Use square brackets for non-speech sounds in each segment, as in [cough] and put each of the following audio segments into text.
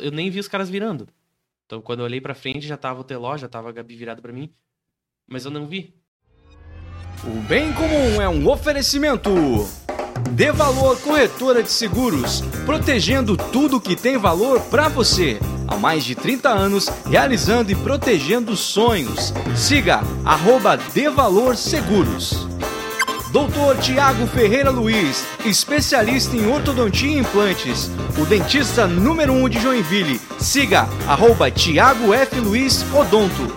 eu nem vi os caras virando. Então, quando eu olhei pra frente, já tava o Teló, já tava a Gabi virada pra mim. Mas eu não vi. O Bem Comum é um oferecimento. Dê Valor Corretora de Seguros, protegendo tudo que tem valor para você. Há mais de 30 anos, realizando e protegendo sonhos. Siga arroba Dê Valor Seguros. Doutor Tiago Ferreira Luiz, especialista em ortodontia e implantes. O dentista número 1 um de Joinville. Siga arroba Tiago F. Luiz Odonto.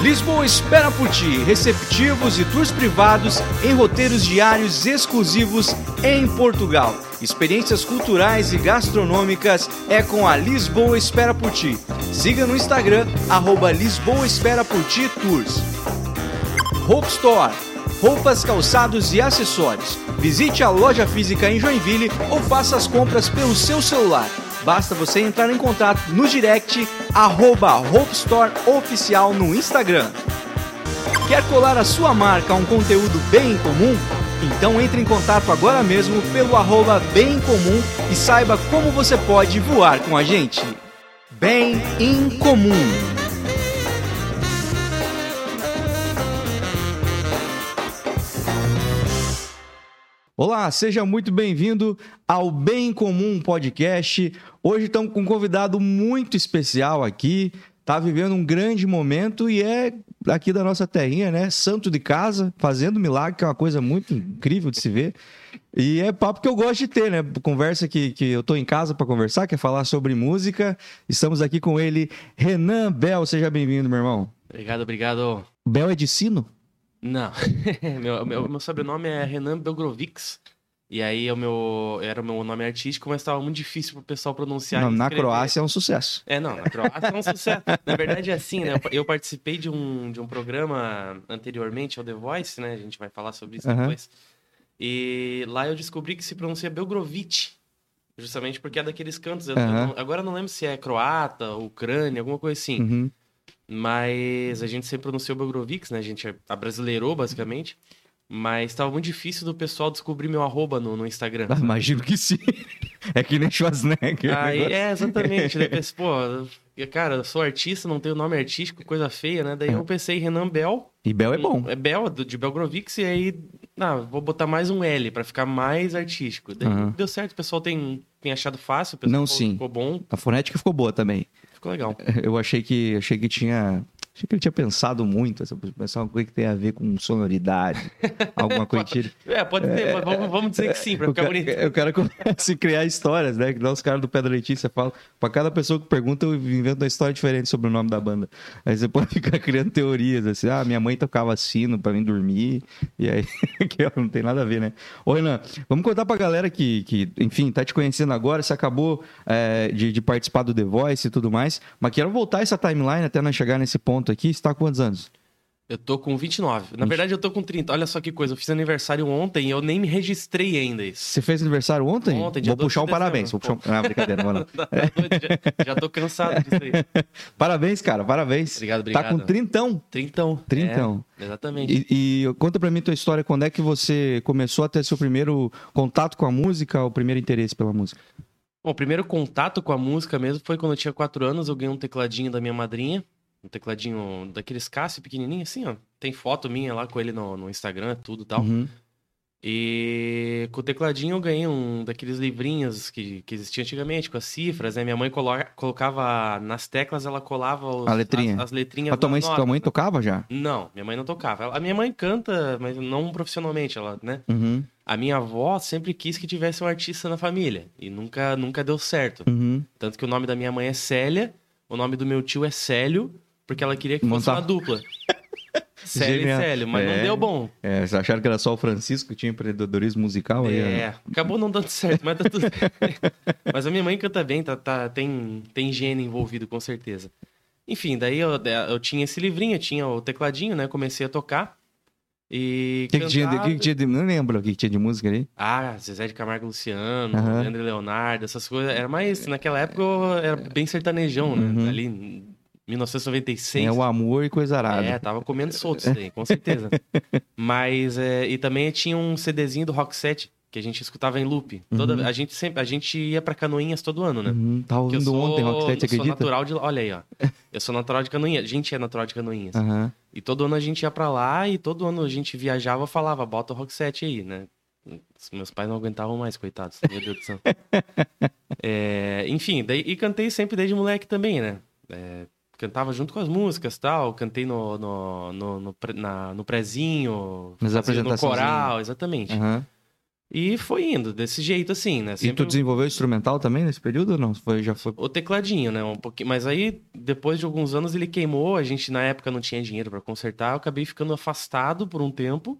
Lisboa espera por ti, receptivos e tours privados em roteiros diários exclusivos em Portugal. Experiências culturais e gastronômicas é com a Lisboa Espera por Ti. Siga no Instagram, arroba Lisboa Espera por Ti Tours. Hope Store roupas, calçados e acessórios. Visite a loja física em Joinville ou faça as compras pelo seu celular. Basta você entrar em contato no direct arroba Oficial no Instagram. Quer colar a sua marca a um conteúdo bem comum? Então entre em contato agora mesmo pelo arroba bem comum e saiba como você pode voar com a gente. Bem em comum. Olá, seja muito bem-vindo ao Bem Comum Podcast. Hoje estamos com um convidado muito especial aqui. Está vivendo um grande momento e é aqui da nossa terrinha, né? Santo de casa, fazendo milagre, que é uma coisa muito incrível de se ver. E é papo que eu gosto de ter, né? Conversa que, que eu estou em casa para conversar, quer falar sobre música. Estamos aqui com ele, Renan Bel. Seja bem-vindo, meu irmão. Obrigado, obrigado. Bel é de sino? Não. [laughs] meu, meu, meu, sobrenome é Renan Belgrovics. E aí o meu, era o meu nome artístico, mas estava muito difícil para o pessoal pronunciar. Não, na Croácia é um sucesso. É, não, na Croácia é um sucesso. Na verdade é assim, né? Eu participei de um, de um programa anteriormente ao The Voice, né? A gente vai falar sobre isso uhum. depois. E lá eu descobri que se pronuncia Belgrovitch. Justamente porque é daqueles cantos. Eu, uhum. eu agora eu não lembro se é croata, ucrânia, alguma coisa assim. Uhum. Mas a gente sempre pronunciou Belgrovics, né? A gente abrasileirou, basicamente. Mas estava muito difícil do pessoal descobrir meu arroba no, no Instagram. Ah, imagino que sim. [laughs] É que nem Schwarzenegger. Aí, é, exatamente. [laughs] Depois, pô, cara, eu sou artista, não tenho nome artístico, coisa feia, né? Daí é. eu pensei Renan Bel. E Bel é bom. É Bel, de Belgrovics, e aí, ah, vou botar mais um L para ficar mais artístico. Daí uhum. deu certo, o pessoal tem, tem achado fácil, o pessoal não, sim. ficou bom. A fonética ficou boa também ficou legal. Eu achei que, achei que tinha. Achei que ele tinha pensado muito, pensar uma coisa que tem a ver com sonoridade, alguma coisa que É, pode ser, mas vamos, vamos dizer que sim, pra ficar bonito. Eu quero começar a criar histórias, né? Que os caras do Pedro Letícia falam. Pra cada pessoa que pergunta, eu invento uma história diferente sobre o nome da banda. Aí você [laughs] pode ficar criando teorias, assim, ah, minha mãe tocava sino pra mim dormir, e aí, [laughs] que não tem nada a ver, né? Ô, Renan, vamos contar pra galera que, que enfim, tá te conhecendo agora, você acabou é, de, de participar do The Voice e tudo mais mais. Mas quero voltar essa timeline até nós chegar nesse ponto aqui. Você tá com quantos anos? Eu tô com 29. Na verdade, eu tô com 30. Olha só que coisa. Eu fiz aniversário ontem e eu nem me registrei ainda. Isso. Você fez aniversário ontem? Ontem, dia Vou puxar um parabéns. Vou puxar um... Ah, brincadeira, mano. [laughs] já, já tô cansado disso aí. [laughs] Parabéns, cara. Parabéns. Obrigado, obrigado. Tá com trintão? Trintão. Trintão. É, exatamente. E, e, conta pra mim tua história. Quando é que você começou a ter seu primeiro contato com a música, o primeiro interesse pela música? Bom, o primeiro contato com a música mesmo foi quando eu tinha quatro anos. Eu ganhei um tecladinho da minha madrinha. Um tecladinho daqueles Cássio pequenininho, assim, ó. Tem foto minha lá com ele no, no Instagram, tudo e tal. Uhum. E com o tecladinho eu ganhei um daqueles livrinhos que, que existiam antigamente, com as cifras, né? Minha mãe colo colocava nas teclas, ela colava os, letrinha. As, as letrinhas. A tua mãe, tua mãe tocava já? Não, minha mãe não tocava. A minha mãe canta, mas não profissionalmente, ela, né? Uhum. A minha avó sempre quis que tivesse um artista na família e nunca, nunca deu certo. Uhum. Tanto que o nome da minha mãe é Célia, o nome do meu tio é Célio, porque ela queria que fosse uma dupla. [laughs] Célio Genial. e Célio, mas é, não deu bom. É, vocês acharam que era só o Francisco que tinha empreendedorismo musical? Aí, é, acabou não dando certo, mas tá tudo [laughs] Mas a minha mãe canta bem, tá, tá, tem, tem gênio envolvido, com certeza. Enfim, daí eu, eu tinha esse livrinho, eu tinha o tecladinho, né? Comecei a tocar. E. O que, que, tinha, de, que, que tinha de, Não lembro o que, que tinha de música ali. Ah, Zezé de Camargo Luciano. Leandro Leonardo, essas coisas. Era mais. Naquela época eu era bem sertanejão, né? Uhum. Ali 1996. É o amor e coisa arada. É, tava comendo solto isso aí, com certeza. [laughs] Mas, é, e também tinha um CDzinho do Rock 7, que a gente escutava em loop. Toda, Uhum. a gente sempre, a gente ia pra Canoinhas todo ano, né? Uhum, tava eu ouvindo sou, ontem Rock 7, você eu sou acredita? natural de. Olha aí, ó. [laughs] Eu sou natural de Canoinhas. A gente é natural de Canoinhas. Aham. E todo ano a gente ia pra lá e todo ano a gente viajava falava, bota o Rock 7 aí, né? Os Meus pais não aguentavam mais, coitados. Meu Deus do céu. [laughs] É, enfim, daí, e cantei sempre desde moleque também, né? É, cantava junto com as músicas tal. Cantei no, no, no, no, na- no prezinho, no apresentaçõezinhas. coral, exatamente. aham. E foi indo, desse jeito assim, né? E Sempre tu desenvolveu instrumental também nesse período ou não? Foi, já foi. o tecladinho, né? Um pouquinho. Mas aí, depois de alguns anos, ele queimou. A gente, na época, não tinha dinheiro pra consertar. Eu acabei ficando afastado por um tempo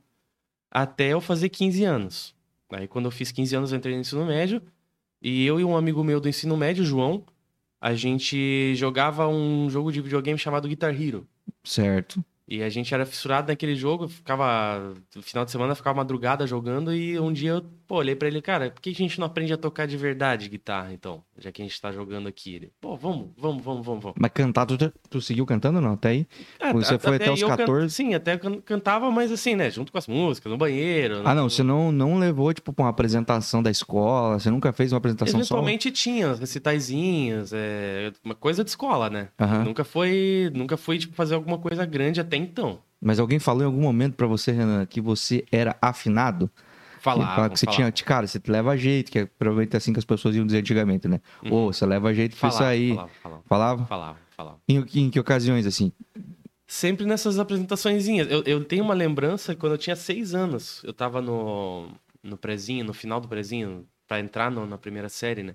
até eu fazer 15 anos. Aí, quando eu fiz 15 anos, eu entrei no ensino médio. E eu e um amigo meu do ensino médio, João, a gente jogava um jogo de videogame chamado Guitar Hero. Certo. E a gente era fissurado naquele jogo, ficava. No final de semana ficava madrugada jogando. E um dia eu pô, olhei pra ele, cara, por que a gente não aprende a tocar de verdade guitarra, então? Já que a gente tá jogando aqui. Ele, pô, vamos, vamos, vamos, vamos, vamos. Mas cantar, tu, tu seguiu cantando não? Até aí? É, Você foi até os eu can- 14? Sim, até can- cantava, mas assim, né? Junto com as músicas, no banheiro. Ah, no- não. Você não, não levou, tipo, pra uma apresentação da escola? Você nunca fez uma apresentação solo? Eventualmente tinha recitaizinhos, é, uma coisa de escola, né? Nunca foi, nunca foi tipo fazer alguma coisa grande até então. Mas alguém falou em algum momento pra você, Renan, que você era afinado? Falar, Fala que você tinha, cara, você leva jeito, que é provavelmente assim que as pessoas iam dizer antigamente, né? Ô, você leva jeito pra isso aí. Uhum. Falava, falava, Falava? falava, falava. Em, em que ocasiões, assim? Sempre nessas apresentaçõezinhas. Eu, eu tenho uma lembrança quando eu tinha seis anos. Eu tava no, no prezinho, no final do prezinho, pra entrar no- na primeira série, né?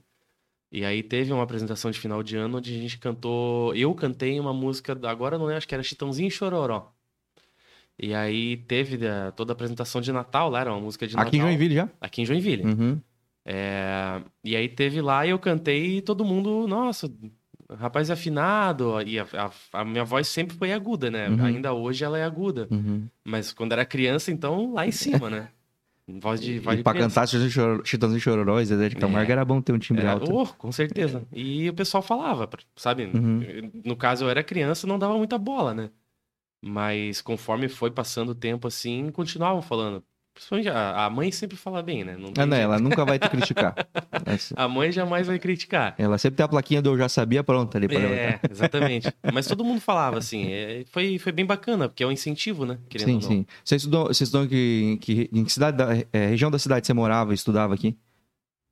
E aí teve uma apresentação de final de ano onde a gente cantou. Eu cantei uma música, agora não lembro, acho que era Chitãozinho e Chororó. E aí teve eh, toda a apresentação de Natal lá, era uma música de Natal. Aqui em Joinville já? Aqui em Joinville. Uhum. É, e aí teve lá e eu cantei e todo mundo, nossa, rapaz afinado. E a, a- a minha voz sempre foi aguda, né? Uhum. Ainda hoje ela é aguda. Uhum. Mas quando era criança, então lá em cima, né? [laughs] Voz de, voz E de pra criança. cantar Chitãozinho e Chororó- Zezé de Camargo, É. era bom ter um timbre É, alto. oh, com certeza. E o pessoal falava, sabe? Uhum. No caso, eu era criança, não dava muita bola, né? Mas conforme foi passando o tempo assim, continuavam falando. Principalmente a, a mãe sempre fala bem, né? Não Ah, não, jeito. ela nunca vai te [laughs] criticar. Essa- A mãe jamais vai criticar. Ela sempre tem a plaquinha do Eu Já Sabia pronta ali pra levantar. É, [laughs] exatamente. Mas todo mundo falava [laughs] assim. é, foi, foi bem bacana, porque é um incentivo, né? Querendo Sim, ou não. sim. Você estudou, você estudou em que, que- em que cidade, da, é, região da cidade você morava e estudava aqui?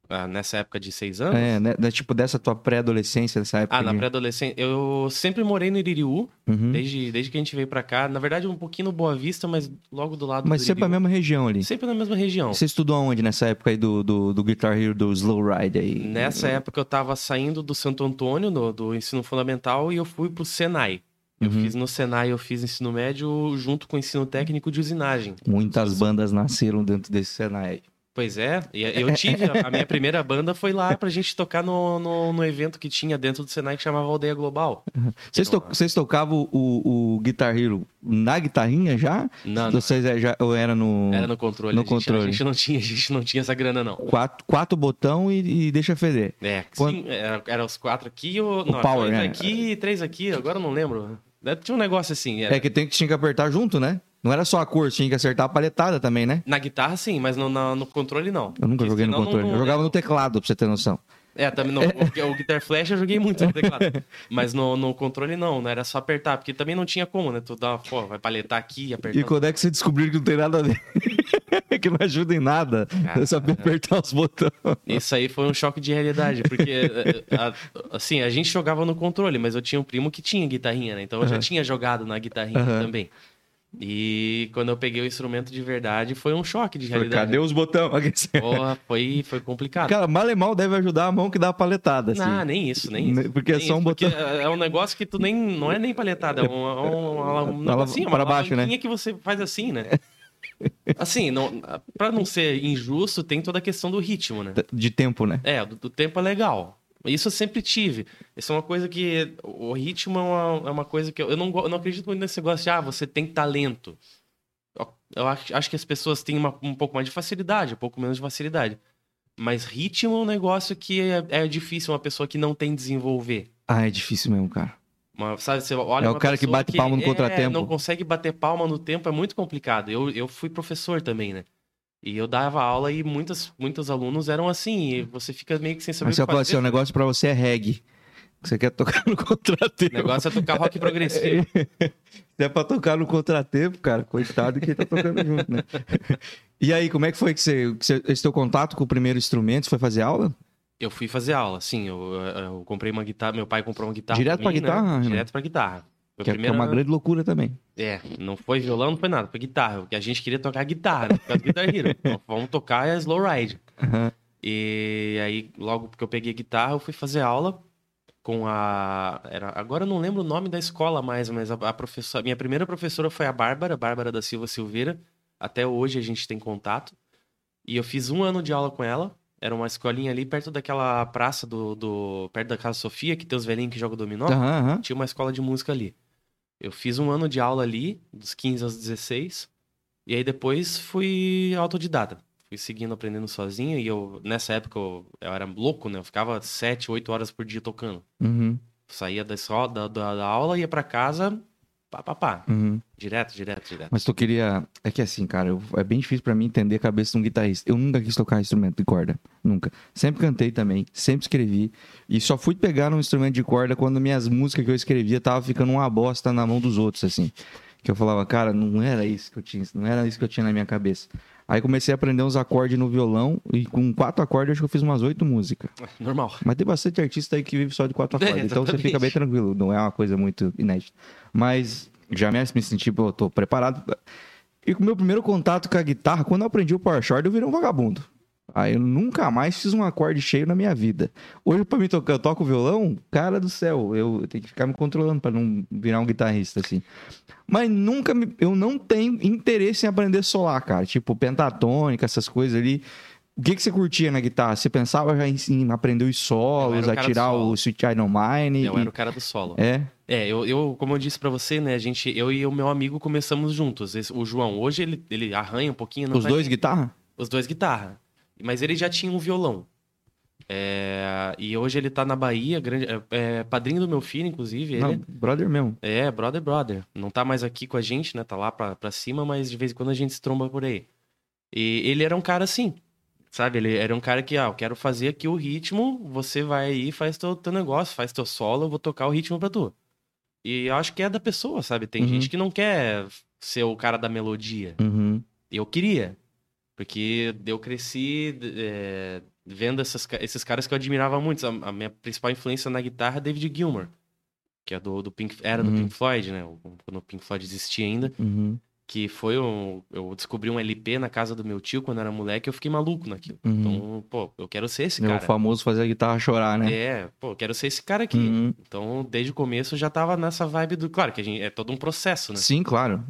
Ah, nessa época de seis anos. É, né, da- tipo dessa tua pré-adolescência, dessa época. Ah, na pré-adolescência. Eu sempre morei no Iririú, Uhum. desde, desde que a gente veio pra cá. Na verdade, um pouquinho no Boa Vista, mas logo do lado Mas do sempre a Iririú. mesma região ali. Sempre na mesma região. Você estudou aonde nessa época aí do, do, do Guitar Hero, do Slow Ride aí? Nessa época eu tava saindo do Santo Antônio, do, do ensino fundamental, e eu fui pro Senai. Eu Uhum. fiz no Senai, eu fiz ensino médio junto com o ensino técnico de usinagem. Muitas bandas nasceram dentro desse Senai. Pois é, eu tive, a minha primeira banda foi lá pra gente tocar no, no, no evento que tinha dentro do Senai que chamava Aldeia Global. Vocês, to- vocês tocavam o, o Guitar Hero na guitarrinha já? Não, não, Vocês é, já, ou era no... era no controle. no a gente, controle. A gente não tinha, a gente não tinha essa grana, não. Quatro, quatro botão e, e deixa feder. É, Quando- sim, era, era os quatro aqui, ou, não, power, três né? aqui e três aqui, agora eu não lembro. Tinha um negócio assim, era- É que tem que tinha que apertar junto, né? Não era só a cor, tinha que acertar a paletada também, né? na guitarra sim, mas no, na- no controle não. Eu nunca Porque joguei no controle. não- eu jogava no teclado, pra você ter noção. É, também o, o Guitar Flash eu joguei muito no teclado. [laughs] Mas no, no controle não, não era só apertar, porque também não tinha como, né? Tu dá, pô, vai paletar aqui, apertar. E quando é que você descobriu que não tem nada a ver? [laughs] que não ajuda em nada. Ah, é saber apertar os botões. Isso aí foi um choque de realidade, porque [laughs] eh, a- assim, a gente jogava no controle, mas eu tinha um primo que tinha guitarrinha, né? Então eu já tinha jogado na guitarrinha também. E quando eu peguei o instrumento de verdade, foi um choque de realidade. Cadê os botões? [laughs] Porra, foi, foi complicado. Cara, mal e mal deve ajudar a mão que dá a paletada, assim. Não, nem isso, nem isso. Porque é Nem só um botão. É é um negócio que tu nem. Não é nem paletada, é uma, uma, uma, um Ela- negocinho, para uma baixo, né? que você faz assim, né? [laughs] Assim, não, pra não ser injusto, tem toda a questão do ritmo, né? De tempo, né? É, do, do tempo é legal. Isso eu sempre tive. Isso é uma coisa que. O ritmo é uma, é uma coisa que eu, eu, não, eu não acredito muito nesse negócio de, ah, você tem talento. Eu, eu acho, acho que as pessoas têm uma- um pouco mais de facilidade, um pouco menos de facilidade. Mas ritmo é um negócio que é, é difícil uma pessoa que não tem desenvolver. Ah, é difícil mesmo, cara. Uma- sabe, você olha É o cara que bate palma no é, contratempo. não consegue bater palma no tempo, é muito complicado. Eu, eu fui professor também, né? E eu dava aula e muitos, muitos alunos eram assim, e você fica meio que sem saber Mas o que falou fazer. assim, o negócio pra você é reggae. Você quer tocar no O contratempo. negócio é tocar rock progressivo. [laughs] É pra tocar no contratempo, cara, coitado quem tá tocando junto, né? E aí, como é que foi que você, que você- esse teu contato com o primeiro instrumento? Você foi fazer aula? Eu fui fazer aula, sim. Eu, eu comprei uma guitarra, meu pai comprou uma guitarra. Direto pra mim, guitarra, Né? Renan? Direto pra guitarra. Foi Que é- que é primeira- uma grande loucura também. É, não foi violão, não foi nada, foi guitarra. Porque a gente queria tocar guitarra? Por causa do Guitar Hero. [laughs] Então, vamos tocar a Slow Ride. Aham. E aí, logo que eu peguei guitarra, eu fui fazer aula com a. Era... Agora eu não lembro o nome da escola mais, mas a, a professora. Minha primeira professora foi a Bárbara, Bárbara da Silva Silveira. Até hoje a gente tem contato. E eu fiz um ano de aula com ela. Era uma escolinha ali perto daquela praça do. do... perto da Casa Sofia, que tem os velhinhos que jogam dominó. Aham. Tinha uma escola de música ali. Eu fiz um ano de aula ali, dos 15 aos 16. E aí depois fui autodidata. Fui seguindo, aprendendo sozinho. E eu, nessa época, eu, eu era louco, né? Eu ficava 7, 8 horas por dia tocando. Uhum, Saía da, escola, da, da, da aula, ia pra casa, pá, pá, pá. uhum. Direto, direto, direto. Mas tu queria. É que assim, cara, eu- é bem difícil pra mim entender a cabeça de um guitarrista. Eu nunca quis tocar instrumento de corda. Nunca. Sempre cantei também, sempre escrevi. E só fui pegar um instrumento de corda quando minhas músicas que eu escrevia tava ficando uma bosta na mão dos outros, assim. Que eu falava, cara, não era isso que eu tinha, não era isso que eu tinha na minha cabeça. Aí comecei a aprender uns acordes no violão e com quatro acordes acho que eu fiz umas oito músicas. Normal. Mas tem bastante artista aí que vive só de quatro [laughs] É, acordes. então você fica bem tranquilo, não é uma coisa muito inédita. Mas já me me senti, pô, eu tô preparado. E com o meu primeiro contato com a guitarra, quando eu aprendi o Power Chord, eu virei um vagabundo. Aí eu nunca mais fiz um acorde cheio na minha vida. Hoje, pra mim tocar, eu toco violão, cara do céu, eu tenho que ficar me controlando pra não virar um guitarrista, assim. Mas nunca me, eu não tenho interesse em aprender solar, cara. Tipo, pentatônica, essas coisas ali. O que, que você curtia na guitarra? Você pensava já em, em aprender os solos, o a tirar solo. o Sweet I Don't Mind? Eu e- era o cara do solo. É? É, eu, eu, como eu disse pra você, né, a gente, eu e o meu amigo começamos juntos. Esse- o João, hoje ele, ele arranha um pouquinho. Os dois guitarra? Os dois guitarra. Mas ele já tinha um violão. É, e hoje ele tá na Bahia, grande, é, é padrinho do meu filho, inclusive. Ele Não, brother mesmo. é brother, brother. Não tá mais aqui com a gente, né? Tá lá pra, pra cima, mas de vez em quando a gente se tromba por aí. E ele era um cara assim, sabe? Ele era um cara que, ah, eu quero fazer aqui o ritmo, você vai aí, faz teu, teu negócio, faz teu solo, eu vou tocar o ritmo pra tu. E eu acho que é da pessoa, sabe? Tem Uhum. gente que não quer ser o cara da melodia. Uhum. Eu queria. Porque eu cresci é, vendo essas esses caras que eu admirava muito. A, a minha principal influência na guitarra é David Gilmour. Que é do, do Pink, era do Uhum. Pink Floyd, né? Quando o Pink Floyd existia ainda. Uhum. Que foi um... Eu descobri um LP na casa do meu tio quando era moleque. Eu fiquei maluco naquilo. Uhum. Então, pô, eu quero ser esse É o cara. famoso fazer a guitarra chorar, né? É, pô, eu quero ser esse cara aqui. Uhum. Então, desde o começo eu já tava nessa vibe do... Claro que a gente, é todo um processo, né? Sim, claro.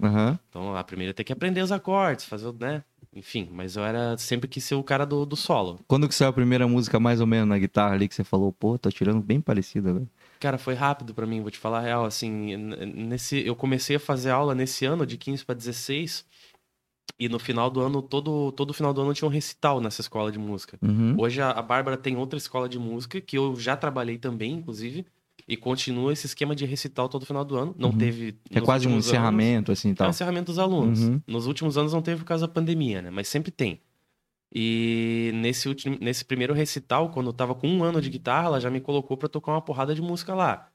Então, a primeira tem que aprender os acordes, fazer, o- né? Enfim, mas eu era sempre quis ser o cara do, do solo. Quando que saiu a primeira música mais ou menos na guitarra ali que você falou, pô, tá tirando bem parecida, velho? Cara, foi rápido pra mim, vou te falar a real, assim, nesse eu comecei a fazer aula nesse ano de 15 pra 16 e no final do ano todo todo final do ano tinha um recital nessa escola de música. Uhum. Hoje a, a Bárbara tem outra escola de música que eu já trabalhei também, inclusive, e continua esse esquema de recital todo final do ano. Não Uhum. teve É quase um últimos anos- encerramento, assim, e É tal. encerramento dos alunos. Uhum. Nos últimos anos não teve por causa da pandemia, né? Mas sempre tem. E nesse, último, nesse primeiro recital, quando eu tava com um ano de guitarra, ela já me colocou pra tocar uma porrada de música lá.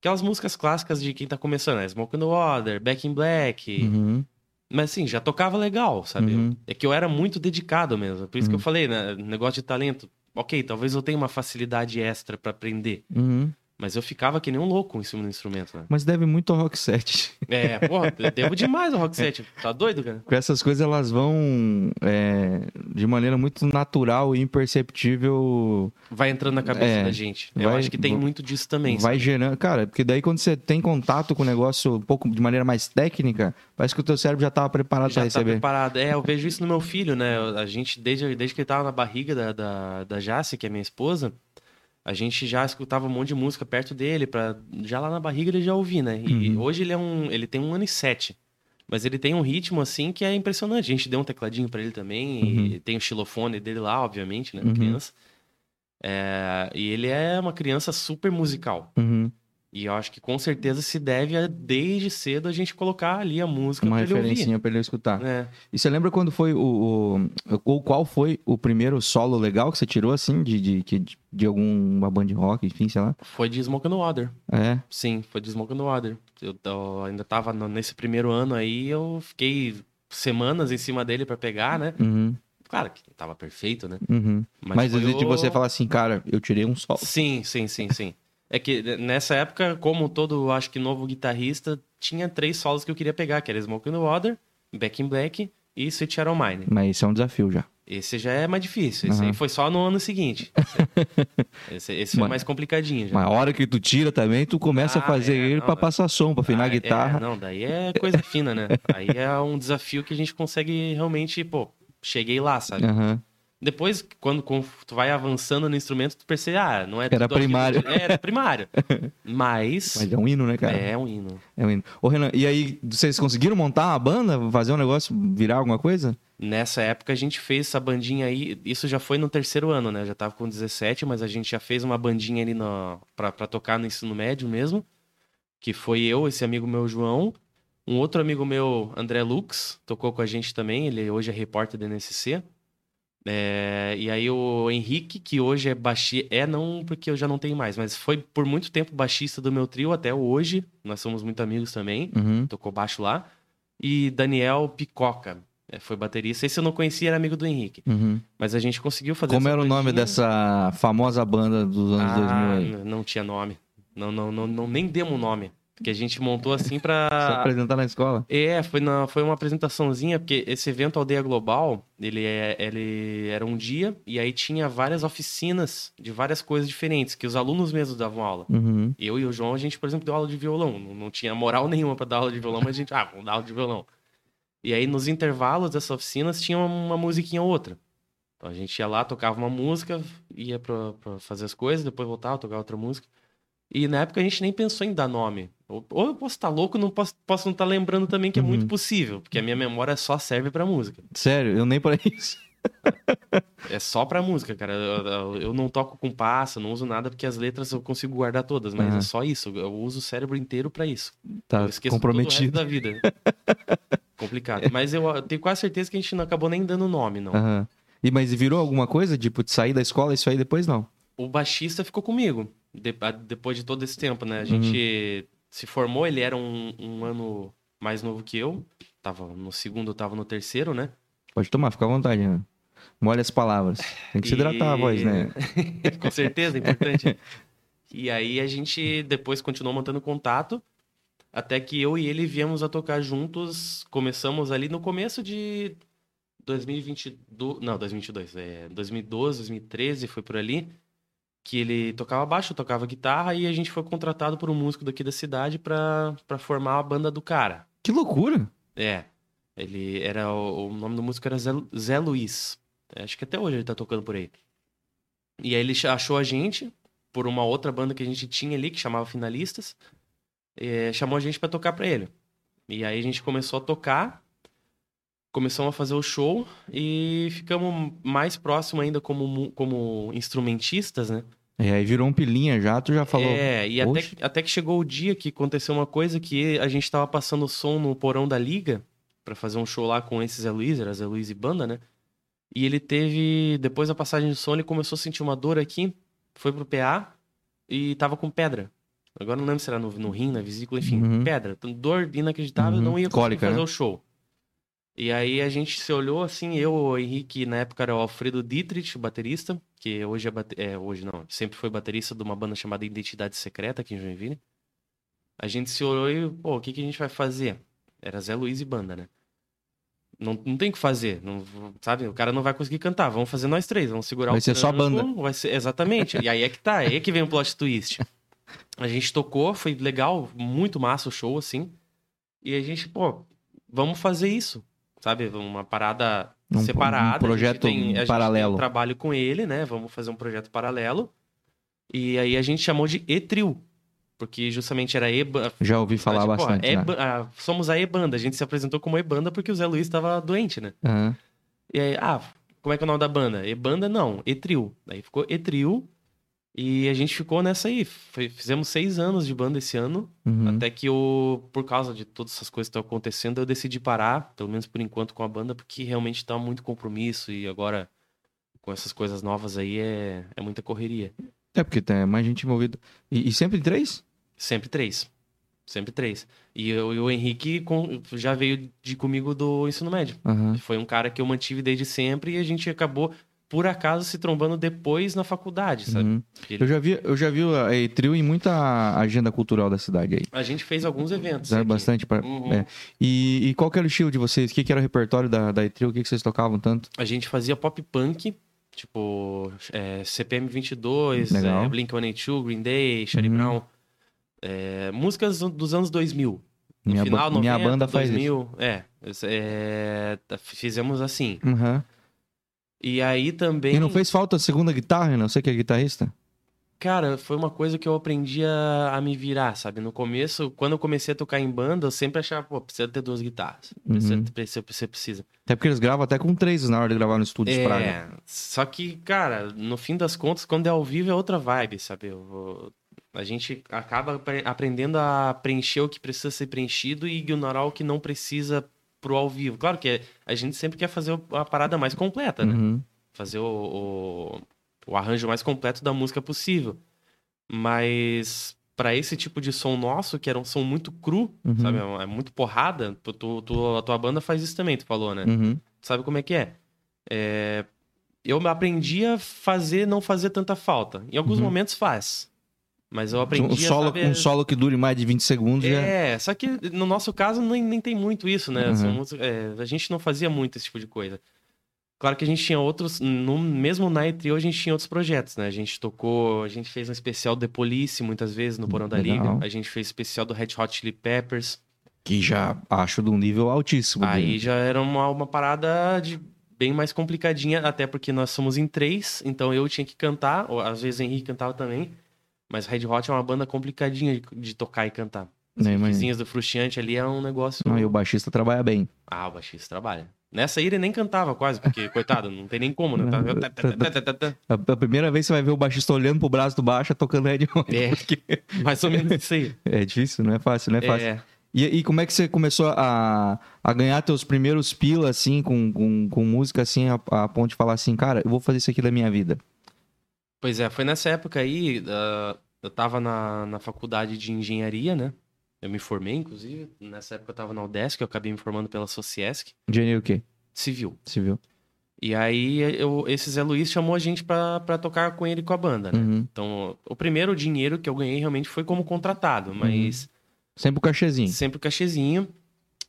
Aquelas músicas clássicas de quem tá começando, né? Smoke on the Water, Back in Black. Uhum. Mas assim, já tocava legal, sabe? Uhum. É que eu era muito dedicado mesmo. Por isso que Uhum. eu falei, né? Negócio de talento. Ok, talvez eu tenha uma facilidade extra pra aprender. Uhum. Mas eu ficava que nem um louco em cima do instrumento, né? Mas deve muito ao rock set. É, porra, eu devo demais ao Rock Set. Tá doido, cara? Porque essas coisas elas vão é, de maneira muito natural e imperceptível. vai entrando na cabeça É, da gente. Eu vai- acho que tem muito disso também. vai sabe? gerando. Cara, porque daí quando você tem contato com o negócio um pouco de maneira mais técnica, parece que o teu cérebro já tava preparado Já pra tá receber. preparado. É, eu vejo isso no meu filho, né? A gente, desde, desde que ele tava na barriga da, da, da Jace, que é minha esposa, a gente já escutava um monte de música perto dele, pra, já lá na barriga ele já ouvia, né? E Uhum. hoje ele é um. Ele tem um ano e sete. Mas ele tem um ritmo, assim, que é impressionante. A gente deu um tecladinho pra ele também, e tem o xilofone dele lá, obviamente, né? Uhum. Criança. É, e ele é uma criança super musical. Uhum. E eu acho que com certeza se deve a, desde cedo a gente colocar ali a música Uma referencinha pra ele escutar. É. E você lembra quando foi o, o- Ou qual foi o primeiro solo legal que você tirou, assim, de, de, de, de alguma banda de rock, enfim, sei lá? Foi de Smoke on Water. É. Sim, foi de Smoke on Water. Eu, eu ainda tava nesse primeiro ano aí, eu fiquei semanas em cima dele pra pegar, né? Uhum, Claro que tava perfeito, né? uhum. Mas, foi de o- você falar assim, cara, eu tirei um solo. Sim, sim, sim, sim. É que nessa época, como todo, acho que novo guitarrista, tinha três solos que eu queria pegar, que era Smoke on the Water, Back in Black e Sweet Shadow Mine. Mas isso é um desafio já. Esse já é mais difícil. Esse Aham. aí foi só no ano seguinte. [laughs] Esse, esse foi Mas- mais complicadinho já. Mas a hora que tu tira também, tu começa a Ah, fazer é, ele é. passar som, pra afinar Ah, a guitarra. É, não, daí é coisa fina, né? [laughs] Aí é um desafio que a gente consegue realmente, pô, cheguei lá, sabe? Aham. Depois, quando tu vai avançando no instrumento, tu percebe, ah, não é Era aquilo- primário. É, era primário. [laughs] Mas, Mas é um hino, né, cara? é um hino. É um hino. Ô, Renan, e aí, vocês conseguiram montar uma banda? Fazer um negócio, virar alguma coisa? Nessa época a gente fez essa bandinha aí, isso já foi no terceiro ano, né? Eu já tava com 17, mas a gente já fez uma bandinha ali no, pra, pra tocar no ensino médio mesmo. Que foi eu, esse amigo meu, João. Um outro amigo meu, André Lux, tocou com a gente também. Ele hoje é repórter da NSC. É, e aí o Henrique, que hoje é baixista. É, não porque eu já não tenho mais, mas foi por muito tempo baixista do meu trio até hoje. Nós somos muito amigos também Uhum. tocou baixo lá. E Daniel Picoca, é, foi baterista. Esse eu não conhecia, era amigo do Henrique. uhum. Mas a gente conseguiu fazer Como era o nome dessa famosa banda dos anos ah, 2000 aí? Não tinha nome. Não, não, não, não nem demos nome. Porque a gente montou assim Se pra. apresentar na escola? É, foi, na, foi uma apresentaçãozinha, porque esse evento Aldeia Global, ele, é, ele era um dia, e aí tinha várias oficinas de várias coisas diferentes, que os alunos mesmos davam aula. Uhum. Eu e o João, a gente, por exemplo, deu aula de violão. Não, não tinha moral [laughs] nenhuma pra dar aula de violão, mas a gente, ah, vamos dar aula de violão. E aí, nos intervalos dessas oficinas, tinha uma, uma musiquinha ou outra. Então a gente ia lá, tocava uma música, ia pra, pra fazer as coisas, depois voltava, tocava outra música. E na época a gente nem pensou em dar nome. Ou, ou eu posso estar louco, não posso, posso não estar lembrando também, que é Uhum. muito possível, porque a minha memória só serve pra música. Sério, eu nem para isso. É só pra música, cara. Eu, eu- não toco com passo, não uso nada, porque as letras eu consigo guardar todas, mas Aham. é só isso. Eu uso o cérebro inteiro pra isso. Tá eu esqueço comprometido. Da vida. [laughs] Complicado. Mas eu, eu tenho quase certeza que a gente não acabou nem dando nome, não. Aham. E mas virou alguma coisa? Tipo, de sair da escola isso aí depois não? O baixista ficou comigo, de- depois de todo esse tempo, né? A gente se formou, ele era um, um ano mais novo que eu. Tava no segundo, eu tava no terceiro, né? Pode tomar, fica à vontade, né? Molha as palavras. Tem que se hidratar a voz, né? [laughs] Com certeza, é importante. e aí a gente depois continuou mantendo contato, até que eu e ele viemos a tocar juntos. Começamos ali no começo de 2022, não, 2022, é 2012, 2013, foi por ali, que ele tocava baixo, tocava guitarra e a gente foi contratado por um músico daqui da cidade pra pra formar a banda do cara. Que loucura! É. Ele era. O, o nome do músico era Zé, Zé Luiz. É, Acho que até hoje ele tá tocando por aí. E aí ele achou a gente por uma outra banda que a gente tinha ali, que chamava Finalistas. é, chamou a gente pra tocar pra ele. E aí a gente começou a tocar. Começamos a fazer o show e ficamos mais próximo ainda como, como instrumentistas, né? E aí virou um pilinha já, tu já falou. É, e até, até que chegou o dia que aconteceu uma coisa que a gente tava passando o som no porão da liga pra fazer um show lá com esse Zé Luiz, era Zé Luiz e banda, né? E ele teve, depois da passagem do som, ele começou a sentir uma dor aqui, foi pro PA e tava com pedra. Agora não lembro se era no, no rim, na vesícula, enfim, Uhum. pedra. Dor inacreditável, Uhum. não ia conseguir Cólica, fazer né? o show. E aí a gente se olhou assim, eu, o Henrique, na época era o Alfredo Dietrich, o baterista, que hoje é, bate- é, hoje não, sempre foi baterista de uma banda chamada Identidade Secreta aqui em Joinville. A gente se olhou e, pô, o que, que a gente vai fazer? Era Zé Luiz e banda, né? Não, não tem o que fazer, não, sabe? O cara não vai conseguir cantar, vamos fazer nós três, vamos segurar Vai o ser só tranco, banda. Vai ser, exatamente, e aí é que tá, aí é que vem o plot twist. A gente tocou, foi legal, muito massa o show, assim. E a gente, pô, vamos fazer isso, sabe? Uma parada Um- um separada. projeto a gente tem, a paralelo. um trabalho com ele, né? Vamos fazer um projeto paralelo. E aí a gente chamou de E-Trio. Porque justamente era E-Banda. Já ouvi falar Tipo, bastante. já. E-Ba- ah, somos a E-Banda. A gente se apresentou como E-Banda porque o Zé Luiz estava doente, né? Aham. E aí, ah, como é que é o nome da banda? E-Banda não, E-Trio. Aí ficou E-Trio. E a gente ficou nessa aí. Foi- fizemos seis anos de banda esse ano. Uhum. Até que eu, por causa de todas essas coisas que estão acontecendo, eu decidi parar, pelo menos por enquanto, com a banda, porque realmente tá muito compromisso e agora, com essas coisas novas aí, é, é muita correria. É, porque tem mais gente envolvida. E, e sempre três? Sempre três. Sempre três. E, eu, e o Henrique com- já veio de comigo do ensino médio. Aham. Foi um cara que eu mantive desde sempre e a gente acabou, por acaso, se trombando depois na faculdade, sabe? Uhum. Ele- Eu já vi, eu já vi a E-Trio em muita agenda cultural da cidade aí. A gente fez alguns eventos. Aqui. bastante. Pra... Uhum. é. E, e qual que era o estilo de vocês? O que, que era o repertório da, da E-Trio? O que, que vocês tocavam tanto? A gente fazia pop punk, tipo é, CPM 22, Legal. é, Blink-182, Green Day, Charlie Uhum. Brown. é, músicas dos anos 2000. No Minha, final, ba- minha 90, banda faz 2000, É, é, tá- fizemos assim. isso. Uhum. E aí também... E não fez falta a segunda guitarra, não? Você que é guitarrista? Cara, foi uma coisa que eu aprendi a, a me virar, sabe? No começo, quando eu comecei a tocar em banda, eu sempre achava, pô, precisa ter duas guitarras. Precisa, Uhum. precisa, você precisa. Até porque eles gravam até com três na hora de gravar no estúdio de Praga. É, só que, cara, no fim das contas, quando é ao vivo é outra vibe, sabe? Vou- A gente acaba apre- aprendendo a preencher o que precisa ser preenchido e ignorar o que não precisa pro ao vivo. Claro que a gente sempre quer fazer a parada mais completa, né? Uhum. Fazer o, o, o arranjo mais completo da música possível. Mas para esse tipo de som nosso, que era um som muito cru, Uhum. sabe? É é muito porrada. Tu, tu- tu- a tua banda faz isso também, tu falou, né? Uhum. sabe como é que é? É, Eu aprendi a fazer, não fazer tanta falta. Em alguns Uhum. momentos faz. Mas eu Um aprendi solo, a saber... um solo que dure mais de 20 segundos já... É, só que no nosso caso nem, nem tem muito isso, né? Uhum. É, a gente não fazia muito esse tipo de coisa. Claro que a gente tinha outros, no, mesmo na E-Trio a gente tinha outros projetos, né? A gente tocou, a gente fez um especial The Police muitas vezes no Porão da Legal. Liga. A gente fez especial do Red Hot Chili Peppers. Que já acho de um nível altíssimo. Aí dele. já era uma, uma parada de bem mais complicadinha, até porque nós somos em três, então eu tinha que cantar, ou às vezes o Henrique cantava também. Mas Red Hot é uma banda complicadinha de, de tocar e cantar. As vizinhas do Frustiante ali é um negócio. Não, e o baixista trabalha bem. Ah, o baixista trabalha. Nessa aí ele nem cantava quase, porque, [laughs] coitado, não tem nem como, né? Tá- A, a primeira vez que você vai ver o baixista olhando pro braço do baixo tocando Red Hot. É, [laughs] mais ou menos isso aí. É difícil, não é fácil, não é fácil. É, E, e como é que você começou a, a ganhar teus primeiros pila, assim, com, com, com música, assim, a, a ponto de falar assim, cara, eu vou fazer isso aqui da minha vida? Pois é, foi nessa época aí, ah, eu tava na, na faculdade de engenharia, né? Eu me formei, inclusive. Nessa época eu tava na UDESC, eu acabei me formando pela Sociesc, Engenheiro o quê? civil. Civil. E aí eu, esse Zé Luiz chamou a gente pra, pra tocar com ele e com a banda, né? Uhum. Então, o primeiro dinheiro que eu ganhei realmente foi como contratado, mas Sempre o cachezinho. sempre o cachezinho.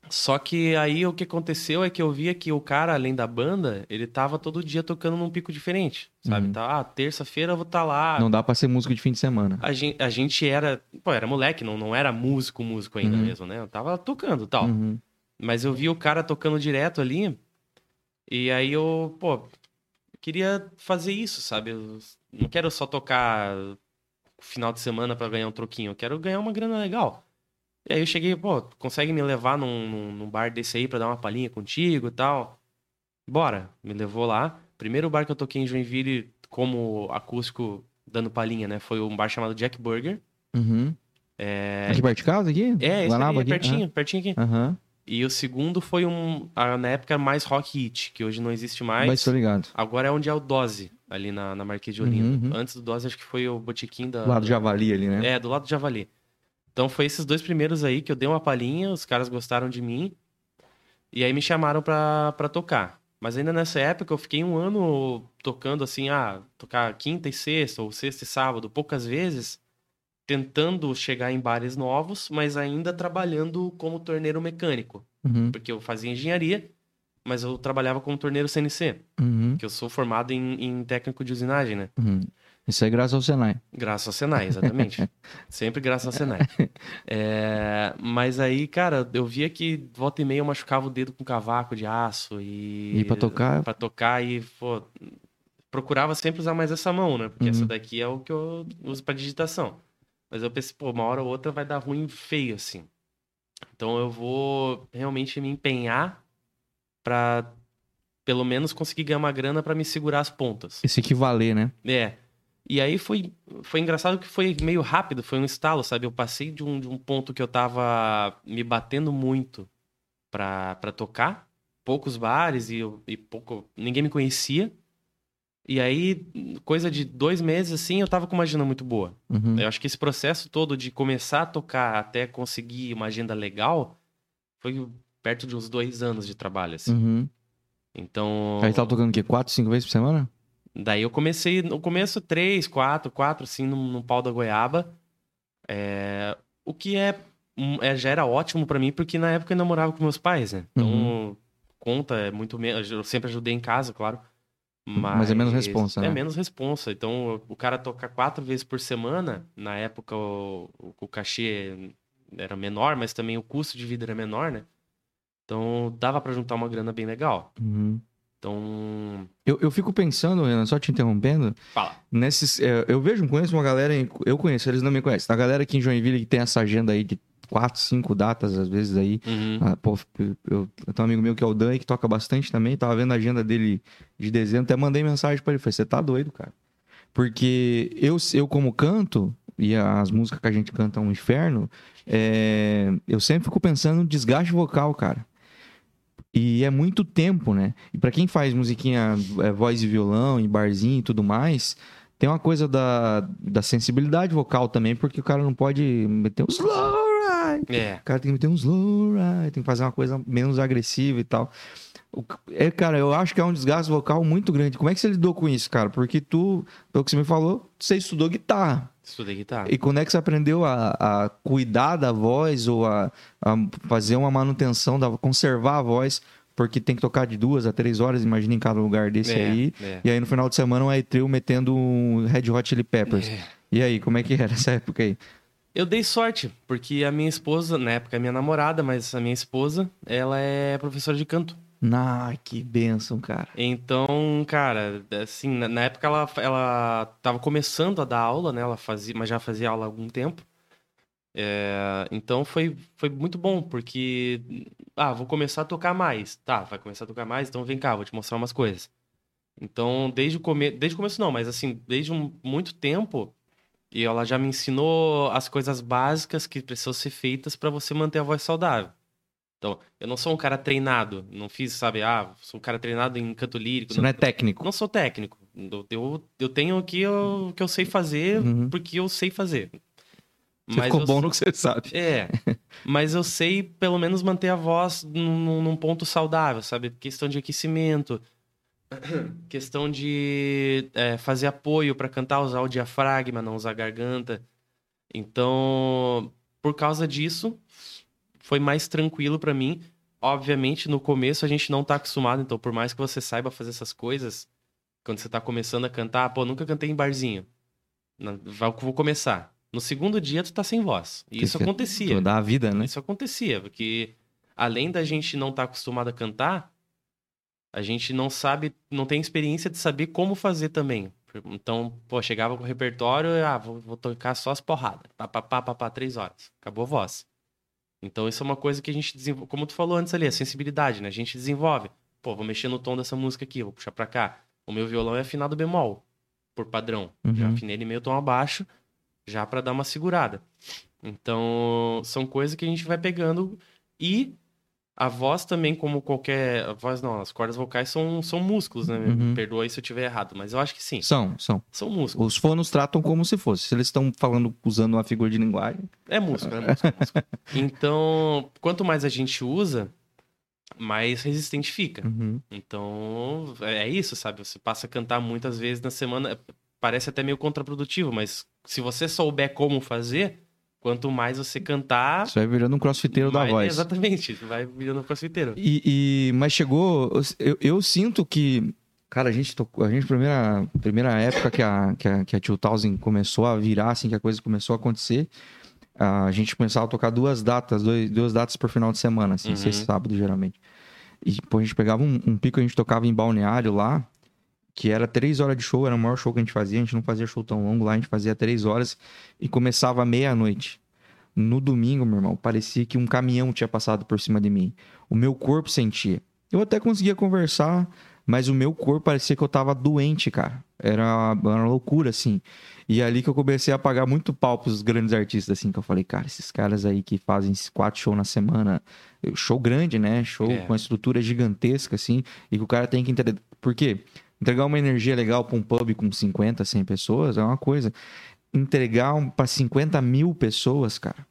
Só que aí o que aconteceu é que eu via que o cara, além da banda, ele tava todo dia tocando num pico diferente, sabe? Uhum. Tá, ah, terça-feira eu vou estar lá. Não dá pra ser músico de fim de semana. A gente, a gente era, pô, era moleque, não, não era músico, músico ainda Uhum. mesmo, né? Eu tava tocando e tal. Uhum. Mas eu vi o cara tocando direto ali, e aí eu, pô, queria fazer isso, sabe? Eu não quero só tocar final de semana pra ganhar um troquinho, eu quero ganhar uma grana legal. E aí eu cheguei, pô, consegue me levar num, num, num bar desse aí pra dar uma palhinha contigo e tal? Bora, me levou lá. Primeiro bar que eu toquei em Joinville como acústico dando palhinha, né? Foi um bar chamado Jack Burger. Uhum. É, Aqui perto de casa, aqui? é esse ali, é aqui? pertinho, pertinho aqui. Aham. E o segundo foi um, na época, mais Rock It, que hoje não existe mais. Mas tô ligado. Agora é onde é o Dose, ali na, na Marquês de Olinda. Uhum, Antes do Dose, acho que foi o Botequim da... Do lado do Javali ali, né? É, do lado do Javali. Então foi esses dois primeiros aí que eu dei uma palhinha, os caras gostaram de mim. E aí me chamaram pra, pra tocar. Mas ainda nessa época eu fiquei um ano tocando assim, ah, tocar quinta e sexta, ou sexta e sábado, poucas vezes, tentando chegar em bares novos, mas ainda trabalhando como torneiro mecânico. Uhum. Porque eu fazia engenharia, mas eu trabalhava como torneiro CNC, Uhum. que eu sou formado em, em técnico de usinagem, né? Uhum. Isso é graças ao Senai. Graças ao Senai, exatamente. [laughs] Sempre graças ao Senai. É, mas aí, cara, eu via que volta e meia eu machucava o dedo com cavaco de aço e. E pra tocar? Pra tocar e, pô. Procurava sempre usar mais essa mão, né? Porque Uhum. essa daqui é o que eu uso pra digitação. Mas eu pensei, pô, uma hora ou outra vai dar ruim feio, assim. Então eu vou realmente me empenhar pra pelo menos conseguir ganhar uma grana pra me segurar as pontas. Esse equivaler, né? É. E aí foi, foi engraçado que foi meio rápido, foi um estalo, sabe? Eu passei de um, de um ponto que eu tava me batendo muito pra, pra tocar, poucos bares e, e pouco. ninguém me conhecia. E aí, coisa de dois meses assim, eu tava com uma agenda muito boa. Uhum. Eu acho que esse processo todo de começar a tocar até conseguir uma agenda legal foi perto de uns dois anos de trabalho, assim. Uhum. Então. Aí tava tocando o quê? Quatro, cinco vezes por semana? Daí eu comecei, no começo, três, quatro, quatro, assim, no, no pau da goiaba. É, o que é, um, é, já era ótimo pra mim, porque na época eu namorava com meus pais, né? Então, Uhum. conta é muito menos. Eu sempre ajudei em casa, claro. Mas, Mas é menos responsa, É né? menos responsa. Então, o cara tocar quatro vezes por semana, na época o, o, o cachê era menor, mas também o custo de vida era menor, né? Então, dava pra juntar uma grana bem legal. Uhum. Então, Eu, eu fico pensando, Renan, só te interrompendo, fala. nesses. é, eu vejo, conheço uma galera, eu conheço, eles não me conhecem. A galera aqui em Joinville que tem essa agenda aí de quatro, cinco datas, às vezes aí. Uhum. Ah, pô, eu, eu tenho um amigo meu que é o Dan, que toca bastante também. Tava vendo a agenda dele de dezembro, até mandei mensagem pra ele. Falei, você tá doido, cara. Porque eu, eu como canto, e as músicas que a gente canta é um inferno, é, eu sempre fico pensando no desgaste vocal, cara. E é muito tempo, né? E pra quem faz musiquinha, é, voz e violão, em barzinho e tudo mais, tem uma coisa da, da sensibilidade vocal também, porque o cara não pode meter um slow ride. É. O cara tem que meter um slow ride, tem que fazer uma coisa menos agressiva e tal. É, cara, eu acho que é um desgaste vocal muito grande. Como é que você lidou com isso, cara? Porque tu, pelo que você me falou, você estudou guitarra. Estudei guitarra. E quando é que você aprendeu a, a cuidar da voz ou a, a fazer uma manutenção, da, conservar a voz? Porque tem que tocar de duas a três horas, imagina em cada lugar desse É, aí. é. E aí no final de semana um E-Trio metendo um Red Hot Chili Peppers. É. E aí, como é que era [laughs] essa época aí? Eu dei sorte, porque a minha esposa, na época é minha namorada, mas a minha esposa, ela é professora de canto. Ah, que bênção, cara. Então, cara, assim, na, na época ela, ela tava começando a dar aula, né? Ela fazia, mas já fazia aula há algum tempo. É, então foi, foi muito bom, porque, ah, vou começar a tocar mais. Tá, vai começar a tocar mais, então vem cá, vou te mostrar umas coisas. Então, desde o começo, desde o começo não, mas assim, desde um- muito tempo, e ela já me ensinou as coisas básicas que precisam ser feitas para você manter a voz saudável. Então, eu não sou um cara treinado, não fiz, sabe, ah, sou um cara treinado em canto lírico. Você não é técnico. Não sou técnico. Eu, eu, tenho o que eu, que eu sei fazer Uhum. porque eu sei fazer. Você ficou eu, bom no que você sabe. É, [laughs] mas eu sei pelo menos manter a voz num, num ponto saudável, sabe? Questão de aquecimento, [coughs] questão de é, fazer apoio para cantar, usar o diafragma, não usar a garganta. Então, por causa disso, foi mais tranquilo para mim. Obviamente, no começo a gente não tá acostumado, então por mais que você saiba fazer essas coisas, quando você tá começando a cantar, pô, nunca cantei em barzinho. Não, Vou começar. No segundo dia tu tá sem voz. E isso acontecia. Toda a vida, né? Isso acontecia, porque além da gente não estar acostumado a cantar, a gente não sabe, não tem experiência de saber como fazer também. Então, pô, chegava com o repertório, ah, vou, vou tocar só as porradas. Pá, pá, pá, pá, pá, três horas. Acabou a voz. Então, isso é uma coisa que a gente desenvolve, como tu falou antes ali, a sensibilidade, né? A gente desenvolve. Pô, vou mexer no tom dessa música aqui, vou puxar pra cá. O meu violão é afinado bemol, por padrão. Já Uhum. afinei ele meio tom abaixo, já pra dar uma segurada. Então, são coisas que a gente vai pegando e a voz também, como qualquer. A voz não, as cordas vocais são, são músculos, né? Uhum. Perdoa aí se eu estiver errado, mas eu acho que sim. São, são. São músculos. Os fonos tratam como se fosse. Se eles estão falando, usando uma figura de linguagem. É músculo, é músculo. é músculo. [laughs] Então, quanto mais a gente usa, mais resistente fica. Uhum. Então, é é isso, sabe? Você passa a cantar muitas vezes na semana. Parece até meio contraprodutivo, mas se você souber como fazer, quanto mais você cantar. Isso vai virando um crossfiteiro da mais- voz. Exatamente, vai virando crossfiteiro. E, e- mas chegou, eu, eu sinto que, cara, a gente tocou, a gente primeira primeira época que a que a, que a 2000 começou a virar, assim que a coisa começou a acontecer, a gente começava a tocar duas datas, dois, duas datas por final de semana, assim, Uhum. sexta e sábado geralmente. E pô, a gente pegava um, um pico, a gente tocava em balneário lá, que era três horas de show, era o maior show que a gente fazia, a gente não fazia show tão longo lá, a gente fazia três horas e começava meia-noite. No domingo, meu irmão, parecia que um caminhão tinha passado por cima de mim. O meu corpo sentia. Eu até conseguia conversar Mas o meu corpo parecia que eu tava doente, cara. Era uma, loucura, assim. E é ali que eu comecei a pagar muito pau pros grandes artistas, assim, que eu falei, cara, esses caras aí que fazem quatro shows na semana, show grande, né? Show é. com uma estrutura gigantesca, assim, e que o cara tem que entender. Por quê? Entregar uma energia legal pra um pub com 50, 100 pessoas é uma coisa. Entregar um, para 50 mil pessoas, cara,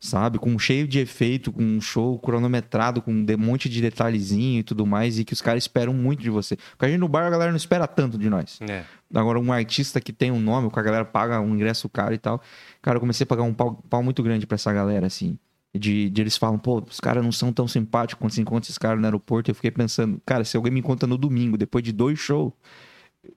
sabe? Com cheio de efeito, com um show cronometrado, com um monte de detalhezinho e tudo mais, e que os caras esperam muito de você. Porque a gente no bar, a galera não espera tanto de nós. É. Agora, um artista que tem um nome, que a galera paga um ingresso caro e tal. Cara, eu comecei a pagar um pau, pau muito grande para essa galera, assim. De, de, eles falam, pô, os caras não são tão simpáticos quando se encontra esses caras no aeroporto. Eu fiquei pensando, cara, se alguém me encontra no domingo, depois de dois shows,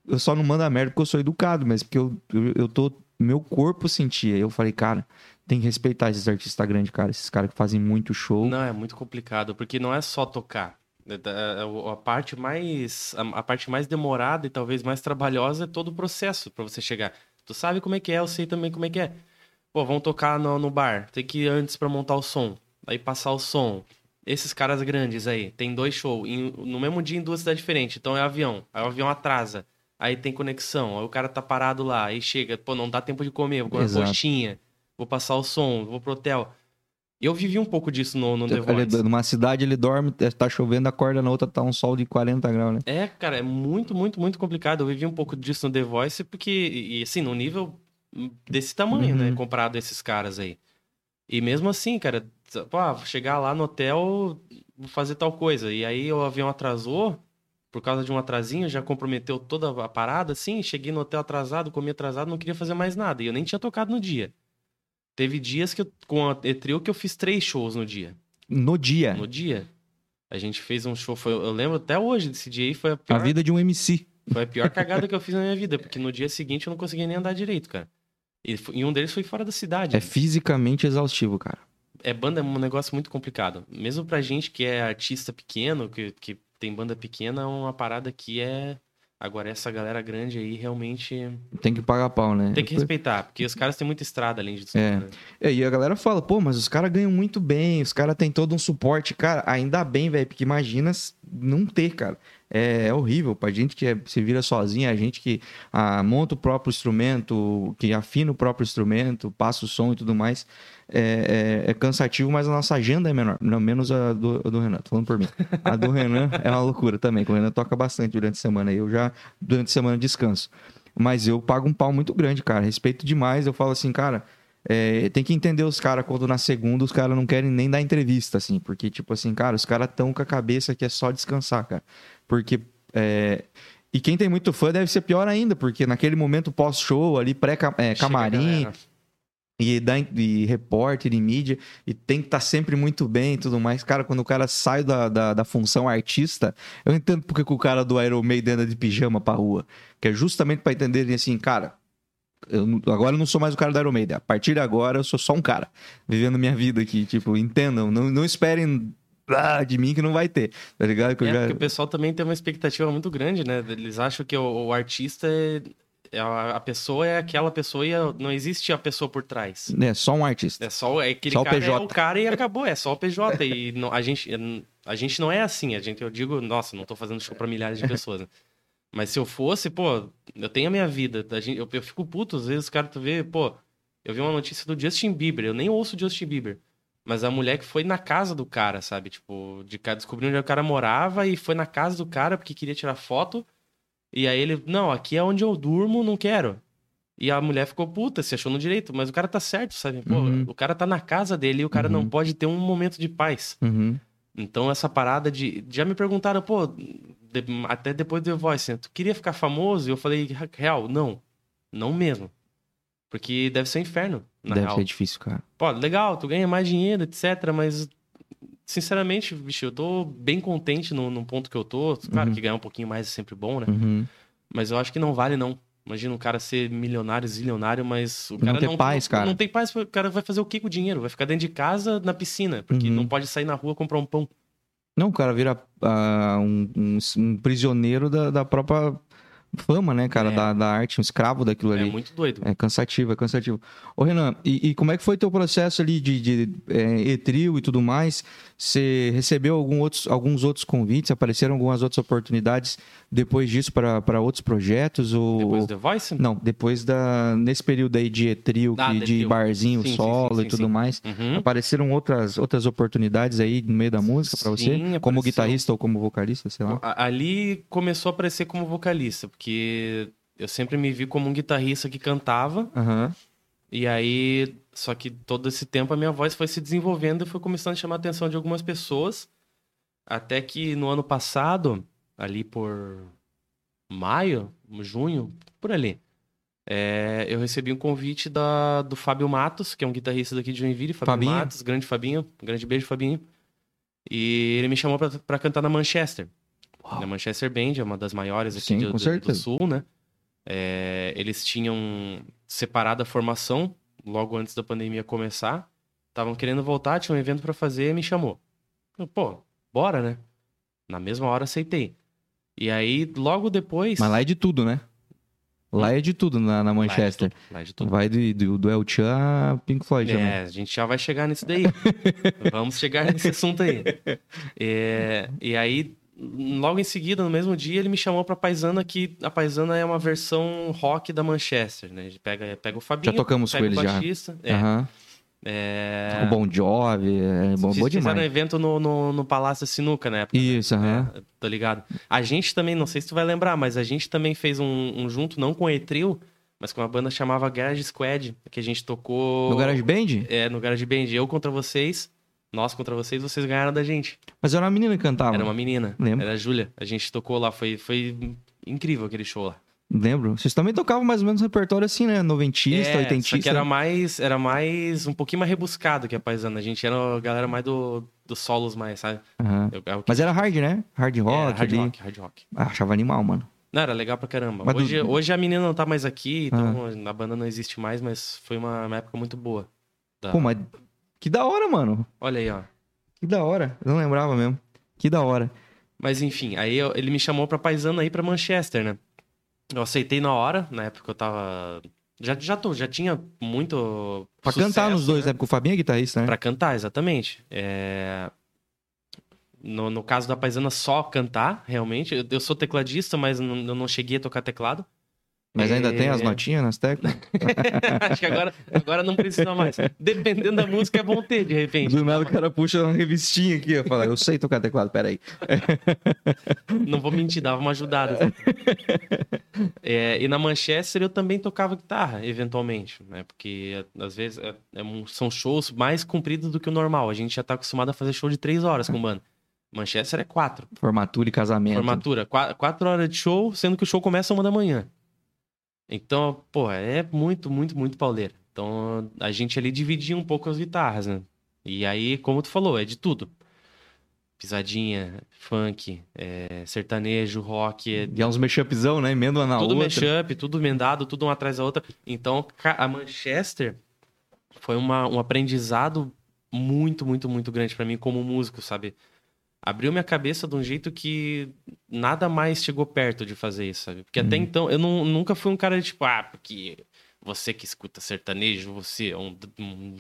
eu só não mando a merda porque eu sou educado, mas porque eu, eu, eu tô. Meu corpo sentia. Eu falei, cara, tem que respeitar esses artistas grandes, cara. Esses caras que fazem muito show. Não, é muito complicado, porque não é só tocar. É, é, é a parte mais a parte mais demorada e talvez mais trabalhosa é todo o processo para você chegar. Tu sabe como é que é, eu sei também como é que é. Pô, vamos tocar no, no bar, tem que ir antes para montar o som, aí passar o som. Esses caras grandes aí, tem dois shows no mesmo dia em duas cidades diferentes, então é avião, aí o avião atrasa, aí tem conexão, aí o cara tá parado lá, aí chega, pô, não dá tempo de comer, vou comer coxinha. Vou passar o som, vou pro hotel. Eu vivi um pouco disso no, no The Voice. Numa cidade ele dorme, tá chovendo, acorda na outra, tá um sol de 40 graus, né? É, cara, é muito, muito, muito complicado. Eu vivi um pouco disso no The Voice, porque, e assim, no nível desse tamanho, né, uhum. né? Comparado a esses caras aí. E mesmo assim, cara, pô, ah, chegar lá no hotel, fazer tal coisa. E aí o avião atrasou, por causa de um atrasinho, já comprometeu toda a parada, assim. Cheguei no hotel atrasado, comi atrasado, não queria fazer mais nada. E eu nem tinha tocado no dia. Teve dias que eu, com a Etril que eu fiz três shows no dia. No dia? No dia. A gente fez um show, foi, eu lembro até hoje desse dia aí, foi a pior... A vida de um MC. Foi a pior cagada que eu fiz na minha vida, porque no dia seguinte eu não conseguia nem andar direito, cara. E, e um deles foi fora da cidade. É fisicamente exaustivo, cara. É banda é um negócio muito complicado. Mesmo pra gente que é artista pequeno, que, que tem banda pequena, é uma parada que é Agora, essa galera grande aí realmente. Tem que pagar pau, né? Tem que respeitar, porque os caras têm muita estrada além disso. É. Né? é e a galera fala, pô, mas os caras ganham muito bem, os caras têm todo um suporte. Cara, ainda bem, velho, porque imagina não ter, cara é, é horrível. Pra gente que é, se vira sozinha, a gente que ah, monta o próprio instrumento, que afina o próprio instrumento, passa o som e tudo mais, é, é, é cansativo, mas a nossa agenda é menor. Não, menos a do, a do Renan, tô falando por mim. A do Renan é uma loucura também, o Renan toca bastante durante a semana. Eu já, durante a semana, descanso. Mas eu pago um pau muito grande, cara. Respeito demais. Eu falo assim, cara. É, tem que entender os caras quando na segunda os caras não querem nem dar entrevista, assim, porque, tipo assim, cara, os caras tão com a cabeça que é só descansar, cara. Porque. É... E quem tem muito fã deve ser pior ainda, porque naquele momento pós-show, ali, pré-camarim, é, e, da, e repórter e mídia, e tem que estar tá sempre muito bem e tudo mais. Cara, quando o cara sai da, da, da função artista, eu entendo porque que o cara do Iron Maiden anda de pijama pra rua. Que é justamente para entenderem assim, cara, eu, agora eu não sou mais o cara do Iron Maiden. A partir de agora eu sou só um cara vivendo minha vida aqui. Tipo, entendam, não, não esperem ah, de mim que não vai ter, tá ligado? Que é, já... porque o pessoal também tem uma expectativa muito grande, né? Eles acham que o, o artista é, é a, pessoa é aquela pessoa e não existe a pessoa por trás. É só um artista. É só é aquele só cara, o PJ. É o cara e acabou, é só o PJ. e não, a, gente, a gente não é assim, a gente, eu digo, nossa, não tô fazendo show pra milhares de pessoas, né? Mas se eu fosse, pô, eu tenho a minha vida, a gente, eu, eu fico puto, às vezes o cara tu vê, pô, eu vi uma notícia do Justin Bieber, eu nem ouço Justin Bieber. Mas a mulher que foi na casa do cara, sabe? Tipo, de descobriu onde o cara morava e foi na casa do cara porque queria tirar foto. E aí ele, não, aqui é onde eu durmo, não quero. E a mulher ficou puta, se achou no direito, mas o cara tá certo, sabe? Pô, uhum. o cara tá na casa dele e o cara uhum. não pode ter um momento de paz. Uhum. Então essa parada de. Já me perguntaram, pô, de... até depois do The Voice, tu queria ficar famoso? E eu falei, real, não. Não mesmo. Porque deve ser um inferno. Na deve real. ser difícil, cara. Pô, legal, tu ganha mais dinheiro, etc. Mas, sinceramente, bicho, eu tô bem contente no, no ponto que eu tô. Claro uhum. que ganhar um pouquinho mais é sempre bom, né? Uhum. Mas eu acho que não vale, não. Imagina um cara ser milionário, zilionário, mas o cara não, tem paz, cara. Não tem paz, o cara vai fazer o que com o dinheiro? Vai ficar dentro de casa, na piscina, porque uhum. não pode sair na rua comprar um pão. Não, o cara vira uh, um, um, um, prisioneiro da, da própria fama, né, cara, é. da, da arte, um escravo daquilo é ali. É muito doido. É cansativo, é cansativo. Ô, Renan, e, e como é que foi teu processo ali de, de é, etril e tudo mais? Você recebeu algum outros, alguns outros convites? Apareceram algumas outras oportunidades depois disso para outros projetos? Ou... Depois do The Voice? Não, depois da. Nesse período aí de trio, Ah, de Trio. barzinho, Sim, solo sim, e sim, tudo sim. mais. Uhum. Apareceram outras, outras oportunidades aí no meio da música pra você? Sim, como apareceu. guitarrista ou como vocalista, sei lá. Ali começou a aparecer como vocalista, porque eu sempre me vi como um guitarrista que cantava, Aham. e aí, só que todo esse tempo a minha voz foi se desenvolvendo e foi começando a chamar a atenção de algumas pessoas, até que no ano passado, ali por maio, junho, por ali, é, eu recebi um convite da, do Fábio Matos, que é um guitarrista daqui de Joinville, Fábio Fabinho. Matos, grande Fabinho, grande beijo, Fabinho. E ele me chamou pra, pra cantar na Manchester. Na Manchester Band, é uma das maiores aqui Sim, do, do-. Sul, né? É, eles tinham separado a formação logo antes da pandemia começar. Estavam querendo voltar, tinha um evento pra fazer, me chamou. Eu, Pô, bora, né? Na mesma hora aceitei. E aí, logo depois. Mas lá é de tudo, né? Lá é de tudo na, na Lá é de Manchester. tudo, lá é de tudo. Vai do, do, do El Chan a Pink Floyd também. É, a gente já vai chegar nisso daí. [laughs] Vamos chegar nesse assunto aí. É, e aí, logo em seguida, no mesmo dia, ele me chamou pra Paisana, que a Paisana é uma versão rock da Manchester, né? Pega, pega o Fabinho, Já tocamos pega com o eles já. baixista. É, Aham. É, O Bon Jovi, é bom, bom Fizeram um demais. evento no, no, no Palácio Sinuca, época. Isso, aham. É, tô ligado. A gente também, não sei se tu vai lembrar, mas a gente também fez um, um junto, não com o E-Trio, mas com uma banda chamava Garage Squad, que a gente tocou... No Garage Band? É, no Garage Band. Eu contra vocês, nós contra vocês, vocês ganharam da gente. Mas era uma menina que cantava. Era uma menina. Lembro. Era a Júlia. A gente tocou lá, foi, foi incrível aquele show lá. Lembro. Vocês também tocavam mais ou menos um repertório assim, né? Noventista, é, oitentista. Só que era mais, era mais, um pouquinho mais rebuscado que a Paisana. A gente era a galera mais do, dos solos mais, sabe? Aham. Eu, eu, Mas era hard, né? Hard rock é, hard ali. rock, hard rock. Ah, achava animal, mano. Não, era legal pra caramba. Mas do- Hoje, hoje a menina não tá mais aqui, então a banda não existe mais, mas foi uma, uma época muito boa. Da- Pô, mas que da hora, mano. Olha aí, ó. Que da hora. Eu não lembrava mesmo. Que da hora. Mas enfim, aí ele me chamou pra paisana aí pra Manchester, né? Eu aceitei na hora, na época eu tava. Já, já, tô, já tinha muito. Pra sucesso, cantar nos dois, né? né? Porque o Fabinho é guitarrista, né? Pra cantar, exatamente. É, No, no caso da paisana, só cantar, realmente. Eu, eu sou tecladista, mas eu não cheguei a tocar teclado. Mas ainda É. tem as notinhas nas teclas. [laughs] Acho que agora, agora não precisa mais. Dependendo da música, é bom ter, de repente. Do nada o cara puxa uma revistinha aqui, ó. Fala, eu sei tocar teclado, peraí. [laughs] Não vou mentir, dava uma ajudada. É, e na Manchester eu também tocava guitarra, eventualmente, né? Porque às vezes é- é são shows mais compridos do que o normal. A gente já tá acostumado a fazer show de três horas com banda. Manchester é quatro. Formatura e casamento. Formatura, qua- quatro horas de show, sendo que o show começa uma da manhã. Então, pô, é muito, muito, muito pauleira. Então, a gente ali dividia um pouco as guitarras, né? E aí, como tu falou, é de tudo. Pisadinha, funk, é, sertanejo, rock, é E é uns mashupzão, né? Emenda na tudo outra. mashup, tudo emendado, tudo uma atrás da outra. Então, a Manchester foi uma, um aprendizado muito, muito, muito grande pra mim como músico, sabe? Abriu minha cabeça de um jeito que nada mais chegou perto de fazer isso, sabe? Porque até Uhum. então eu não- nunca fui um cara de tipo, ah, porque você que escuta sertanejo, você é um.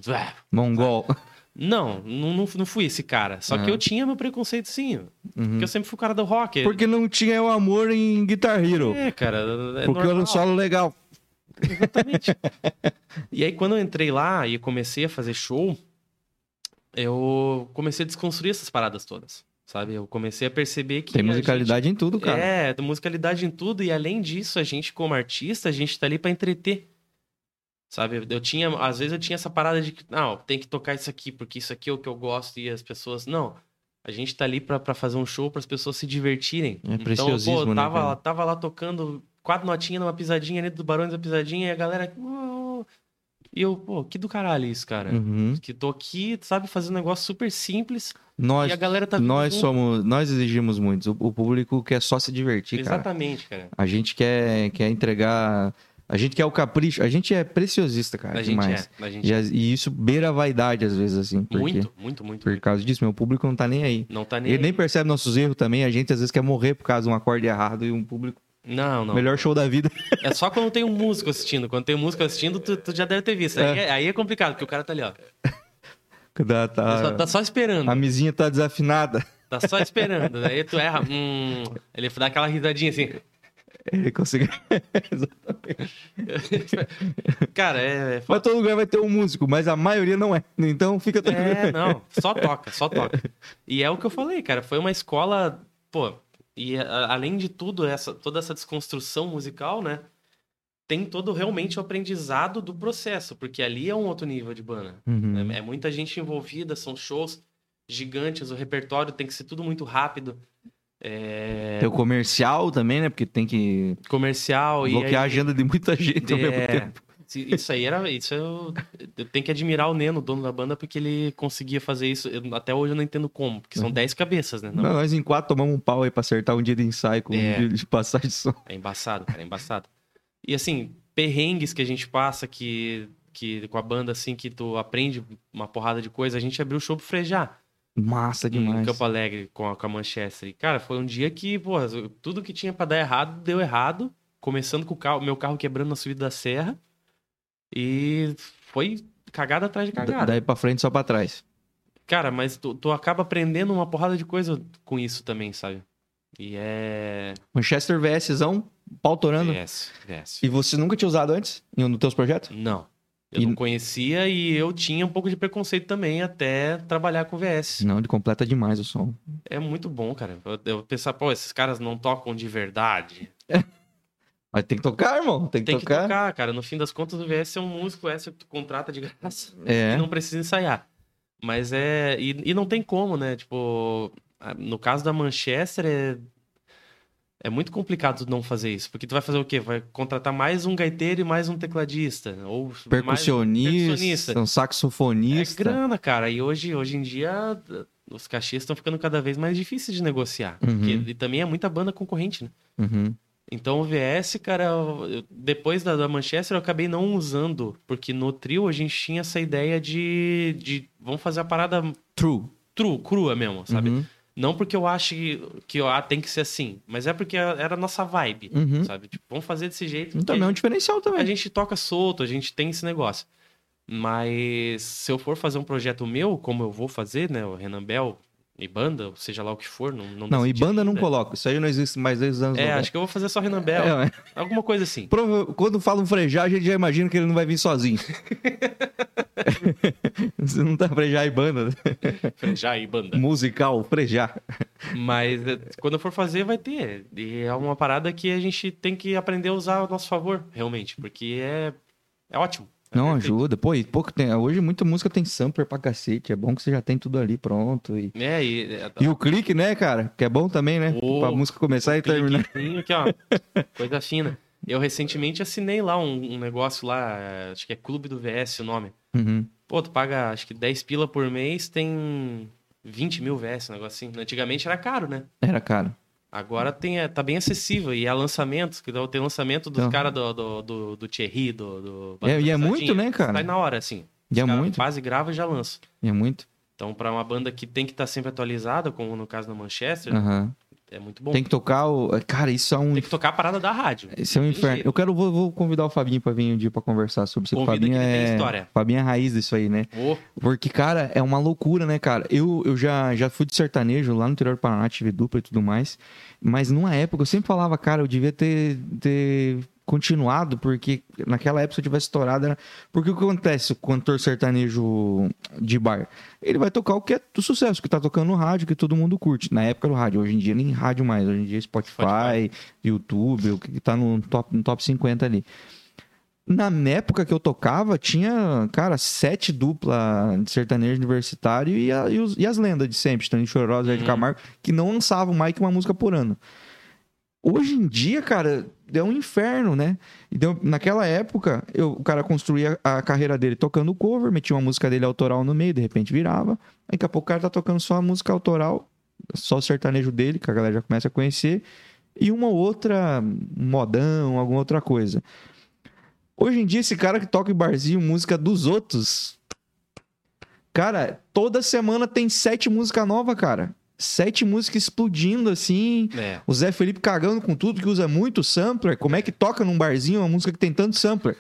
ah. Mongol. Não, não, não, fui esse cara. Só que Aham. eu tinha meu preconceito sim. Uhum. Porque eu sempre fui o cara do rock. Porque não tinha o amor em Guitar Hero. É, cara. É porque era normal. um solo legal. Exatamente. [laughs] e aí, quando eu entrei lá e comecei a fazer show, eu comecei a desconstruir essas paradas todas, sabe? Eu comecei a perceber que. Tem musicalidade em tudo, gente- cara. É, tem musicalidade em tudo. E além disso, a gente, como artista, a gente tá ali pra entreter. Sabe? Eu tinha. Às vezes eu tinha essa parada de que, não, tem que tocar isso aqui, porque isso aqui é o que eu gosto e as pessoas. Não. A gente tá ali pra, pra fazer um show para as pessoas se divertirem. É então, preciosismo, pô, né, tava, lá, tava lá tocando quatro notinhas numa pisadinha ali do Barões da Pisadinha e a galera. "Oh". E eu, pô, que do caralho isso, cara. Uhum. Que tô aqui, sabe, fazendo um negócio super simples Nós, e a galera tá nós somos, nós exigimos muito. O, o público quer só se divertir, cara. Exatamente, cara. A gente quer, quer entregar. A gente quer o capricho. A gente é preciosista, cara. a gente demais. é. A gente E, é. e isso beira a vaidade, às vezes, assim. Porque, Muito, muito, muito. Por muito. causa disso, meu público não tá nem aí. Não tá nem. Ele nem percebe nossos erros também. A gente, às vezes, quer morrer por causa de um acorde errado e um público. Não, não. Melhor show da vida. É só quando tem um músico assistindo. Quando tem um músico assistindo, tu, tu já deve ter visto. Aí, é. aí é complicado, porque o cara tá ali, ó. [laughs] Tá, tá- Só- tá só esperando. a mizinha tá desafinada. Tá só esperando. Daí tu erra. Hum, ele dá aquela risadinha assim. Ele conseguiu. [laughs] Cara, é. Mas todo lugar vai ter um músico, mas a maioria não é. Então fica tranquilo. É, não. Só toca, só toca. E é o que eu falei, cara. Foi uma escola. Pô, e a- além de tudo, essa, toda essa desconstrução musical, né? Tem todo realmente o aprendizado do processo, porque ali é um outro nível de banda. Uhum. É, é muita gente envolvida, são shows gigantes, o repertório tem que ser tudo muito rápido. É, Tem o comercial também, né? Porque tem que comercial e bloquear a agenda de muita gente ao mesmo É, tempo. Isso aí era. Isso eu, eu tenho que admirar o Neno, dono da banda, porque ele conseguia fazer isso. Eu- até hoje eu não entendo como, porque são 10 cabeças, né? Não, Não, nós em quatro tomamos um pau aí pra acertar um dia de ensaio com É. um dia de passagem de som. É embaçado, cara, é embaçado. E assim, perrengues que a gente passa que, que com a banda, assim, que tu aprende uma porrada de coisa. A gente abriu o show pro Frejar. Massa em demais. Campo Alegre com a, com a Manchester. E, cara, foi um dia que, pô, tudo que tinha pra dar errado, deu errado. Começando com o carro, meu carro quebrando na subida da serra. E foi cagada atrás de Da- cagada. Daí pra frente, só pra trás. Cara, mas tu, tu acaba aprendendo uma porrada de coisa com isso também, sabe? E é. Manchester VSzão, pau torando. VS, VS. E você nunca tinha usado antes em um dos teus projetos? Não. Eu E- não conhecia e eu tinha um pouco de preconceito também até trabalhar com VS. Não, ele completa demais o som. É muito bom, cara. Eu, eu pensar, pô, esses caras não tocam de verdade. [laughs] Mas tem que tocar, irmão. Tem que Tem que tocar. tocar, cara. No fim das contas, o VS é um músico, essa que tu contrata de graça. [laughs] É. E não precisa ensaiar. Mas é. E, e não tem como, né? Tipo, no caso da Manchester, é. É muito complicado não fazer isso. Porque tu vai fazer o quê? Vai contratar mais um gaiteiro e mais um tecladista. Ou mais um Percussionista, percussionista. um É saxofonista. grana, cara. E hoje, hoje em dia, os cachês estão ficando cada vez mais difíceis de negociar. Uhum. Porque, e também é muita banda concorrente, né? Uhum. Então o VS, cara, depois da, da Manchester eu acabei não usando, porque no trio a gente tinha essa ideia de, de vamos fazer a parada True. true, crua mesmo, sabe? Uhum. Não porque eu acho que, que ah, tem que ser assim, mas é porque era a nossa vibe, Uhum. sabe? Tipo, vamos fazer desse jeito. Também é porque um diferencial a também. gente toca solto, a gente tem esse negócio. Mas se eu for fazer um projeto meu, como eu vou fazer, né? O Renan Bell e banda, ou seja lá o que for, não Não, Não, e decidi banda não coloca. Isso aí não existe mais desde os anos É, 90. acho que eu vou fazer só Renan Bell. É, mas- Alguma coisa assim. Prova- Quando fala um frejar, a gente já imagina que ele não vai vir sozinho. [laughs] Você não tá frejar e banda. né? Já aí, banda. Musical, frejar. Mas é, quando eu for fazer, vai ter. E é uma parada que a gente tem que aprender a usar ao nosso favor, realmente. Porque é, é ótimo. É Não, perfeito. ajuda. Pô, e pouco tem. Hoje muita música tem sampler pra cacete. É bom que você já tem tudo ali pronto. E, É, e... é, e o clique, né, cara? Que é bom também, né? Ô, pra música começar e terminar. aqui, ó. [laughs] Coisa fina. Eu recentemente assinei lá um, um negócio lá, é, acho que é Clube do VS o nome. Uhum. Pô, tu paga acho que 10 pila por mês, tem 20 mil VS, um negócio assim. Antigamente era caro, né? Era caro. Agora tem, é, tá bem acessível. E há lançamentos, que tem lançamento dos Então. caras do, do, do, do Thierry, do. do É, e é muito, né, cara? Sai na hora, assim. E é muito. Faz e grava e já lança. E é muito. Então, pra uma banda que tem que estar sempre atualizada, como no caso da Manchester, Aham. É muito bom. Tem que tocar o. Cara, isso é um. Tem que tocar a parada da rádio. Isso é um inferno. jeito. Eu quero, vou, vou convidar o Fabinho pra vir um dia pra conversar sobre isso. O Convida Fabinho é. história. Fabinho é raiz disso aí, né? Ô, Porque, cara, é uma loucura, né, cara? Eu, eu já, já fui de sertanejo lá no interior do Paraná, tive dupla e tudo mais. Mas numa época eu sempre falava, cara, eu devia ter, ter continuado, porque naquela época se eu tivesse estourado era. Porque o que acontece com o cantor sertanejo de bar? Ele vai tocar o que é do sucesso, que tá tocando no rádio, que todo mundo curte. Na época do rádio, hoje em dia nem rádio mais, hoje em dia é Spotify, Spotify. YouTube, o que tá no top, no top 50 ali. Na época que eu tocava, tinha, cara, sete dupla de sertanejo universitário e, a- e os- e as lendas de sempre, Stanley Chorosa, Zé de Uhum. Camargo, que não lançavam mais que uma música por ano. Hoje em dia, cara, é um inferno, né? Então, naquela época, eu- o cara construía a carreira dele tocando cover, metia uma música dele autoral no meio, de repente virava. Aí daqui a pouco o cara tá tocando só a música autoral, só o sertanejo dele, que a galera já começa a conhecer, e uma outra modão, alguma outra coisa. Hoje em dia, esse cara que toca em barzinho música dos outros. Cara, toda semana tem sete músicas novas, cara. Sete músicas explodindo assim. é. O Zé Felipe cagando com tudo, que usa muito sampler. Como é que toca num barzinho uma música que tem tanto sampler?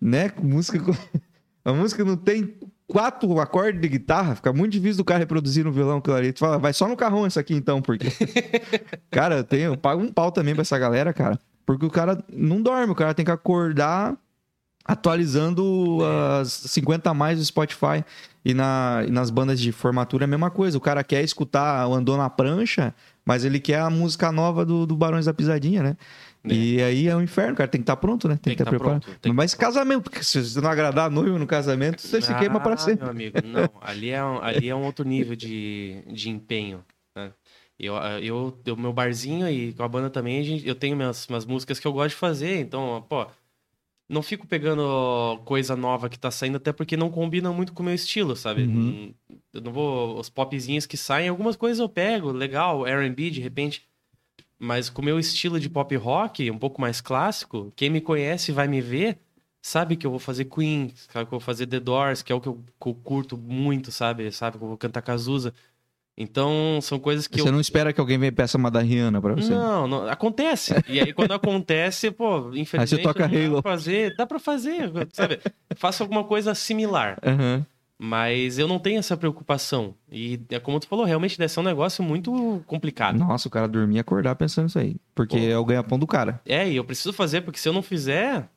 Né? Música. [laughs] A música não tem quatro acordes de guitarra, fica muito difícil do cara reproduzir no violão aquilo ali. Tu fala, vai só no carrão isso aqui então, porque. [laughs] cara, eu, tenho, eu pago um pau também pra essa galera, cara. Porque o cara não dorme, o cara tem que acordar atualizando é. as 50 a mais do Spotify. E, na, e nas bandas de formatura é a mesma coisa. O cara quer escutar o Andou na Prancha, mas ele quer a música nova do, do Barões da Pisadinha, né? É. E aí é um inferno, cara. Tem que estar tá pronto, né? Tem, tem que estar tá preparado. Pronto, Mas casamento, porque se você não agradar a noivo no casamento, você ah, se queima para sempre. Meu amigo, não. Ali é um, ali é um outro nível de, de empenho. Né? Eu, eu, eu, meu barzinho e com a banda também, eu tenho minhas, minhas músicas que eu gosto de fazer. Então, pô, não fico pegando coisa nova que tá saindo, até porque não combina muito com o meu estilo, sabe? Uhum. Eu não vou. Os popzinhos que saem, algumas coisas eu pego, legal, RB de repente. Mas com o meu estilo de pop rock, um pouco mais clássico, quem me conhece vai me ver, sabe que eu vou fazer Queen, sabe que eu vou fazer The Doors, que é o que eu, que eu curto muito, sabe? Sabe que eu vou cantar Cazuza. Então, são coisas que Você eu... não espera que alguém venha peça uma da Rihanna pra você? Não, não acontece. E aí, quando acontece, pô, infelizmente... Aí você toca dá Halo. Pra fazer, dá pra fazer, sabe? Faça alguma coisa similar. Uhum. Mas eu não tenho essa preocupação. E é como tu falou, realmente deve ser um negócio muito complicado. Nossa, o cara dormir e acordar pensando isso aí. Porque Pô. é o ganha-pão do cara. É, e eu preciso fazer, porque se eu não fizer,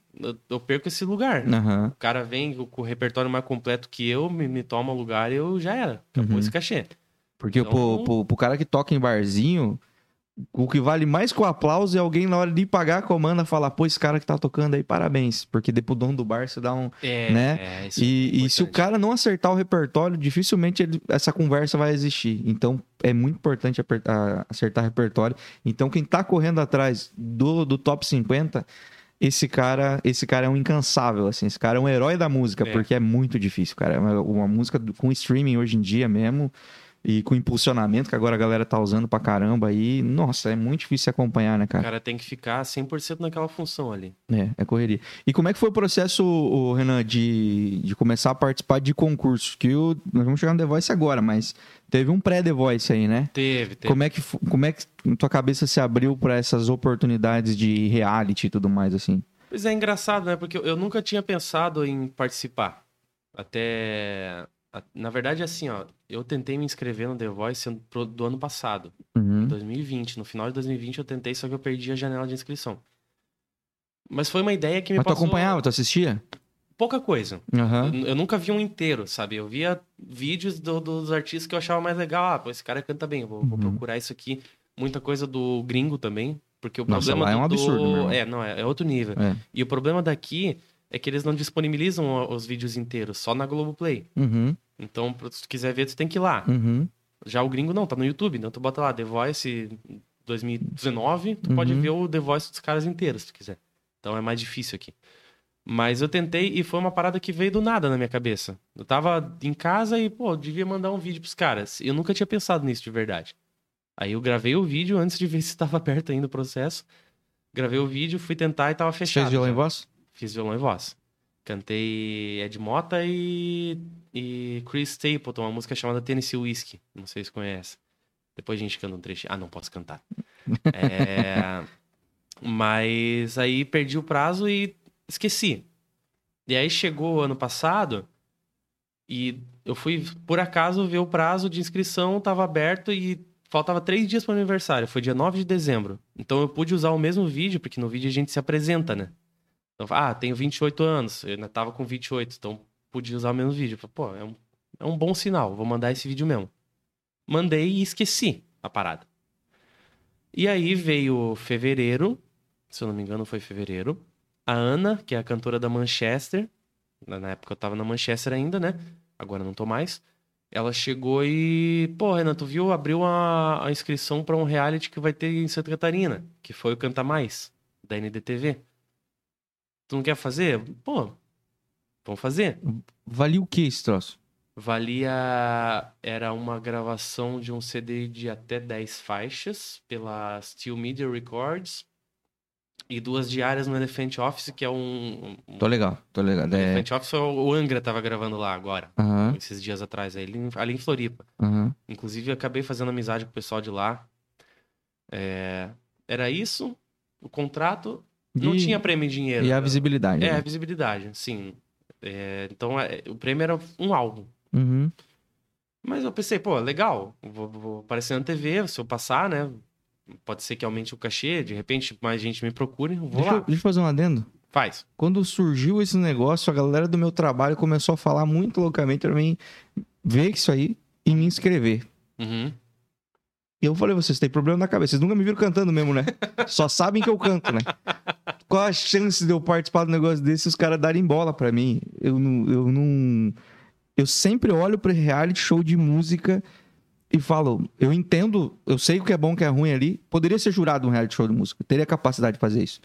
eu perco esse lugar. Uhum. O cara vem com o repertório mais completo que eu, me, me toma lugar e eu já era. Acabou uhum. esse cachê. Porque então... pro, pro, pro cara que toca em barzinho, o que vale mais que o aplauso é alguém na hora de pagar a comanda falar, pô, esse cara que tá tocando aí, parabéns. Porque depois o dono do bar você dá um. É, né? É, e, é e se o cara não acertar o repertório, dificilmente ele, essa conversa vai existir. Então é muito importante apertar, acertar o repertório. Então quem tá correndo atrás do, do top 50 esse cara, esse cara é um incansável, assim, esse cara é um herói da música, é. porque é muito difícil, cara. Uma, uma música com streaming hoje em dia mesmo, e com impulsionamento que agora a galera tá usando pra caramba aí, nossa, é muito difícil acompanhar, né, cara? O cara tem que ficar 100% naquela função ali. É, é correria. E como é que foi o processo, Renan, de, de começar a participar de concursos? Que o, nós vamos chegar no The Voice agora, mas teve um pré-The Voice aí, né? Teve, teve. Como é que, como é que tua cabeça se abriu para essas oportunidades de reality e tudo mais, assim? Pois é, engraçado, né? Porque eu nunca tinha pensado em participar. Até na verdade, assim, ó, eu tentei me inscrever no The Voice do ano passado, uhum. 2020. No final de 2020 eu tentei, só que eu perdi a janela de inscrição. Mas foi uma ideia que me Mas passou... tu acompanhava, tu assistia? Pouca coisa. Uhum. Eu, eu, nunca vi um inteiro, sabe? Eu via vídeos do, dos artistas que eu achava mais legal. Ah, pô, esse cara canta bem, vou, uhum. vou procurar isso aqui. Muita coisa do gringo também, porque o Nossa, problema lá é um absurdo, do... Meu É, não, é, é outro nível. É. E o problema daqui é que eles não disponibilizam os vídeos inteiros, só na Globoplay. Uhum. Então, se tu quiser ver, tu tem que ir lá. Uhum. Já o gringo não, tá no YouTube. Então tu bota lá The Voice 2019, tu uhum. pode ver o The Voice dos caras inteiros, se tu quiser. Então é mais difícil aqui. Mas eu tentei e foi uma parada que veio do nada na minha cabeça. Eu tava em casa e, pô, devia mandar um vídeo pros caras. Eu nunca tinha pensado nisso de verdade. Aí eu gravei o vídeo antes de ver [laughs] se estava perto ainda o processo. Gravei o vídeo, fui tentar e tava fechado. Fez violão já. e voz? Fiz violão e voz. Cantei Ed Mota e, e Chris Stapleton, uma música chamada Tennessee Whiskey. Não sei se conhece. Depois a gente canta um trecho. Ah, não posso cantar. [laughs] é... Mas aí perdi o prazo e esqueci. E aí chegou o ano passado e eu fui, por acaso, ver o prazo de inscrição, estava aberto e faltava três dias para o aniversário. Foi dia 9 de dezembro. Então eu pude usar o mesmo vídeo, porque no vídeo a gente se apresenta, né? Então, ah, tenho 28 anos, eu ainda tava com 28, então podia usar o mesmo vídeo. Falei, Pô, é um, é um bom sinal, vou mandar esse vídeo mesmo. Mandei e esqueci a parada. E aí veio fevereiro, se eu não me engano foi fevereiro, a Ana, que é a cantora da Manchester, na época eu tava na Manchester ainda, né? Agora não tô mais. Ela chegou e, pô, Renan, tu viu? Abriu a, a inscrição para um reality que vai ter em Santa Catarina, que foi o Canta Mais, da NDTV. Tu não quer fazer? Pô, vamos fazer. Valia o que esse troço? Valia. Era uma gravação de um CD de até 10 faixas pela Steel Media Records. E duas diárias no Elephant Office, que é um. Tô legal, tô legal. O é... Elephant Office, o Angra tava gravando lá agora, uhum. esses dias atrás, ali, ali em Floripa. Uhum. Inclusive, acabei fazendo amizade com o pessoal de lá. É... Era isso, o contrato, não tinha prêmio em dinheiro. E a visibilidade. É, né? a visibilidade, sim. É, então, é, o prêmio era um álbum. Uhum. Mas eu pensei, pô, legal, vou, vou aparecer na TV, se eu passar, né? Pode ser que aumente o cachê, de repente mais gente me procure, vou Deixa, lá. eu- deixa eu fazer um adendo. Faz. Quando surgiu esse negócio, a galera do meu trabalho começou a falar muito loucamente pra mim ver isso aí e me inscrever. Uhum. E eu falei, vocês têm problema na cabeça. Vocês nunca me viram cantando mesmo, né? Só sabem que eu canto, né? Qual a chance de eu participar do negócio desse e os caras darem bola pra mim? Eu não, eu não. Eu sempre olho pro reality show de música e falo, eu entendo, eu sei o que é bom, o que é ruim ali. Poderia ser jurado um reality show de música, teria capacidade de fazer isso.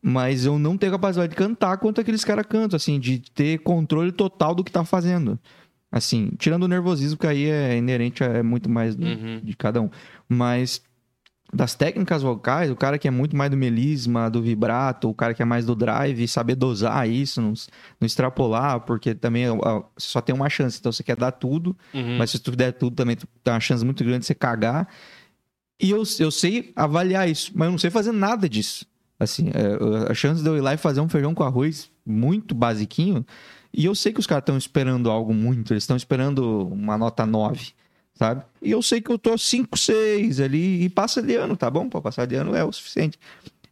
Mas eu não tenho capacidade de cantar quanto aqueles caras cantam, assim, de ter controle total do que tá fazendo. Assim, tirando o nervosismo, que aí é inerente, é muito mais do- Uhum. de cada um. Mas das técnicas vocais, o cara que é muito mais do melisma, do vibrato, o cara que é mais do drive, saber dosar isso, não, não extrapolar, porque também ó, só tem uma chance. Então você quer dar tudo, Uhum. mas se tu der tudo também, tu tem uma chance muito grande de você cagar. E eu, eu sei avaliar isso, mas eu não sei fazer nada disso. Assim, é, a chance de eu ir lá e fazer um feijão com arroz muito basiquinho. E eu sei que os caras estão esperando algo muito, eles estão esperando uma nota 9, sabe? E eu sei que eu tô 5, 6 ali e passa de ano, tá bom? Pra passar de ano é o suficiente.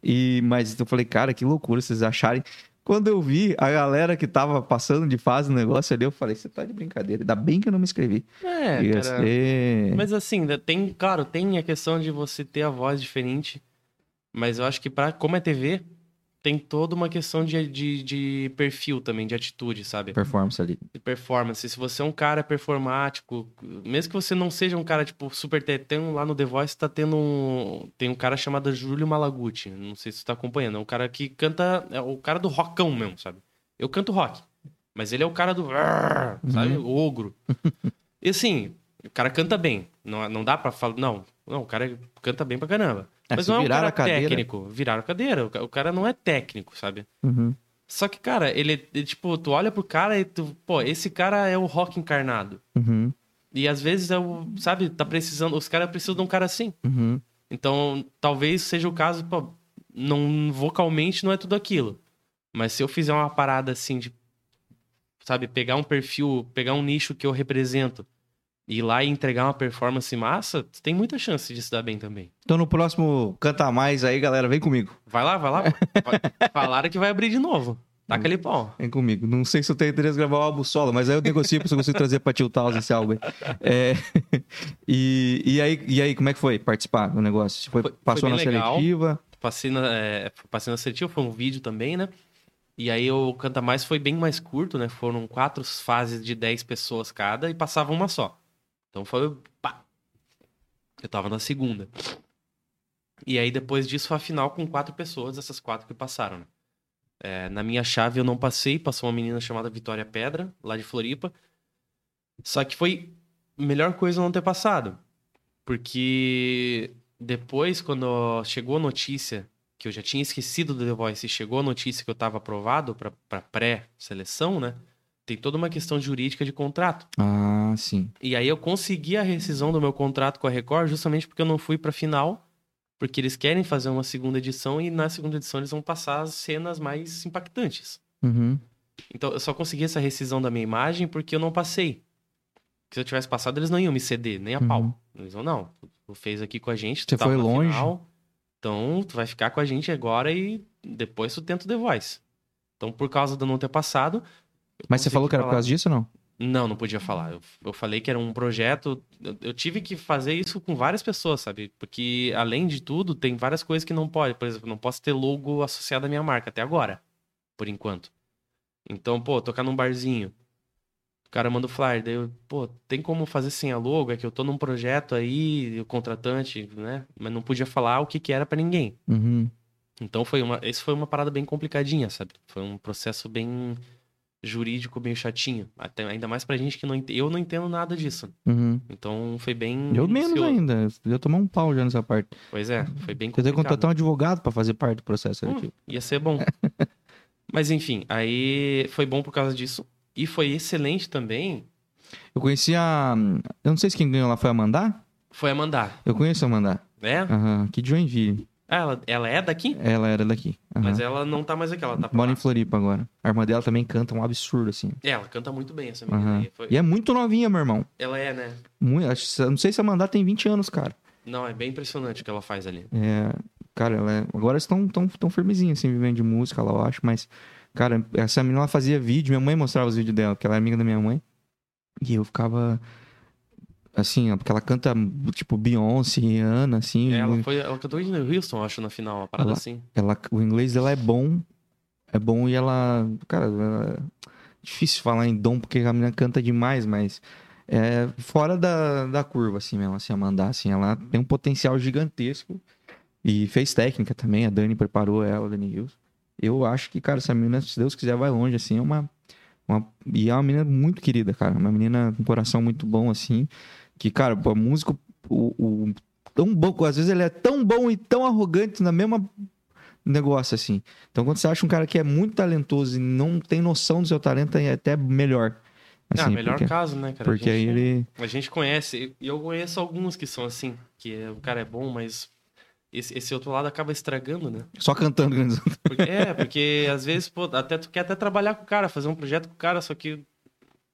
E, mas eu falei, cara, que loucura vocês acharem. Quando eu vi a galera que tava passando de fase no negócio ali, eu falei, você tá de brincadeira. Ainda bem que eu não me inscrevi. É, cara. Mas assim, tem, claro, tem a questão de você ter a voz diferente, mas eu acho que para como é TV, tem toda uma questão de, de, de perfil também, de atitude, sabe? performance ali. De performance. Se você é um cara performático, mesmo que você não seja um cara, tipo, super tetão, lá no The Voice tá tendo um... Tem um cara chamado Júlio Malaguti, não sei se você tá acompanhando, é um cara que canta... É o cara do rockão mesmo, sabe? Eu canto rock, mas ele é o cara do... Sabe? O ogro. E assim, o cara canta bem. Não, não dá pra falar. Não, não, o cara canta bem pra caramba. É, Mas não é um cara técnico. Viraram a cadeira. O ca- O cara não é técnico, sabe? Uhum. Só que, cara, ele, ele, tipo, tu olha pro cara e tu, pô, esse cara é o rock encarnado. Uhum. E às vezes é o, sabe, tá precisando, os caras precisam de um cara assim. Uhum. Então, talvez seja o caso, pô, não, vocalmente não é tudo aquilo. Mas se eu fizer uma parada assim de, sabe, pegar um perfil, pegar um nicho que eu represento, ir lá e entregar uma performance massa, tem muita chance de se dar bem também. Então no próximo Canta Mais aí, galera, vem comigo. Vai lá, vai lá. [laughs] Falaram que vai abrir de novo. Taca ali pau. Vem comigo. Não sei se eu tenho interesse em gravar o álbum solo, mas aí eu negocio pra se eu consigo trazer pra tiltar esse álbum. É, [laughs] e, e, aí, e aí, como é que foi participar do negócio? Foi, Foi- foi passou bem na legal. seletiva? Passei na, é, passei na seletiva, foi um vídeo também, né? E aí o Canta Mais foi bem mais curto, né? Foram quatro fases de 10 pessoas cada e passava uma só. Então foi. Pá. Eu tava na segunda. E aí depois disso foi a final com quatro pessoas, essas quatro que passaram, né? É, na minha chave eu não passei, passou uma menina chamada Vitória Pedra, lá de Floripa. Só que foi a melhor coisa não ter passado. Porque depois, quando chegou a notícia que eu já tinha esquecido do The Voice chegou a notícia que eu tava aprovado pra pra pré-seleção, né? Tem toda uma questão jurídica de contrato. Ah, sim. E aí eu consegui a rescisão do meu contrato com a Record justamente porque eu não fui pra final, porque eles querem fazer uma segunda edição e na segunda edição eles vão passar as cenas mais impactantes. Uhum. Então eu só consegui essa rescisão da minha imagem porque eu não passei. Porque se eu tivesse passado, eles não iam me ceder, nem a Uhum. pau. Eles vão, não, tu fez aqui com a gente, tu Você tava foi longe. final, então tu vai ficar com a gente agora e depois tu tenta o The Voice. Então, por causa de eu não ter passado. Mas você falou que era por falar. causa disso ou não? Não, não podia falar. Eu, eu falei que era um projeto. Eu, eu tive que fazer isso com várias pessoas, sabe? Porque, além de tudo, tem várias coisas que não pode. Por exemplo, não posso ter logo associado à minha marca até agora, por enquanto. Então, pô, tocar num barzinho. O cara manda o flyer, daí eu, pô, tem como fazer sem a logo? É que eu tô num projeto aí, o contratante, né? Mas não podia falar o que que era pra ninguém. Uhum. Então foi uma, isso foi uma parada bem complicadinha, sabe? Foi um processo bem jurídico, bem chatinho. Até, ainda mais pra gente que não eu não entendo nada disso. Uhum. Então foi bem Eu menos minucioso. ainda. Eu tomar um pau já nessa parte. Pois é, foi bem dizer, complicado. contratar um advogado pra fazer parte do processo Hum, seletivo. ia ser bom. [laughs] Mas enfim, aí foi bom por causa disso. E foi excelente também. Eu conheci a. Eu não sei se quem ganhou lá foi a Mandar. Foi a mandar, Eu conheço a Mandar. né? Aham, aqui de Joinville. Ah, ela, ela é daqui? Ela era daqui. aham. Mas ela não tá mais aqui, ela tá pra Mora lá. em Floripa agora. A irmã dela também canta um absurdo, assim. É, ela canta muito bem, essa menina Aham. aí. Foi- E é muito novinha, meu irmão. Ela é, né? Muito, não sei se a Amanda tem 20 anos, cara. Não, é bem impressionante o que ela faz ali. É, cara, ela é, agora estão tão, tão firmezinhas, assim, vivendo de música, lá, eu acho, mas, cara, essa menina ela fazia vídeo, minha mãe mostrava os vídeos dela, porque ela é amiga da minha mãe, e eu ficava, assim, porque ela canta, tipo, Beyoncé, Rihanna, assim, Ela, foi, ela cantou em Houston, acho, na final, uma parada Ela- assim. ela, o inglês dela é bom, é bom e ela, cara, ela- é difícil falar em dom, porque a menina canta demais, mas é fora da, da curva, assim mesmo, assim, a mandar, assim, ela tem um potencial gigantesco e fez técnica também, a Dani preparou ela, a Dani Hills. Eu acho que, cara, essa menina, se Deus quiser, vai longe, assim, é uma, uma e é uma menina muito querida, cara, uma menina com um coração muito bom, assim, que, cara, o músico, o, o- tão bom, às vezes ele é tão bom e tão arrogante na mesma negócio, assim. Então, quando você acha um cara que é muito talentoso e não tem noção do seu talento, é até melhor. ah, Assim, melhor porque, caso, né, cara? porque a aí ele... A gente conhece, e eu conheço alguns que são assim, que é- o cara é bom, mas esse, esse outro lado acaba estragando, né? Só cantando. Porque, é, porque às vezes, pô, até tu quer até trabalhar com o cara, fazer um projeto com o cara, só que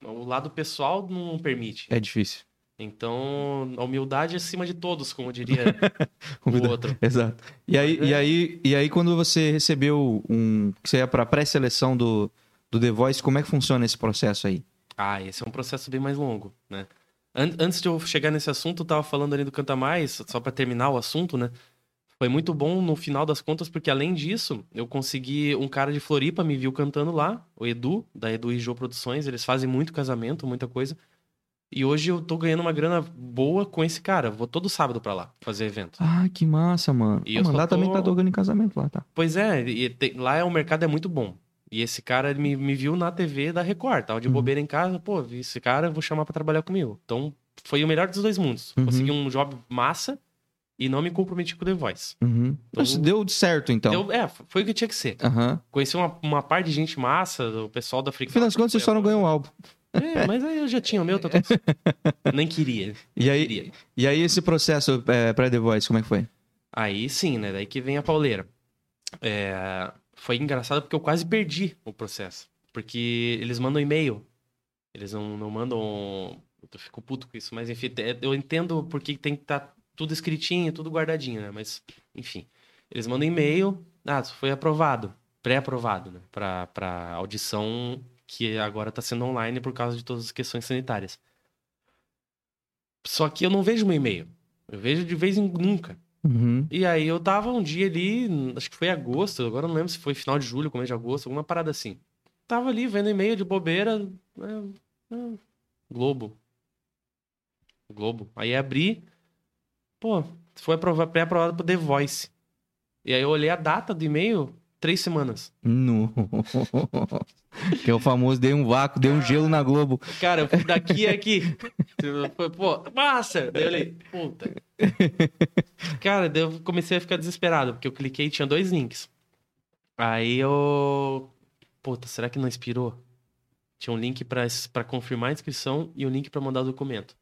o lado pessoal não permite. É difícil. Então, a humildade é acima de todos, como diria [laughs] o outro. Exato. E aí, Mas e é. aí, e aí quando você recebeu um... Que você ia pra pré-seleção do, do The Voice, como é que funciona esse processo aí? Ah, esse é um processo bem mais longo, né? An- Antes de eu chegar nesse assunto, eu tava falando ali do Canta Mais, só pra terminar o assunto, né? Foi muito bom no final das contas, porque além disso, eu consegui um cara de Floripa me viu cantando lá, o Edu, da Edu e Jô Produções, eles fazem muito casamento, muita coisa. E hoje eu tô ganhando uma grana boa com esse cara. Vou todo sábado pra lá fazer evento. Ah, que massa, mano. E Ah, mano, lá também tô- tá tocando em casamento lá, tá? Pois é, e te- lá é, o mercado é muito bom. E esse cara me, me viu na TV da Record, tava de Uhum. bobeira em casa, pô, vi esse cara, vou chamar pra trabalhar comigo. Então, foi o melhor dos dois mundos. Uhum. Consegui um job massa e não me comprometi com o The Voice. Uhum. Então- Isso deu certo, então. Deu- é, foi o que tinha que ser. Aham. Conheci uma, uma par de gente massa, o pessoal da Freak. fim das contas, você só não ganhou o álbum. É, mas aí eu já tinha o meu, tá tudo. Nem queria. [laughs] E aí, queria. e aí esse processo é, pra The Voice, como é que foi? Aí sim, né? Daí que vem a pauleira. É, Foi engraçado porque eu quase perdi o processo. Porque eles mandam e-mail. Eles não, não mandam. Eu fico puto com isso, mas enfim, é- eu entendo porque tem que estar tudo escritinho, tudo guardadinho, né? Mas, enfim. Eles mandam e-mail. Ah, foi aprovado. Pré-aprovado, né? Pra, pra audição que agora tá sendo online por causa de todas as questões sanitárias. Só que eu não vejo meu e-mail. Eu vejo de vez em nunca. Uhum. E aí eu tava um dia ali, acho que foi agosto, agora não lembro se foi final de julho, começo de agosto, alguma parada assim. Tava ali vendo e-mail de bobeira. é, é, Globo. Globo. Aí abri. Pô, foi aprova- pré-aprovado pro The Voice. E aí eu olhei a data do e-mail, três semanas. No. que é o famoso, dei um vácuo, dei um gelo na Globo. Cara, eu fui daqui a aqui. Pô, massa! Daí eu olhei, puta. Cara, daí eu comecei a ficar desesperado, porque eu cliquei e tinha dois links. Aí eu. Puta, será que não expirou? Tinha um link pra, pra confirmar a inscrição e um link pra mandar o documento.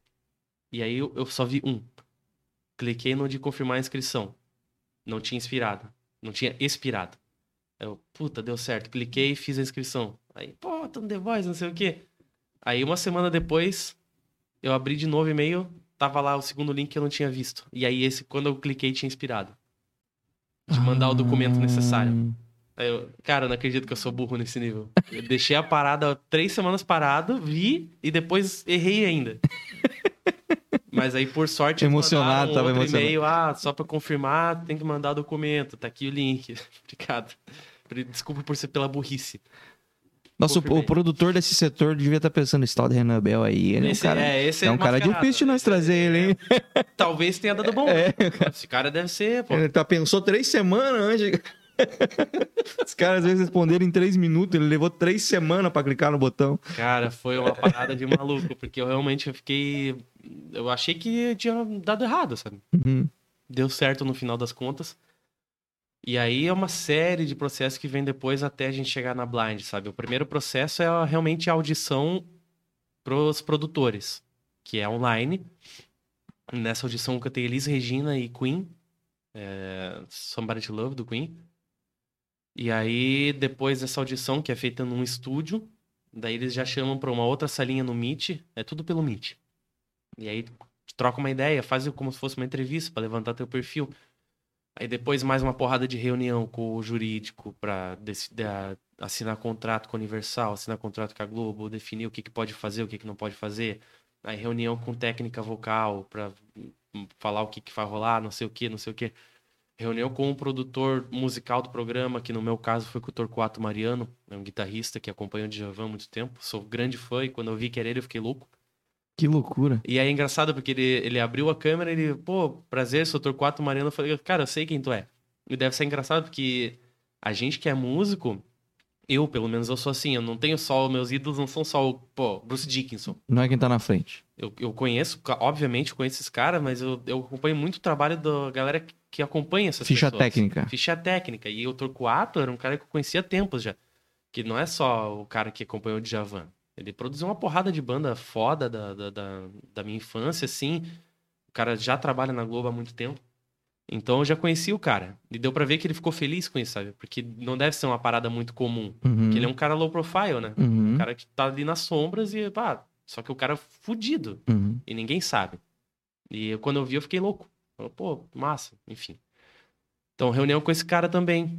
E aí eu, eu só vi um. Cliquei no de confirmar a inscrição. Não tinha expirado. Não tinha expirado. Eu, puta, deu certo. Cliquei e fiz a inscrição. Aí, pô, tô no The Voice, não sei o quê. Aí uma semana depois, eu abri de novo o e-mail, tava lá o segundo link que eu não tinha visto. E aí esse, quando eu cliquei, tinha expirado. De mandar o documento necessário. Aí eu, cara, eu não acredito que eu sou burro nesse nível. Eu deixei a parada três semanas parado, vi e depois errei ainda. Mas aí, por sorte, Emocionado, mandaram tava emocionado. e-mail. Ah, só pra confirmar, tem que mandar documento. Tá aqui o link. [laughs] Obrigado. Desculpa por ser pela burrice. Nossa, o, o produtor desse setor devia estar pensando, esse tal de Renan Bell aí. Ele Esse- é um cara, é, esse é é um cara difícil de nós Esse trazer é- ele, hein? Talvez tenha dado bom. [laughs] É. Esse cara deve ser, pô. Ele tá, pensou três semanas antes. [laughs] Os caras às vezes responderam em três minutos, ele levou três semanas pra clicar no botão. Cara, foi uma parada de maluco, porque eu realmente fiquei. Eu achei que tinha dado errado, sabe? Uhum. Deu certo no final das contas. E aí é uma série de processos que vem depois até a gente chegar na blind, sabe? O primeiro processo é realmente a audição pros produtores, que é online. Nessa audição eu cantei Elis Regina e Queen. é, Somebody to Love, do Queen. E aí, depois dessa audição, que é feita num estúdio, daí eles já chamam pra uma outra salinha no Meet, é tudo pelo Meet. E aí, troca uma ideia, faz como se fosse uma entrevista para levantar teu perfil. Aí depois mais uma porrada de reunião com o jurídico para assinar contrato com a Universal, assinar contrato com a Globo, definir o que, que pode fazer, o que, que não pode fazer. Aí reunião com técnica vocal para falar o que, que vai rolar, não sei o que, não sei o que. Reunião com o produtor musical do programa, que no meu caso foi com o Torquato Mariano, é um guitarrista que acompanha o Djavan há muito tempo. Sou grande fã e quando eu vi que era ele eu fiquei louco. Que loucura. E aí é engraçado porque ele, ele abriu a câmera e ele, pô, prazer, sou Torquato Mariano. Eu falei, cara, eu sei quem tu é. E deve ser engraçado porque a gente que é músico, eu, pelo menos, eu sou assim. Eu não tenho só. Meus ídolos não são só o. Pô, Bruce Dickinson. Não é quem tá na frente. Eu, eu conheço, obviamente, conheço esses caras, mas eu, eu acompanho muito o trabalho da galera que acompanha essas Ficha pessoas. técnica. Ficha técnica. E o Torquato era um cara que eu conhecia há tempos já. Que não é só o cara que acompanhou o Djavan. Ele produziu uma porrada de banda foda da, da, da, da minha infância, assim. O cara já trabalha na Globo há muito tempo. Então eu já conheci o cara. E deu pra ver que ele ficou feliz com isso, sabe? Porque não deve ser uma parada muito comum. Uhum. Porque ele é um cara low profile, né? Uhum. Um cara que tá ali nas sombras e, pá, só que o cara é fudido. Uhum. E ninguém sabe. E quando eu vi, eu fiquei louco. Falei, Pô, massa, enfim. Então, reunião com esse cara também.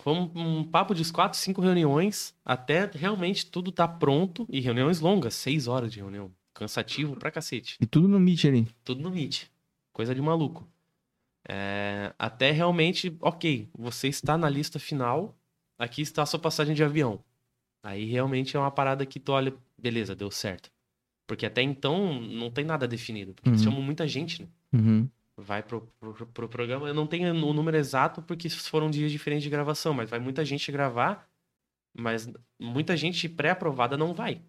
Foi um, um papo de quatro, cinco reuniões, até realmente tudo tá pronto. E reuniões longas, seis horas de reunião. Cansativo pra cacete. E tudo no Meet ali. Tudo no Meet. Coisa de maluco. É, até realmente, ok, você está na lista final, aqui está a sua passagem de avião. Aí realmente é uma parada que tu olha, beleza, deu certo. Porque até então não tem nada definido. Porque Uhum. chamam muita gente, né? Uhum. Vai pro, pro, pro programa. Eu não tenho o número exato porque foram dias diferentes de gravação, mas vai muita gente gravar, mas muita gente pré-aprovada não vai.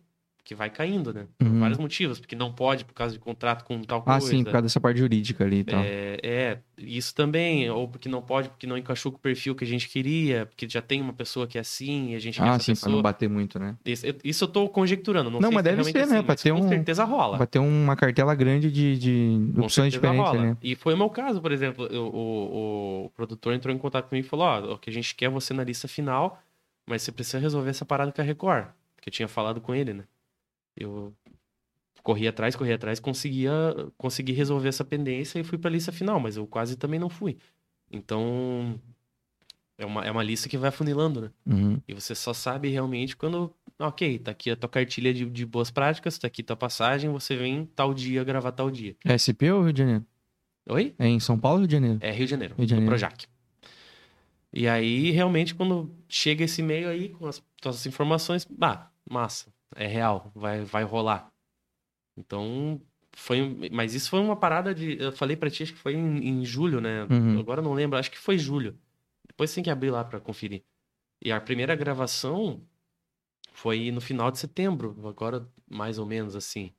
Porque vai caindo, né? Por Uhum. vários motivos. Porque não pode por causa de contrato com tal Ah, coisa. sim, por causa dessa parte jurídica ali e tal. É, é, isso também, ou porque não pode, porque não encaixou com o perfil que a gente queria, porque já tem uma pessoa que é assim e a gente quer ah, sim, pra não pessoa. bater muito, né? Isso, isso eu tô conjecturando, não, Não, sei mas se é deve ser, né? assim, Pra mas ter com um- certeza rola. Vai ter uma cartela grande de, de Com opções diferentes, rola. né? E foi o meu caso, por exemplo, eu- o, o produtor entrou em contato comigo e falou, ó, o que a gente quer é você na lista final, mas você precisa resolver essa parada com a Record, que eu tinha falado com ele, né? Eu corri atrás, corri atrás, conseguia, consegui resolver essa pendência e fui pra lista final, mas eu quase também não fui. Então, é uma, é uma lista que vai afunilando, né? Uhum. E você só sabe realmente quando, ok, tá aqui a tua cartilha de, de boas práticas, tá aqui tua passagem, você vem tal dia gravar tal dia. É SP ou Rio de Janeiro? Oi? É em São Paulo ou Rio de Janeiro? É Rio de Janeiro, Rio de Janeiro. Projac. E aí, realmente, quando chega esse e-mail aí com as tuas informações, bah, massa, é real, vai, vai rolar. Então, foi. Mas isso foi uma parada de. Eu falei pra ti, acho que foi em, em julho, né? Uhum. Agora não lembro, acho que foi julho. Depois tem que abrir lá pra conferir. E a primeira gravação foi no final de setembro, agora mais ou menos assim.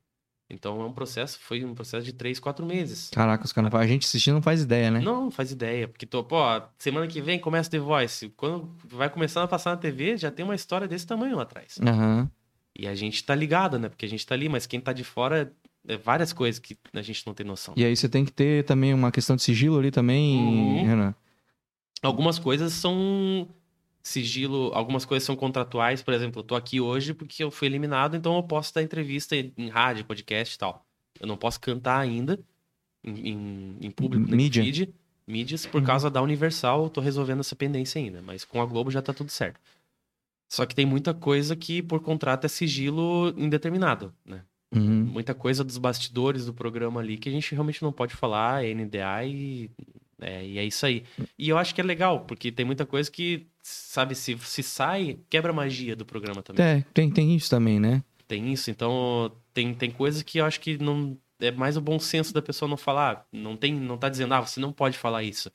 Então é um processo, foi um processo de três, quatro meses. Caraca, os caras a gente assistindo não faz ideia, né? Não, não faz ideia. Porque, tô, pô, semana que vem começa The Voice. Quando vai começando a passar na TV, já tem uma história desse tamanho lá atrás. Aham. E a gente tá ligado, né? Porque a gente tá ali, mas quem tá de fora é várias coisas que a gente não tem noção. E aí você tem que ter também uma questão de sigilo ali também, Uhum. Renan. Algumas coisas são sigilo, algumas coisas são contratuais. Por exemplo, eu tô aqui hoje porque eu fui eliminado, então eu posso dar entrevista em rádio, podcast e tal. Eu não posso cantar ainda em, em- em público, Mídia. feed, mídias, por Uhum. causa da Universal, eu tô resolvendo essa pendência ainda. Mas com a Globo já tá tudo certo. Só que tem muita coisa que por contrato é sigilo indeterminado, né? Uhum. Muita coisa dos bastidores do programa ali que a gente realmente não pode falar, é NDA e é, e é isso aí. E eu acho que é legal, porque tem muita coisa que, sabe, se, se sai, quebra a magia do programa também. É, tem, tem isso também, né? Tem isso, então tem, tem coisas que eu acho que não é mais o bom senso da pessoa não falar. Não tem, não tá dizendo, ah, você não pode falar isso.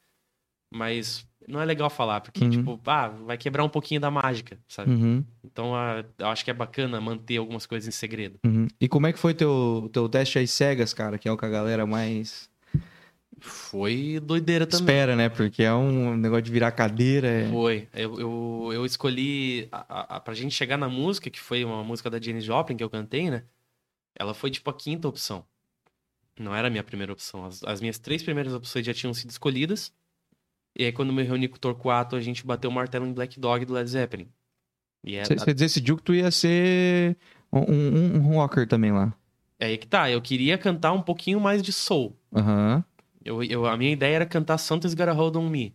Mas não é legal falar, porque, Uhum. tipo, ah, vai quebrar um pouquinho da mágica, sabe? Uhum. Então ah, eu acho que é bacana manter algumas coisas em segredo. Uhum. E como é que foi teu, teu teste às cegas, cara? Que é o que a galera mais Foi doideira também. espera, né? Porque é um negócio de virar cadeira. É... Foi. Eu, eu, eu escolhi. A, a, pra gente chegar na música, que foi uma música da Janis Joplin que eu cantei, né? Ela foi tipo a quinta opção. Não era a minha primeira opção. As, as minhas três primeiras opções já tinham sido escolhidas. E aí, quando me reuni com o Torquato, a gente bateu o martelo em Black Dog do Led Zeppelin. Você decidiu que tu ia ser um, um, um rocker também lá. é aí que tá. Eu queria cantar um pouquinho mais de soul. Aham. Eu, eu, a minha ideia era cantar Something's Gotta Hold On Me.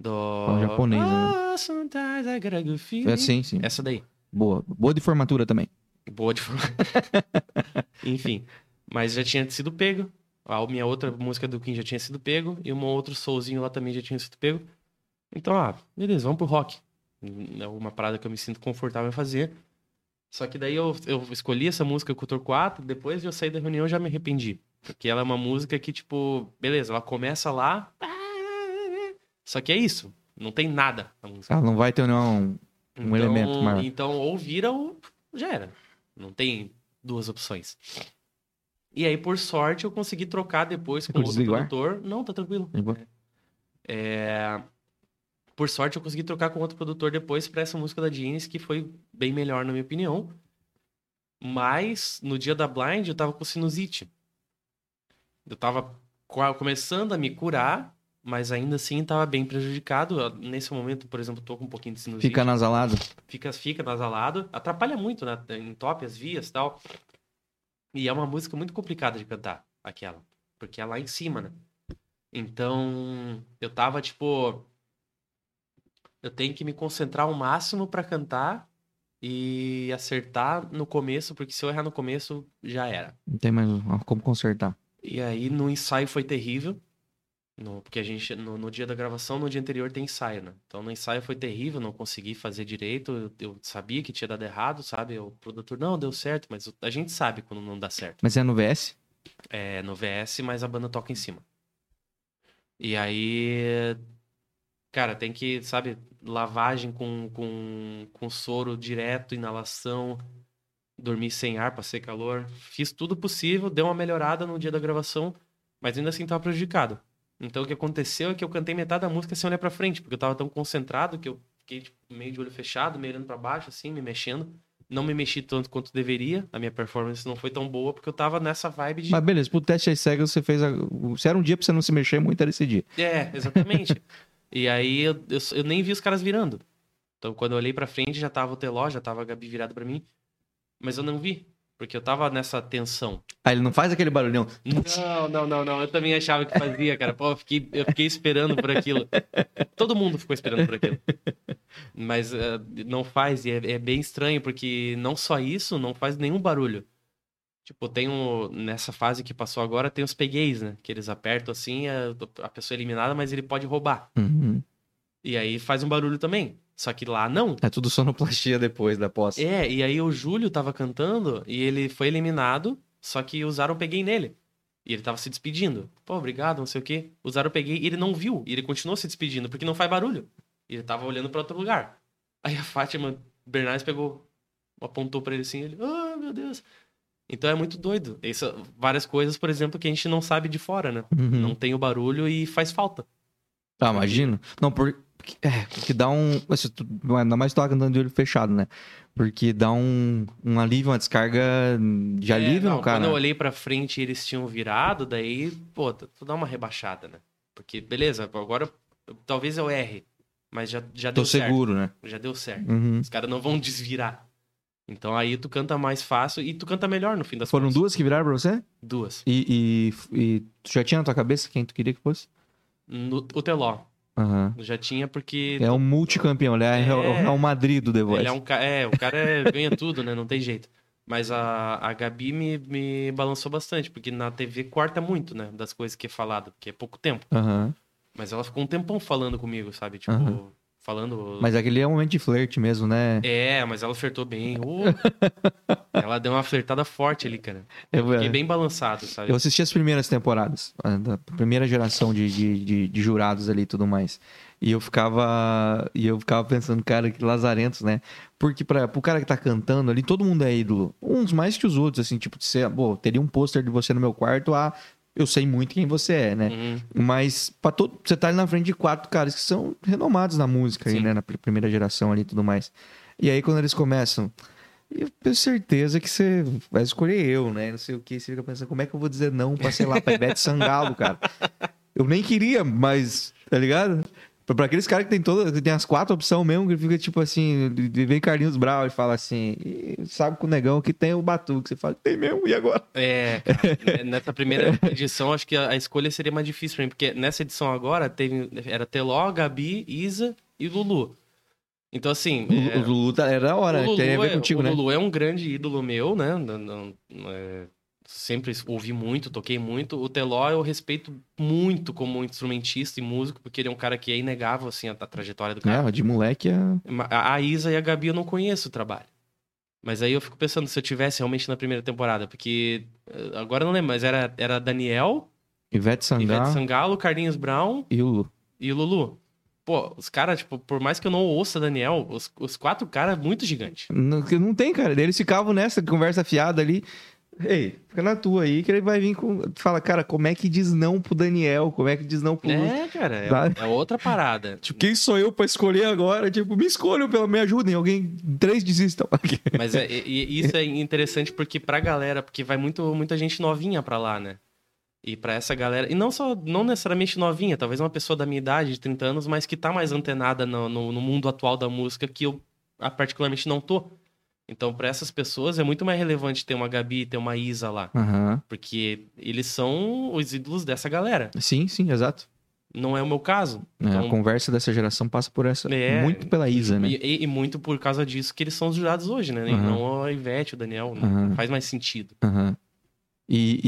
Do... Fala japonês, né? Ah, sometimes I. É, sim, sim. Essa daí. Boa. Boa de formatura também. Boa de forma. [laughs] Enfim. Mas já tinha sido pego. A minha outra música do Kim já tinha sido pego. E um outro soulzinho lá também já tinha sido pego. Então, ah, beleza, vamos pro rock. É uma parada que eu me sinto confortável em fazer. Só que daí eu, eu escolhi essa música com o Torquato, depois de eu sair da reunião eu já me arrependi. Porque ela é uma música que, tipo, beleza, ela começa lá. Só que é isso. Não tem nada na música. Ela não vai ter nenhum. Um elemento maior. Então, ou vira ou já era. Não tem duas opções. E aí, por sorte, eu consegui trocar depois com outro desligar? produtor. Não, tá tranquilo. Boa. É, Por sorte, eu consegui trocar com outro produtor depois pra essa música da Jeans, que foi bem melhor, na minha opinião. Mas, no dia da Blind, eu tava com sinusite. Eu tava começando a me curar, mas ainda assim tava bem prejudicado. Nesse momento, por exemplo, tô com um pouquinho de sinusite Fica nasalado. fica, fica nasalado, atrapalha muito, né? Entope as vias e tal. E é uma música muito complicada de cantar, aquela. Porque é lá em cima, né? Então, eu tava tipo. Eu tenho que me concentrar ao máximo pra cantar e acertar no começo, porque se eu errar no começo, já era. Não tem mais como consertar. E aí no ensaio foi terrível. No, porque a gente, no, no dia da gravação, no dia anterior tem ensaio, né? Então no ensaio foi terrível, não consegui fazer direito. Eu, eu sabia que tinha dado errado, sabe? O produtor, não, deu certo, mas a gente sabe quando não dá certo. Mas é no VS? É no VS, mas a banda toca em cima. E aí. Cara, tem que, sabe, lavagem com, com, com soro direto, inalação, dormir sem ar pra ser calor. Fiz tudo possível, deu uma melhorada no dia da gravação, mas ainda assim tava prejudicado. Então o que aconteceu é que eu cantei metade da música sem olhar pra frente, porque eu tava tão concentrado que eu fiquei tipo, meio de olho fechado, meio olhando pra baixo, assim, me mexendo. Não me mexi tanto quanto deveria. A minha performance não foi tão boa, porque eu tava nessa vibe de. Mas beleza, pro teste às cegas você fez. A... Se era um dia pra você não se mexer muito, era esse dia. É, exatamente. [laughs] e aí eu, eu, eu nem vi os caras virando. Então quando eu olhei pra frente já tava o Teló, já tava a Gabi virada pra mim. Mas eu não vi, porque eu tava nessa tensão. Aí ele não faz aquele barulhão. Não, não, não, não. Eu também achava que fazia, cara. Pô, eu fiquei, eu fiquei esperando por aquilo. Todo mundo ficou esperando por aquilo. Mas eh, não faz, e é, é bem estranho, porque não só isso, não faz nenhum barulho. Tipo, tem um. Nessa fase que passou agora, tem os pegueis, né? Que eles apertam assim, a, a pessoa é eliminada, mas ele pode roubar. Uhum. E aí faz um barulho também. Só que lá não. É tudo sonoplastia depois da posse. É, e aí o Júlio tava cantando e ele foi eliminado, só que usaram o peguei nele. E ele tava se despedindo. Pô, obrigado, não sei o quê. Usaram peguei e ele não viu. E ele continuou se despedindo, porque não faz barulho. E ele tava olhando pra outro lugar. Aí a Fátima Bernardes pegou, apontou pra ele assim, ele, ah, meu Deus. Então é muito doido. Isso, várias coisas, por exemplo, que a gente não sabe de fora, né? Uhum. Não tem o barulho e faz falta. Ah, imagino. Não, por... é, porque dá um. Assim, tu- Ainda mais tu tava cantando de olho fechado, né? Porque dá um, um alívio, uma descarga de É, alívio não, no cara. Quando eu olhei pra frente e eles tinham virado, daí, pô, tu tu dá uma rebaixada, né? Porque, beleza, agora talvez eu erre, mas já, já Tô deu certo. seguro, né? Já deu certo. Uhum. Os caras não vão desvirar. Então aí tu canta mais fácil e tu canta melhor no fim das Foram contas. duas que viraram pra você? Duas. E, e, e tu já tinha na tua cabeça quem tu queria que fosse? No, o Teló. Aham. Já tinha porque. É um multicampeão, ele é, É. o Real Madrid do The Voice. Ele é um ca- É, o cara é- ganha tudo, né? Não tem jeito. Mas a, a Gabi me, me balançou bastante, porque na TV corta muito, né? Das coisas que é falado, porque é pouco tempo. Aham. Mas ela ficou um tempão falando comigo, sabe? Tipo, Aham. Falando. Mas aquele é um momento de flerte mesmo, né? É, mas ela flertou bem. [laughs] Ô! ela deu uma flertada forte ali, cara. Eu, Fiquei bem balançado, sabe? eu assisti as primeiras temporadas, a da primeira geração de, de, de, de jurados ali e tudo mais. E eu ficava. E eu ficava pensando, cara, que lazarentos, né? Porque pra, pro cara que tá cantando ali, todo mundo é ídolo. Uns mais que os outros, assim, tipo, de ser, pô, teria um pôster de você no meu quarto, ah, eu sei muito quem você é, né? Uhum. Mas pra todo, você tá ali na frente de quatro caras que são renomados na música, aí, né? Na pr- primeira geração ali e tudo mais. E aí, quando eles começam, eu tenho certeza que você vai escolher eu, né? Não sei o que. Você fica pensando, como é que eu vou dizer não pra, sei lá, pra Ivete Sangalo, cara? [laughs] Eu nem queria, mas Tá ligado? Pra, aqueles caras que tem todas, que tem as quatro opções mesmo, que fica tipo assim, vem Carlinhos Brau e fala assim, "Ih, sabe com o negão que tem o batuque. Você fala, tem mesmo, e agora? É, cara, nessa primeira [laughs] edição, acho que a, escolha seria mais difícil pra mim, porque nessa edição agora teve, era Teló, Gabi, Isa e Lulu. Então, assim. é, O Lulu tá- era da hora, o Lulu, tem a ver é, contigo, o né? Lulu é um grande ídolo meu, né? Não- não- é, sempre ouvi muito, toquei muito. O Teló eu respeito muito como instrumentista e músico, porque ele é um cara que é inegável, assim, a, a trajetória do cara. É, de moleque é. A, a Isa e a Gabi eu não conheço o trabalho. Mas aí eu fico pensando se eu tivesse realmente na primeira temporada, porque eh, agora eu não lembro, mas era, era Daniel, Ivete Sangalo Ivete Sangalo, Carlinhos Brown e o Lulu. e o Lulu. Pô, os caras, tipo, por mais que eu não ouça Daniel, os, os quatro caras muito gigantes. Não, não tem, cara. Eles ficavam nessa conversa fiada ali. Ei, fica na tua aí, que ele vai vir com. Fala, cara, como é que diz não pro Daniel? Como é que diz não pro? É, cara, é, Sabe? é outra parada. Tipo, quem sou eu pra escolher agora? Tipo, me escolham, pelo me ajudem. Alguém, três desistam. [laughs] Mas é, e- e isso é interessante porque pra galera, porque vai muito, muita gente novinha pra lá, né? E pra essa galera, e não só, não necessariamente novinha, talvez uma pessoa da minha idade, de 30 anos, mas que tá mais antenada no, no, no mundo atual da música que eu ah, particularmente não tô. Então, pra essas pessoas é muito mais relevante ter uma Gabi, ter uma Isa lá, Aham. porque eles são os ídolos dessa galera. Sim, sim, exato. Não é o meu caso. É, Então, a conversa dessa geração passa por essa. É. Muito pela Isa, né? E, e- e muito por causa disso que eles são os jurados hoje, né? E Aham. não a Ivete, o Daniel. Não Aham. faz mais sentido. Aham. E,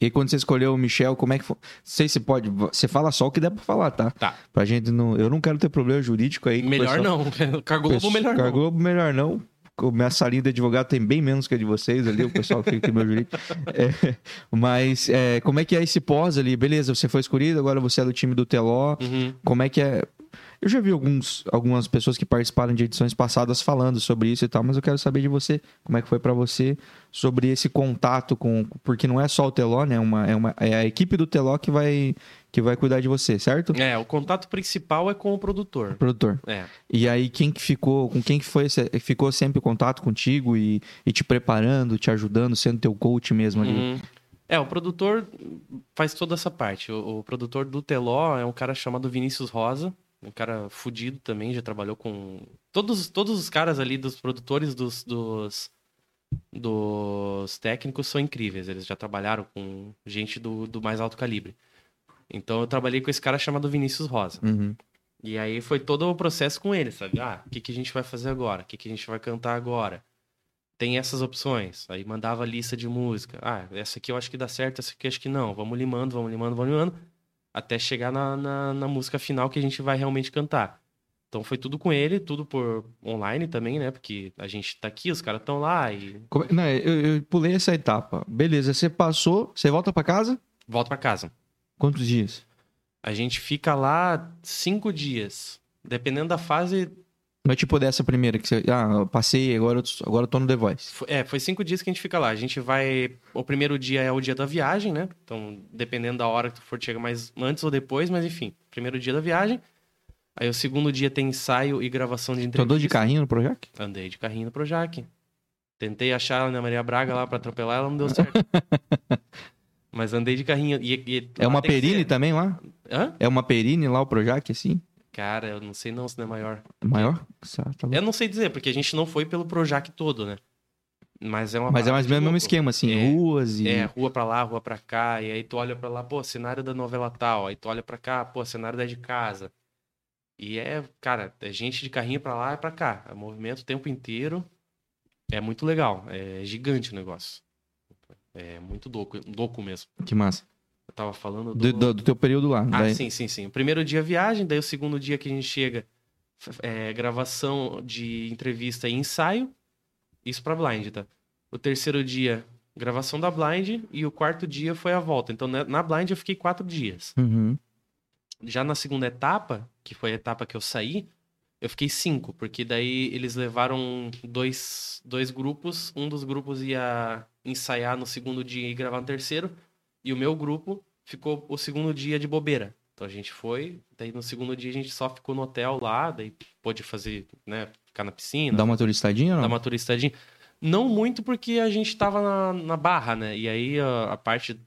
e, e quando você escolheu o Michel, como é que foi? Não sei se pode. Você fala só o que der pra falar, tá? Tá. Pra gente não. Eu não quero ter problema jurídico aí. Melhor pessoal. não. [laughs] Cargolobo melhor Car não. Globo, melhor não. Minha salinha de advogado tem bem menos que a de vocês ali, o pessoal fica com o meu jurídico. É, mas é, como é que é esse pós ali? Beleza, você foi escolhido, agora você é do time do Teló. Uhum. Como é que é? Eu já vi alguns, algumas pessoas que participaram de edições passadas falando sobre isso e tal, mas eu quero saber de você, como é que foi pra você sobre esse contato com, porque não é só o Teló, né? Uma, é, uma, é a equipe do Teló que vai que vai cuidar de você, certo? É, o contato principal é com o produtor. Produtor. É. E aí, quem que ficou, com quem que foi, ficou sempre em contato contigo e, e te preparando, te ajudando, sendo teu coach mesmo ali? Uhum. É, o produtor faz toda essa parte. O, o produtor do Teló é um cara chamado Vinícius Rosa, um cara fudido também, já trabalhou com. Todos, todos os caras ali dos produtores dos, dos, dos técnicos são incríveis. Eles já trabalharam com gente do, do mais alto calibre. Então eu trabalhei com esse cara chamado Vinícius Rosa. Uhum. E aí foi todo o processo com ele, sabe? Ah, o que, que a gente vai fazer agora? O que, que a gente vai cantar agora? Tem essas opções. Aí mandava a lista de música. Ah, essa aqui eu acho que dá certo, essa aqui eu acho que não. Vamos limando, vamos limando, vamos limando. Até chegar na, na, na música final que a gente vai realmente cantar. Então foi tudo com ele, tudo por online também, né? Porque a gente tá aqui, os caras estão lá e Como- não, eu, eu pulei essa etapa. Beleza, você passou, você volta pra casa? volta pra casa. Quantos dias? A gente fica lá cinco dias. Dependendo da fase, Não é tipo dessa primeira que você. Ah, eu passei, agora eu, agora eu tô no The Voice. É, foi cinco dias que a gente fica lá. A gente vai. O primeiro dia é o dia da viagem, né? Então, dependendo da hora que tu for, chega mais antes ou depois, mas enfim, primeiro dia da viagem. Aí o segundo dia tem ensaio e gravação de Tu entrevista. andou de carrinho no Projac? Andei de carrinho no Projac. Tentei achar a Ana Maria Braga lá pra atropelar, ela não deu certo. [laughs] mas andei de carrinho. E, e É uma Perine ser- também lá? Hã? É uma Perine lá o Projac, assim? Cara, eu não sei não se não é maior. Maior? Tá. Eu não sei dizer, porque a gente não foi pelo Projac todo, né? Mas é uma Mas é mais ou menos o mesmo esquema, assim, É. ruas e. É, rua pra lá, rua pra cá, e aí tu olha pra lá, pô, cenário da novela tal, aí tu olha pra cá, pô, cenário da de casa. E é, cara, é gente de carrinho pra lá e pra cá, é movimento o tempo inteiro. É muito legal, é gigante o negócio. É muito louco, louco mesmo. Que massa. Eu tava falando Do, do- do teu período lá. ah, daí- sim, sim, sim. O primeiro dia viagem, daí o segundo dia que a gente chega, é, gravação de entrevista e ensaio. Isso pra blind, tá? O terceiro dia, gravação da blind. E o quarto dia foi a volta. Então, na na blind eu fiquei quatro dias. Uhum. Já na segunda etapa, que foi a etapa que eu saí, eu fiquei cinco. Porque daí eles levaram dois, dois grupos. Um dos grupos ia ensaiar no segundo dia e gravar no terceiro. E o meu grupo ficou o segundo dia de bobeira. Então a gente foi, daí no segundo dia a gente só ficou no hotel lá, daí pôde fazer, né, ficar na piscina, Dá uma turistadinha ou dar não? uma turistadinha. Não muito porque a gente tava na, na barra, né? E aí a, a parte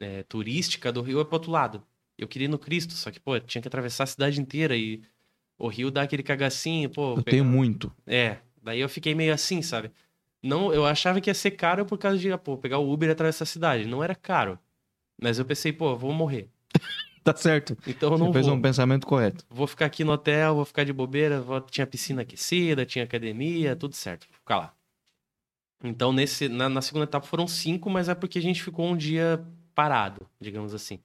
é, turística do Rio é pro outro lado. Eu queria ir no Cristo, só que, pô, tinha que atravessar a cidade inteira e o Rio dá aquele cagacinho, pô. Eu tenho muito. É, daí eu fiquei meio assim, sabe? Não, eu achava que ia ser caro por causa de, pô, pegar o Uber e atravessar a cidade. Não era caro. Mas eu pensei, pô, eu vou morrer. [laughs] Tá certo. Então eu Você não fez vou. um pensamento correto. Vou ficar aqui no hotel, vou ficar de bobeira. vou- Tinha piscina aquecida, tinha academia, tudo certo. Vou ficar lá. Então, nesse, na, na segunda etapa foram cinco, mas é porque a gente ficou um dia parado, digamos assim.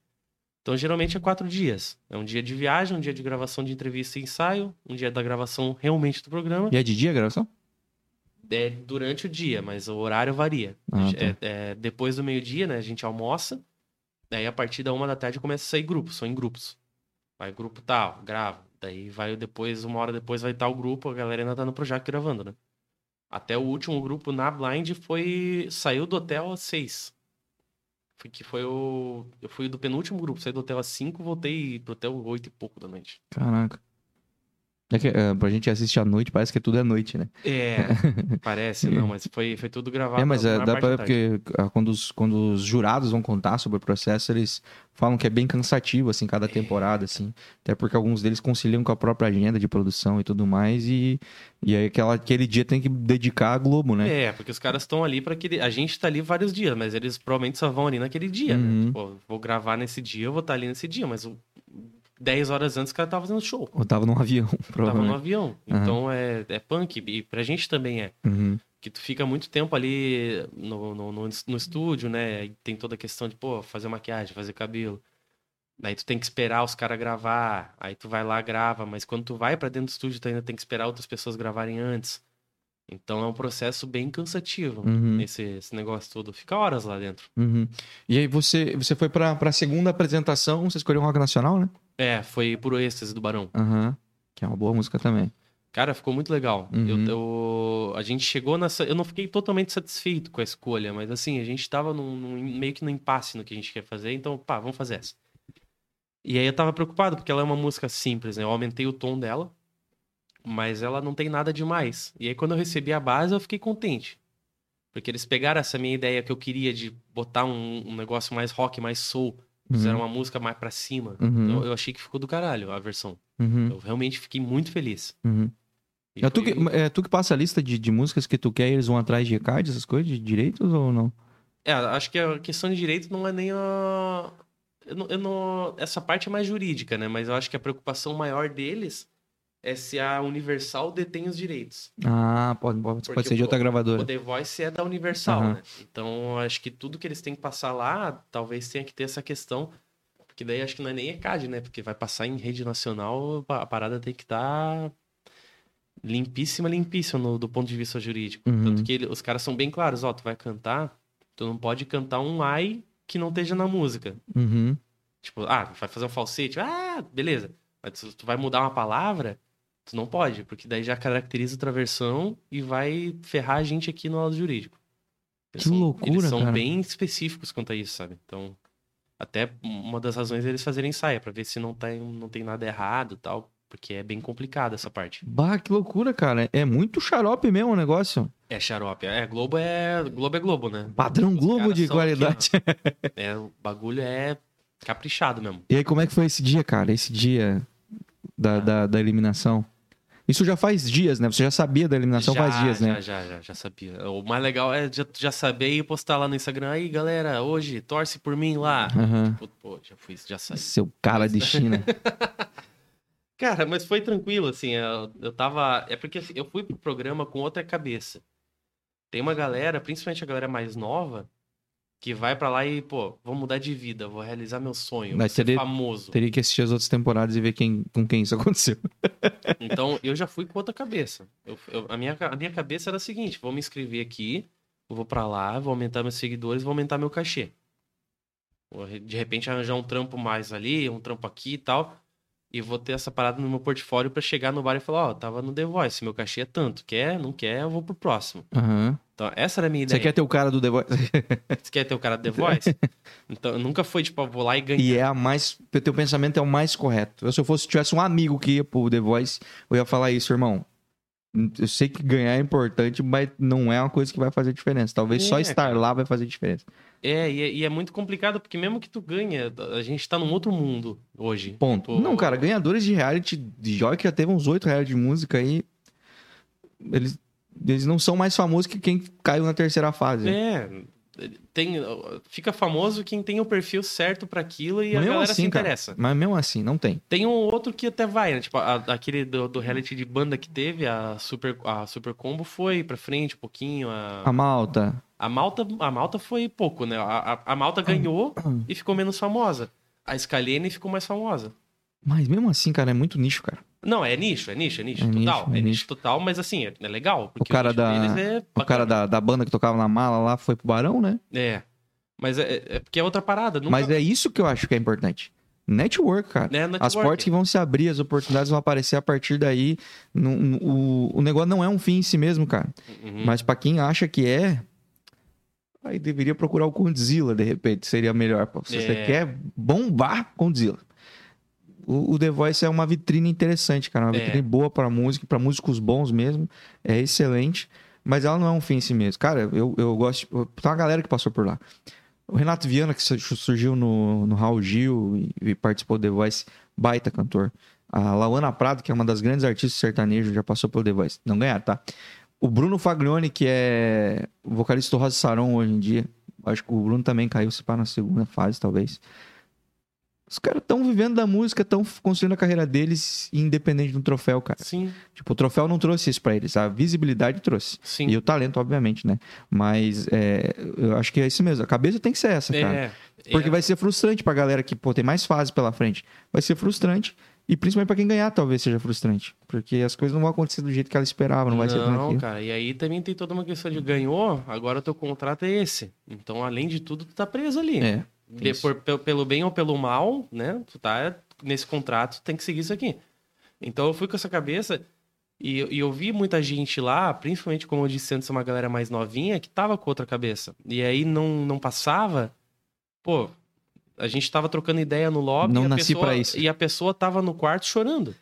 Então, geralmente é quatro dias. É um dia de viagem, um dia de gravação de entrevista e ensaio, um dia da gravação realmente do programa. E é de dia a gravação? É durante o dia, mas o horário varia. Ah, tá. É- é depois do meio-dia, né? A gente almoça. Daí, a partir da uma da tarde, começa a sair grupos. São em grupos. Vai grupo tal, grava. Daí vai depois, uma hora depois, vai o grupo. A galera ainda tá no Projac gravando, né? Até o último grupo na Blind foi... Saiu do hotel às seis. Foi que foi o... Eu fui do penúltimo grupo. Saí do hotel às cinco, voltei pro hotel oito e pouco da noite. Caraca. É que, é, pra gente assistir à noite, parece que tudo é noite, né? É, [laughs] parece, não. Mas foi, foi tudo gravado. É, mas é, dá pra ver porque ah, quando os, quando os jurados vão contar sobre o processo, eles falam que é bem cansativo, assim, cada temporada, assim. Até porque alguns deles conciliam com a própria agenda de produção e tudo mais. E, e aí aquela, aquele dia tem que dedicar a Globo, né? É, porque os caras estão ali para aquele. A gente tá ali vários dias, mas eles provavelmente só vão ali naquele dia, Uhum. né? Tipo, vou gravar nesse dia, eu vou estar ali nesse dia, mas o... 10 horas antes o cara tava fazendo show. Eu tava num avião, [laughs] Tava no provavelmente. avião. Então é, é punk. E pra gente também é. Uhum. Que tu fica muito tempo ali no, no, no, no estúdio, né? E tem toda a questão de, pô, fazer maquiagem, fazer cabelo. Daí tu tem que esperar os caras gravar. Aí tu vai lá, grava. Mas quando tu vai pra dentro do estúdio, tu ainda tem que esperar outras pessoas gravarem antes. Então é um processo bem cansativo. Uhum. Esse, esse negócio todo. Fica horas lá dentro. Uhum. E aí você, você foi pra, pra segunda apresentação, você escolheu um rock nacional, né? É, foi Puro Êxtase do Barão. Aham. Que é uma boa música também. Cara, ficou muito legal. Uhum. Eu, eu- a gente chegou nessa. Eu não fiquei totalmente satisfeito com a escolha, mas assim, a gente tava num, num- meio que no impasse no que a gente quer fazer, então, pá, vamos fazer essa. E aí eu tava preocupado, porque ela é uma música simples, né? Eu aumentei o tom dela, mas ela não tem nada demais. E aí quando eu recebi a base, eu fiquei contente. Porque eles pegaram essa minha ideia que eu queria de botar um, um negócio mais rock, mais soul, fizeram uma música mais pra cima. Uhum. Eu, eu achei que ficou do caralho a versão. Uhum. Eu realmente fiquei muito feliz. Uhum. É tu, que, é tu que passa a lista de, de músicas que tu quer e eles vão atrás de recado, essas coisas, de direitos ou não? É, acho que a questão de direito não é nem a. Eu não, eu não- Essa parte é mais jurídica, né? Mas eu acho que a preocupação maior deles é se a Universal detém os direitos. Ah, pode, pode, pode ser de outra o- gravadora. O The Voice é da Universal, Aham. né? Então acho que tudo que eles têm que passar lá, talvez tenha que ter essa questão. Porque daí acho que não é nem ECAD, né? Porque vai passar em rede nacional, a parada tem que estar limpíssima, limpíssima no- do ponto de vista jurídico. Uhum. Tanto que ele- os caras são bem claros, ó, tu vai cantar, tu não pode cantar um ai que não esteja na música. Uhum. Tipo, ah, vai fazer um falsete, ah, beleza. Mas tu, tu vai mudar uma palavra, tu não pode, porque daí já caracteriza outra versão e vai ferrar a gente aqui no lado jurídico. Eles Que são, loucura, Eles são cara. bem específicos quanto a isso, sabe? Então, até uma das razões deles fazerem ensaio, pra ver se não tem, não tem nada errado e tal, porque é bem complicado essa parte. Bah, que loucura, cara. É muito xarope mesmo o negócio. É xarope. É, Globo é Globo, é Globo né? Padrão Os Globo de são aqui, qualidade. [laughs] É, o bagulho é caprichado mesmo. E aí, como é que foi esse dia, cara? Esse dia da, da, da eliminação? Isso já faz dias, né? Você já sabia da eliminação já, faz dias, já, né? Já, já, já sabia. O mais legal é já, já saber e postar lá no Instagram. Aí, galera, hoje, torce por mim lá. Aham. Pô, pô, já fui, já saí. Seu cara de China. [laughs] Cara, mas foi tranquilo, assim. Eu, eu tava. É porque assim, eu fui pro programa com outra cabeça. Tem uma galera, principalmente a galera mais nova, que vai pra lá e, pô, vou mudar de vida, vou realizar meu sonho, Mas ser teria- famoso. Teria que assistir as outras temporadas e ver quem, com quem isso [laughs] aconteceu. Então, eu já fui com outra cabeça. Eu- eu- a, minha, a minha cabeça era a seguinte: vou me inscrever aqui, vou pra lá, vou aumentar meus seguidores, vou aumentar meu cachê. Vou, de repente, arranjar um trampo mais ali, um trampo aqui e tal. E vou ter essa parada no meu portfólio pra chegar no bar e falar: Ó, tava no The Voice, meu cachê é tanto. Quer, não quer, eu vou pro próximo. Aham. Então, essa era a minha Você ideia. quer ter o cara do The Voice? Você quer ter o cara do The Voice? [laughs] então, nunca foi tipo, vou lá e ganhar. E é a mais. O teu pensamento é o mais correto. Eu, se eu fosse tivesse um amigo que ia pro The Voice, eu ia falar isso, irmão. Eu sei que ganhar é importante, mas não é uma coisa que vai fazer diferença. Talvez É, só estar cara. lá vai fazer diferença. É e, é, e é muito complicado, porque mesmo que tu ganha, a gente tá num outro mundo hoje. Ponto. Tipo, Não, cara, ganhadores de reality, de joga que já teve uns oito reality de música aí. Eles, eles não são mais famosos que quem caiu na terceira fase. É, tem, fica famoso quem tem o perfil certo pra aquilo e a Mesmo galera se assim, cara. interessa. Mas mesmo assim, não tem. Tem um outro que até vai, né? Tipo, a- aquele do, do reality de banda que teve, a Super, a Super Combo foi pra frente um pouquinho. A, A Malta. a, Malta, a Malta foi pouco, né? A, a, a Malta ganhou [clears throat] e ficou menos famosa. A Scalene ficou mais famosa. Mas mesmo assim, cara, é muito nicho, cara. Não, é nicho, é nicho, é nicho, É total. nicho, é é nicho nicho. total, mas assim, é, é legal. O cara, nicho da, é o cara da, da banda que tocava na mala lá foi pro Barão, né? É. Mas é, é porque é outra parada. Nunca... Mas é isso que eu acho que é importante. Network, cara. É, As network. portas que vão se abrir, as oportunidades vão aparecer a partir daí. Não- não- o, o negócio não é um fim em si mesmo, cara. Uhum. Mas pra quem acha que é, aí deveria procurar o Condzilla, de repente, seria melhor. Se você quer bombar, Condzilla. O, o The Voice é uma vitrine interessante, cara. Uma É. vitrine boa pra música, pra músicos bons mesmo. É excelente. Mas ela não é um fim em si mesmo. Cara, eu, eu gosto. Tem uma galera que passou por lá. O Renato Viana, que su- surgiu no, no Raul Gil e, e participou do The Voice, baita cantor. A Lauana Prado, que é uma das grandes artistas sertanejos, já passou pelo The Voice. Não ganharam, tá? O Bruno Faglione, que é vocalista do Rosa Saron hoje em dia. Acho que o Bruno também caiu, se pá, na segunda fase, talvez. Os caras estão vivendo da música, estão construindo a carreira deles independente do troféu, cara. Sim, Tipo, o troféu não trouxe isso pra eles, a visibilidade trouxe. sim. E o talento, obviamente, né? Mas é, eu acho que é isso mesmo. A cabeça tem que ser essa, cara. É, Porque é, vai ser frustrante pra galera que, pô, tem mais fases pela frente. Vai ser frustrante. E principalmente pra quem ganhar, talvez seja frustrante. Porque as coisas não vão acontecer do jeito que ela esperava, não vai ser Não, cara. E aí também tem toda uma questão de ganhou, agora o teu contrato é esse. Então, além de tudo, tu tá preso ali. É. Isso. por- pe- pelo bem ou pelo mal, né? Tu tá nesse contrato, tem que seguir isso aqui. Então eu fui com essa cabeça e, e eu vi muita gente lá, principalmente, como eu disse antes, uma galera mais novinha, que tava com outra cabeça. E aí não, não passava. Pô, a gente tava trocando ideia no lobby Não e, a nasci pessoa, pra isso. e a pessoa tava no quarto chorando.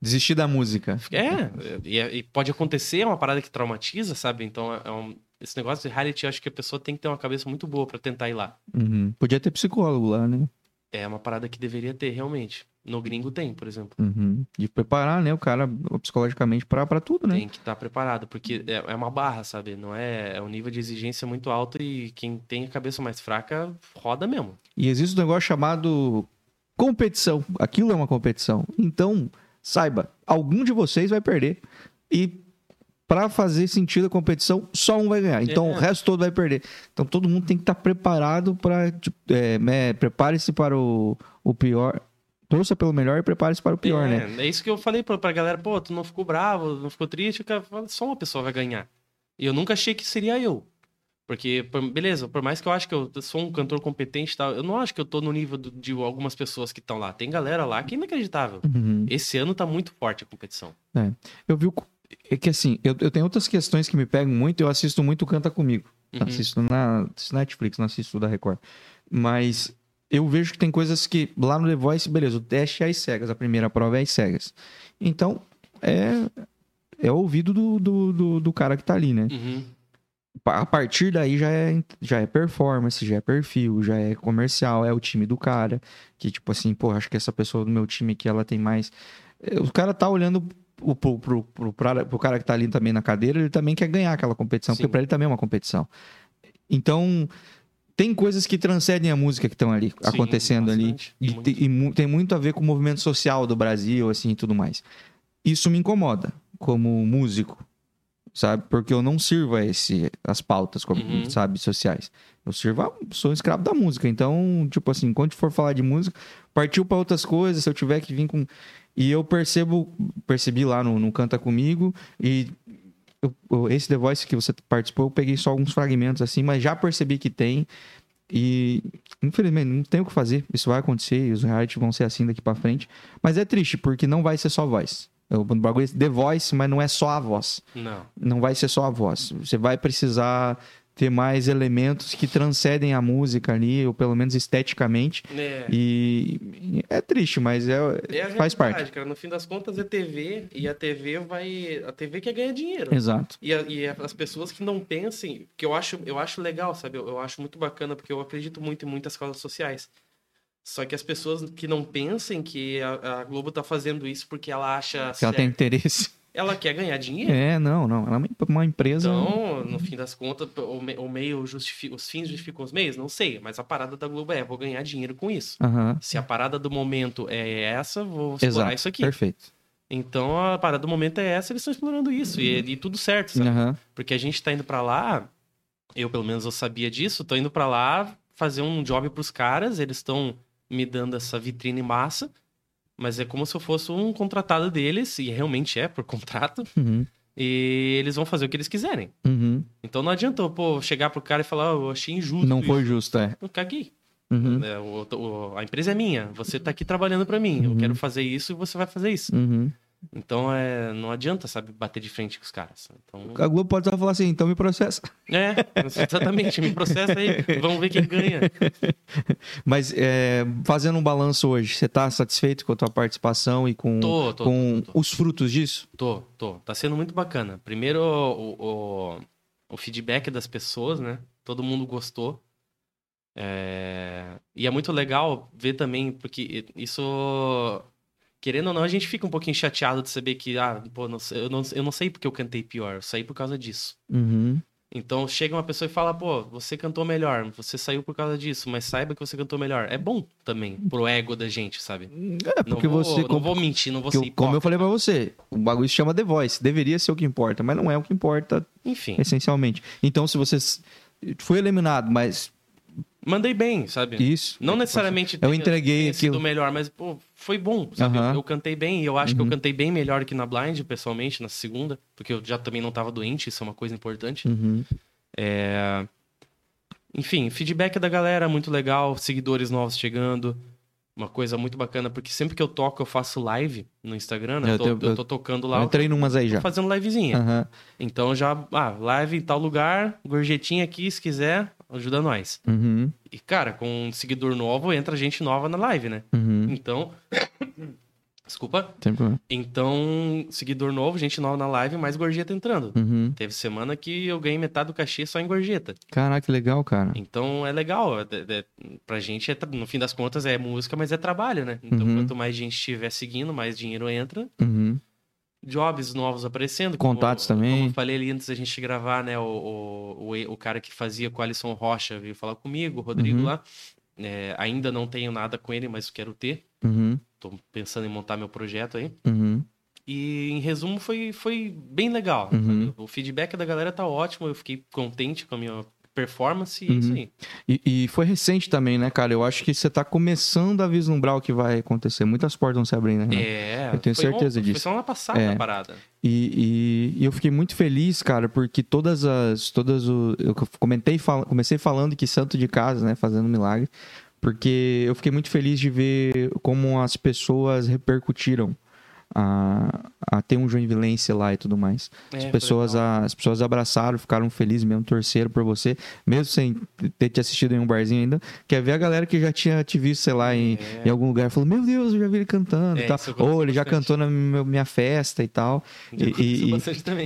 Desistir da música. É, e, e pode acontecer, é uma parada que traumatiza, sabe? Então, é um- esse negócio de reality, eu acho que a pessoa tem que ter uma cabeça muito boa pra tentar ir lá. Uhum. Podia ter psicólogo lá, né? É uma parada que deveria ter, realmente. No gringo tem, por exemplo. Uhum. De preparar, né, o cara psicologicamente pra, pra tudo, né? Tem que estar preparado, porque é, é uma barra, sabe? Não é, é um nível de exigência muito alto e quem tem a cabeça mais fraca roda mesmo. E existe um negócio chamado competição. Aquilo é uma competição. Então, saiba, algum de vocês vai perder. E pra fazer sentido a competição, só um vai ganhar. Então, É. o resto todo vai perder. Então, todo mundo tem que estar preparado para. É, né, prepare-se para o, o pior. Torça pelo melhor e prepare-se para o pior, é, né? É isso que eu falei pra, pra galera, pô, tu não ficou bravo, não ficou triste, cara só uma pessoa vai ganhar. E eu nunca achei que seria eu. Porque, por- beleza, por mais que eu acho que eu sou um cantor competente e tal, eu não acho que eu tô no nível de algumas pessoas que estão lá. Tem galera lá que é inacreditável. Uhum. Esse ano tá muito forte a competição. Eu vi o. É que assim, eu, eu tenho outras questões que me pegam muito, eu assisto muito o Canta Comigo. Uhum. Assisto na Netflix, não assisto da Record. Mas eu vejo que tem coisas que lá no The Voice, beleza, o teste é às cegas, a primeira prova é às cegas. Então, é, é o ouvido do, do, do, do cara que tá ali, né? Uhum. A partir daí já é, já é performance, já é perfil, já é comercial, é o time do cara. Que tipo assim, pô, acho que essa pessoa do meu time aqui, ela tem mais. Eh, O cara tá olhando pro, pro, pro, pro, pro cara que tá ali também na cadeira, ele também quer ganhar aquela competição, Sim. porque pra ele também é uma competição. Então, tem coisas que transcendem a música que estão ali, Sim, acontecendo ali. bastante, E, muito. te- e mu- tem muito a ver com o movimento social do Brasil, assim, e tudo mais. Isso me incomoda, como músico, sabe? Porque eu não sirvo a esse, as pautas, como, Uhum. sabe, sociais. Eu sirvo a, sou escravo da música. Então, tipo assim, quando for falar de música, partiu para outras coisas, se eu tiver que vir com... E eu percebo, percebi lá no, no Canta Comigo, e eu- esse The Voice que você participou, eu peguei só alguns fragmentos assim, mas já percebi que tem. E, infelizmente, não tem o que fazer. Isso vai acontecer e os reality vão ser assim daqui pra frente. Mas é triste, porque não vai ser só voz. O bagulho é The Voice, mas não é só a voz. Não. Não vai ser só a voz. Você vai precisar ter mais elementos que transcendem a música ali, ou pelo menos esteticamente. É. E é triste, mas é, É faz parte. cara. No fim das contas é TV e a TV vai. A TV quer ganhar dinheiro. Exato. E, a- e as pessoas que não pensem, que eu acho, eu acho legal, sabe? Eu, eu acho muito bacana, porque eu acredito muito em muitas causas sociais. Só que as pessoas que não pensem que a, a Globo tá fazendo isso porque ela acha. Que ela tem certo. interesse. Ela quer ganhar dinheiro. É, não, não. Ela é uma- empresa. Então, no fim das contas, o, me- o meio justifica, os fins justificam os meios? Não sei, mas a parada da Globo é, vou ganhar dinheiro com isso. Aham. Se a parada do momento é essa, vou explorar Exato. isso aqui. Perfeito. Então, a parada do momento é essa, eles estão explorando isso. E, e tudo certo, sabe? Aham. Porque a gente tá indo pra lá, eu pelo menos eu sabia disso, tô indo pra lá fazer um job pros caras, eles estão me dando essa vitrine massa, mas é como se eu fosse um contratado deles, e realmente é por [laughs] contrato, Uhum. e eles vão fazer o que eles quiserem. Uhum. Então não adianta eu pô, chegar pro cara e falar, "Ah, eu achei injusto. Não isso." foi justo, é. Eu caguei. Uhum. É, o- o- a empresa é minha, você tá aqui trabalhando pra mim, eu Uhum. quero fazer isso e você vai fazer isso. Então é, não adianta, sabe, bater de frente com os caras. Então, A Globo pode só falar assim, então me processa. É, exatamente. Me processa aí. Vamos ver quem ganha. [laughs] Mas é, fazendo um balanço hoje, você tá satisfeito com a tua participação e com, Tô, tô, com tô. os frutos disso? Tô, tô. Tá sendo muito bacana. Primeiro, o, o, o feedback das pessoas, né? Todo mundo gostou. É, E é muito legal ver também, porque isso. Querendo ou não, a gente fica um pouquinho chateado de saber que, ah, pô, não eu, não, eu não sei porque eu cantei pior, eu saí por causa disso. Uhum. Então chega uma pessoa e fala, pô, você cantou melhor, você saiu por causa disso, mas saiba que você cantou melhor. É bom também pro ego da gente, sabe? É, porque não vou, você. não como, vou mentir, não vou ser eu- como eu hipócrita. falei pra você, o bagulho se chama The Voice. Deveria ser o que importa, mas não é o que importa Enfim, essencialmente. Então, se você foi eliminado, mas mandei bem, sabe? isso. Não necessariamente Eu entreguei tenha sido aquilo. melhor, mas pô, foi bom, sabe? Aham. Eu cantei bem e eu acho que Uhum. eu cantei bem melhor que na Blind, pessoalmente, na segunda, porque eu já também não tava doente, isso é uma coisa importante. Uhum. É... Enfim, feedback da galera muito legal, seguidores novos chegando. Uma coisa muito bacana, porque sempre que eu toco, eu faço live no Instagram, né? Eu Eu tô, tenho- eu tô tocando lá, Eu eu entrei numas aí tô já. fazendo livezinha. Então já, ah, live em tal lugar, gorjetinha aqui, se quiser, ajuda nós. Uhum. E, cara, com um seguidor novo, entra gente nova na live, né? Uhum. Então. [coughs] Desculpa. Sem problema. Então, seguidor novo, gente nova na live, mais gorjeta entrando. Uhum. Teve semana que eu ganhei metade do cachê só em gorjeta. Caraca, que legal, cara. Então é legal. É, é, pra gente, é, no fim das contas, é música, mas é trabalho, né? Então, Uhum. quanto mais gente estiver seguindo, mais dinheiro entra. Uhum. Jobs novos aparecendo. como- Contatos também. Como eu falei ali antes da gente gravar, né? O, o, o, cara que fazia com o Alisson Rocha veio falar comigo, o Rodrigo Uhum. lá. É, ainda não tenho nada com ele, mas quero ter. Uhum. Tô pensando em montar meu projeto aí. Uhum. E em resumo foi, foi bem legal. Uhum. O feedback da galera tá ótimo. Eu fiquei contente com a minha performance e é Uhum. isso aí. E, e foi recente também, né, cara? Eu acho que você tá começando a vislumbrar o que vai acontecer. Muitas portas vão se abrir, né? É, Eu tenho certeza ontem, disso. Foi só na passada É. a parada. E, e- e eu fiquei muito feliz, cara, porque todas as. Todas o, eu comentei, fal- comecei falando que santo de casa, né? Fazendo milagre. Porque eu fiquei muito feliz de ver como as pessoas repercutiram a, a ter um Joinvilense lá e tudo mais. É, As pessoas, a- as pessoas abraçaram, ficaram felizes mesmo, torceram por você, mesmo sem ter te assistido em um barzinho ainda. Quer ver a galera que já tinha te visto, sei lá, em, É. em algum lugar, falou: Meu Deus, eu já vi ele cantando É, e tal. Ou ele já bastante. cantou na minha festa e tal. Já E- e-.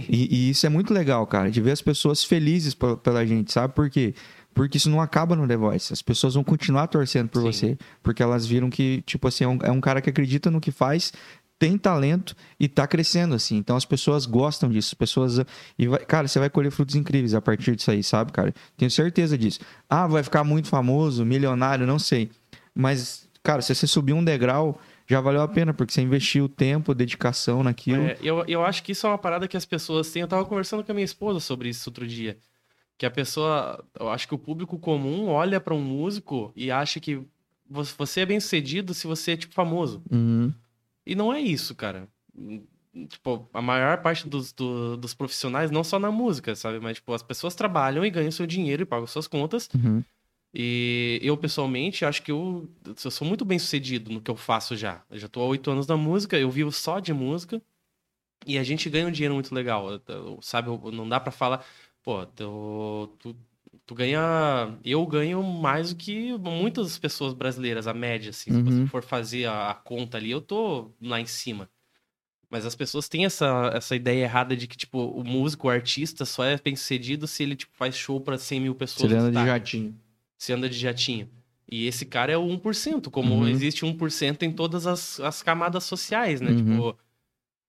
E, e isso é muito legal, cara, de ver as pessoas felizes pe- pela gente, sabe por quê? Porque isso não acaba no The Voice. As pessoas vão continuar torcendo por Sim. você, porque elas viram que, tipo assim, é um, é um cara que acredita no que faz, tem talento e tá crescendo, assim. Então as pessoas gostam disso. As pessoas. E vai- cara, você vai colher frutos incríveis a partir disso aí, sabe, cara? Tenho certeza disso. Ah, vai ficar muito famoso, milionário, não sei. Mas, cara, se você subir um degrau, já valeu a pena, porque você investiu tempo, dedicação naquilo. É, eu, eu acho que isso é uma parada que as pessoas têm. Eu tava conversando com a minha esposa sobre isso outro dia. Que a pessoa. Eu acho que o público comum olha pra um músico e acha que vo- você é bem sucedido se você é, tipo, famoso. Uhum. E não é isso, cara. Tipo, a maior parte dos, do- dos profissionais, não só na música, sabe? Mas, tipo, as pessoas trabalham e ganham seu dinheiro e pagam suas contas. Uhum. E eu, pessoalmente, acho que eu, eu sou muito bem sucedido no que eu faço já. Eu já tô há oito anos na música, eu vivo só de música. E a gente ganha um dinheiro muito legal. Sabe, não dá pra falar, pô, tu- tu ganha. Eu ganho mais do que muitas pessoas brasileiras, a média, assim. Se você Uhum. for fazer a, a conta ali, eu tô lá em cima. Mas as pessoas têm essa, essa ideia errada de que, tipo, o músico, o artista, só é bem sucedido se ele tipo, faz show pra 100 mil pessoas. Você no anda de jatinho. se anda de jatinho. E esse cara é o 1%, como Uhum. existe 1% em todas as, as camadas sociais, né? Uhum. Tipo,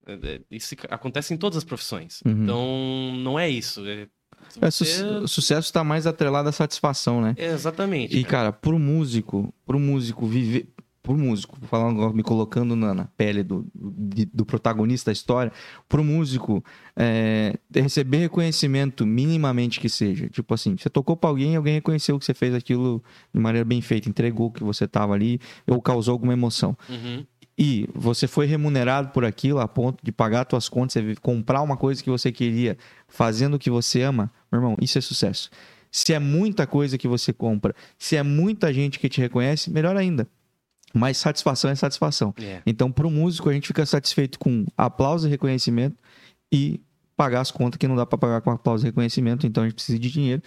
é, é, isso acontece em todas as profissões. Uhum. Não, não é isso. É, É, su- O sucesso está mais atrelado à satisfação, né? é, exatamente. E, cara. cara, pro músico, pro músico viver. Pro músico, vou falar agora, me colocando na, na pele do, de- do protagonista da história, pro músico é, receber reconhecimento, minimamente que seja. Tipo assim, você tocou pra alguém, alguém reconheceu que você fez aquilo de maneira bem feita, entregou que você tava ali, ou causou alguma emoção. Uhum. E você foi remunerado por aquilo a ponto de pagar suas contas, você comprar uma coisa que você queria, fazendo o que você ama, meu irmão, isso é sucesso. Se é muita coisa que você compra, se é muita gente que te reconhece, melhor ainda. Mas satisfação é satisfação. É. Então, para o músico, a gente fica satisfeito com aplauso e reconhecimento e pagar as contas que não dá para pagar com aplauso e reconhecimento, então a gente precisa de dinheiro.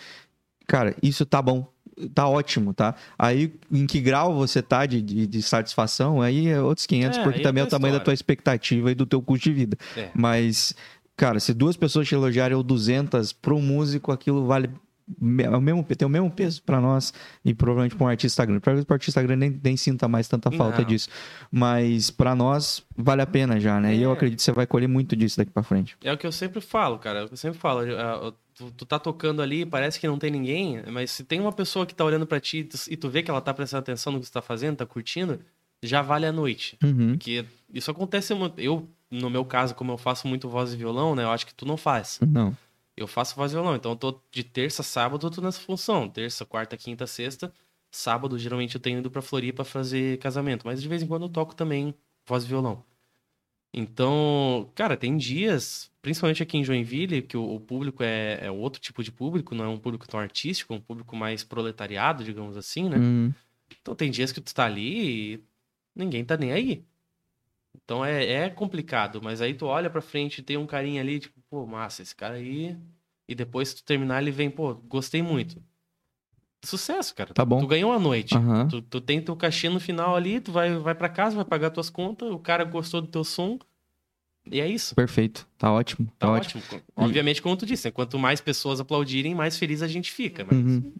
Cara, isso tá bom, tá ótimo, tá? Aí, em que grau você tá de, de, de satisfação, aí é outros 500, É, porque aí é também é o tamanho da história. tua expectativa e do teu custo de vida. É. Mas, cara, se duas pessoas te elogiarem ou 200 pro músico, aquilo vale é o mesmo, tem o mesmo peso pra nós e provavelmente pra um artista grande. Talvez pro artista grande nem, nem sinta mais tanta falta Não. disso. Mas pra nós vale a pena já, né? E eu É. acredito que você vai colher muito disso daqui pra frente. É o que eu sempre falo, cara. É o eu sempre falo. Ah, Tu, tu tá tocando ali, parece que não tem ninguém, mas se tem uma pessoa que tá olhando pra ti e tu- vê que ela tá prestando atenção no que tu tá fazendo, tá curtindo, já vale a noite. Uhum. Porque isso acontece muito. Eu, no meu caso, como eu faço muito voz e violão, né? Eu acho que tu não faz. Não. Eu faço voz e violão. Então eu tô de terça a sábado, eu tô nessa função. Terça, quarta, quinta, sexta. Sábado, geralmente, eu tenho ido pra Floripa fazer casamento. Mas de vez em quando eu toco também voz e violão. Então, cara, tem dias, principalmente aqui em Joinville, que o, o público é, é outro tipo de público, não é um público tão artístico, é um público mais proletariado, digamos assim, né? Uhum. Então tem dias que tu tá ali e ninguém tá nem aí. Então é, é complicado, mas aí tu olha pra frente e tem um carinha ali, tipo, pô, massa, esse cara aí. E depois se tu terminar, ele vem, pô, gostei muito. Sucesso, cara. Tá bom. Tu ganhou a noite. Aham. Tu, tu tem teu cachê no final ali, tu vai, vai para casa, vai pagar tuas contas, o cara gostou do teu som. E é isso. Perfeito. Tá ótimo. Tá, Tá ótimo. ótimo. Obviamente, como tu disse, né? quanto mais pessoas aplaudirem, mais feliz a gente fica. Mas Uhum.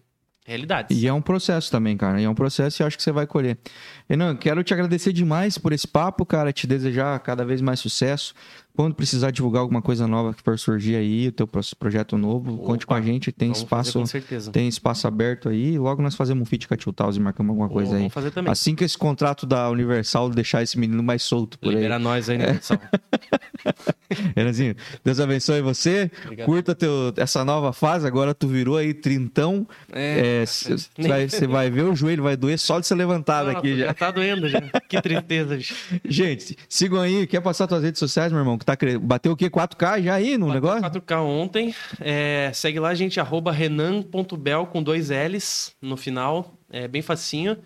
realidades. E é um processo também, cara. E é um processo e acho que você vai colher. Renan, quero te agradecer demais por esse papo, cara. Te desejar cada vez mais sucesso. Quando precisar divulgar alguma coisa nova que for surgir aí, o teu pro- projeto novo, Opa, conte com a gente. Tem fazer espaço, tem espaço aberto aí. Logo nós fazemos um feat com a Tio Taus e marcamos alguma coisa aí. Vamos fazer também. Assim que esse contrato da Universal deixar esse menino mais solto por Libera nós aí, né, aí. [laughs] Renanzinho, Deus abençoe você. Obrigado. Curta teu, essa nova fase. Agora tu virou aí trintão. É, É, Você vai, você vai ver o joelho, vai doer só de ser levantado aqui já. já tá doendo já. Que tristeza, bicho. [laughs] Gente, sigam aí. Quer passar suas redes sociais, meu irmão? Que tá cre... Bateu o quê? 4K já aí no Bateu negócio? 4K ontem. É, segue lá, gente, arroba renan.bel com dois L's no final. É bem facinho.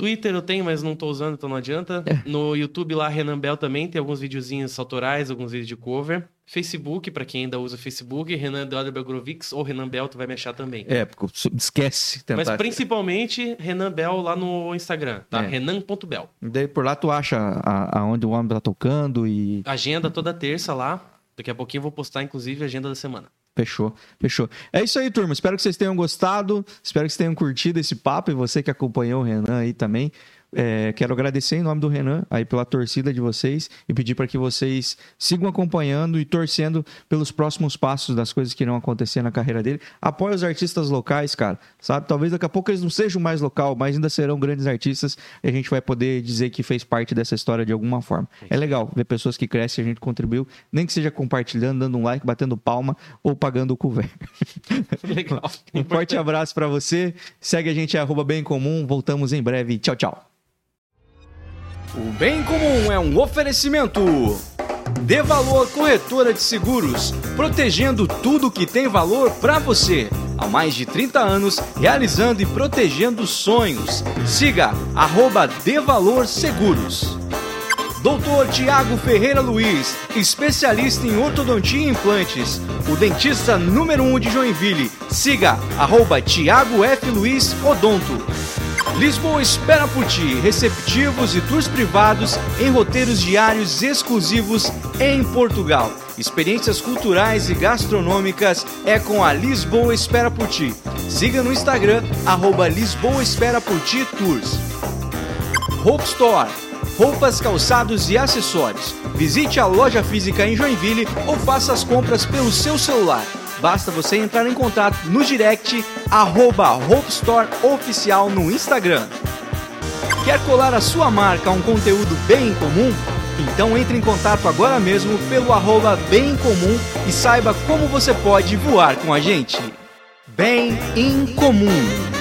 Twitter eu tenho, mas não tô usando, então não adianta. É. No YouTube lá, Renan Bel também, tem alguns videozinhos autorais, alguns vídeos de cover. Facebook, pra quem ainda usa Facebook, Renan Deodor Belgrovics ou Renan Bel, tu vai me achar também. É, porque esquece. Mas Tentar. principalmente Renan Bel lá no Instagram, tá? É. Renan.bel. Daí por lá tu acha aonde o homem tá tocando e Agenda toda terça lá. Daqui a pouquinho eu vou postar, inclusive, a agenda da semana. Fechou, fechou. É isso aí, turma. Espero que vocês tenham gostado. Espero que vocês tenham curtido esse papo e você que acompanhou o Renan aí também. É, quero agradecer em nome do Renan aí pela torcida de vocês e pedir para que vocês sigam acompanhando e torcendo pelos próximos passos das coisas que irão acontecer na carreira dele. Apoie os artistas locais, cara. Sabe? Talvez daqui a pouco eles não sejam mais local, mas ainda serão grandes artistas e a gente vai poder dizer que fez parte dessa história de alguma forma. É legal ver pessoas que crescem e a gente contribuiu, nem que seja compartilhando, dando um like, batendo palma ou pagando o couvert. [laughs] Legal. Um forte abraço para você. Segue a gente, é arroba bem comum. Voltamos em breve. Tchau, tchau. O Bem Comum é um oferecimento. Dê Valor Corretora de Seguros, protegendo tudo que tem valor para você. Há mais de 30 anos, realizando e protegendo sonhos. Siga arroba Dê Valor Seguros. Dr. Tiago Ferreira Luiz, especialista em ortodontia e implantes, o dentista número 1 um de Joinville. Siga arroba Tiago F. Luiz Odonto. Lisboa espera por ti, receptivos e tours privados em roteiros diários exclusivos em Portugal. Experiências culturais e gastronômicas é com a Lisboa Espera por Ti. Siga no Instagram, arroba Lisboa Espera por Ti Tours. Hope Store roupas, calçados e acessórios. Visite a loja física em Joinville ou faça as compras pelo seu celular. Basta você entrar em contato no direct arroba Hope Store Oficial no Instagram. Quer colar a sua marca a um conteúdo bem comum? Então entre em contato agora mesmo pelo arroba bem comum e saiba como você pode voar com a gente. Bem em comum.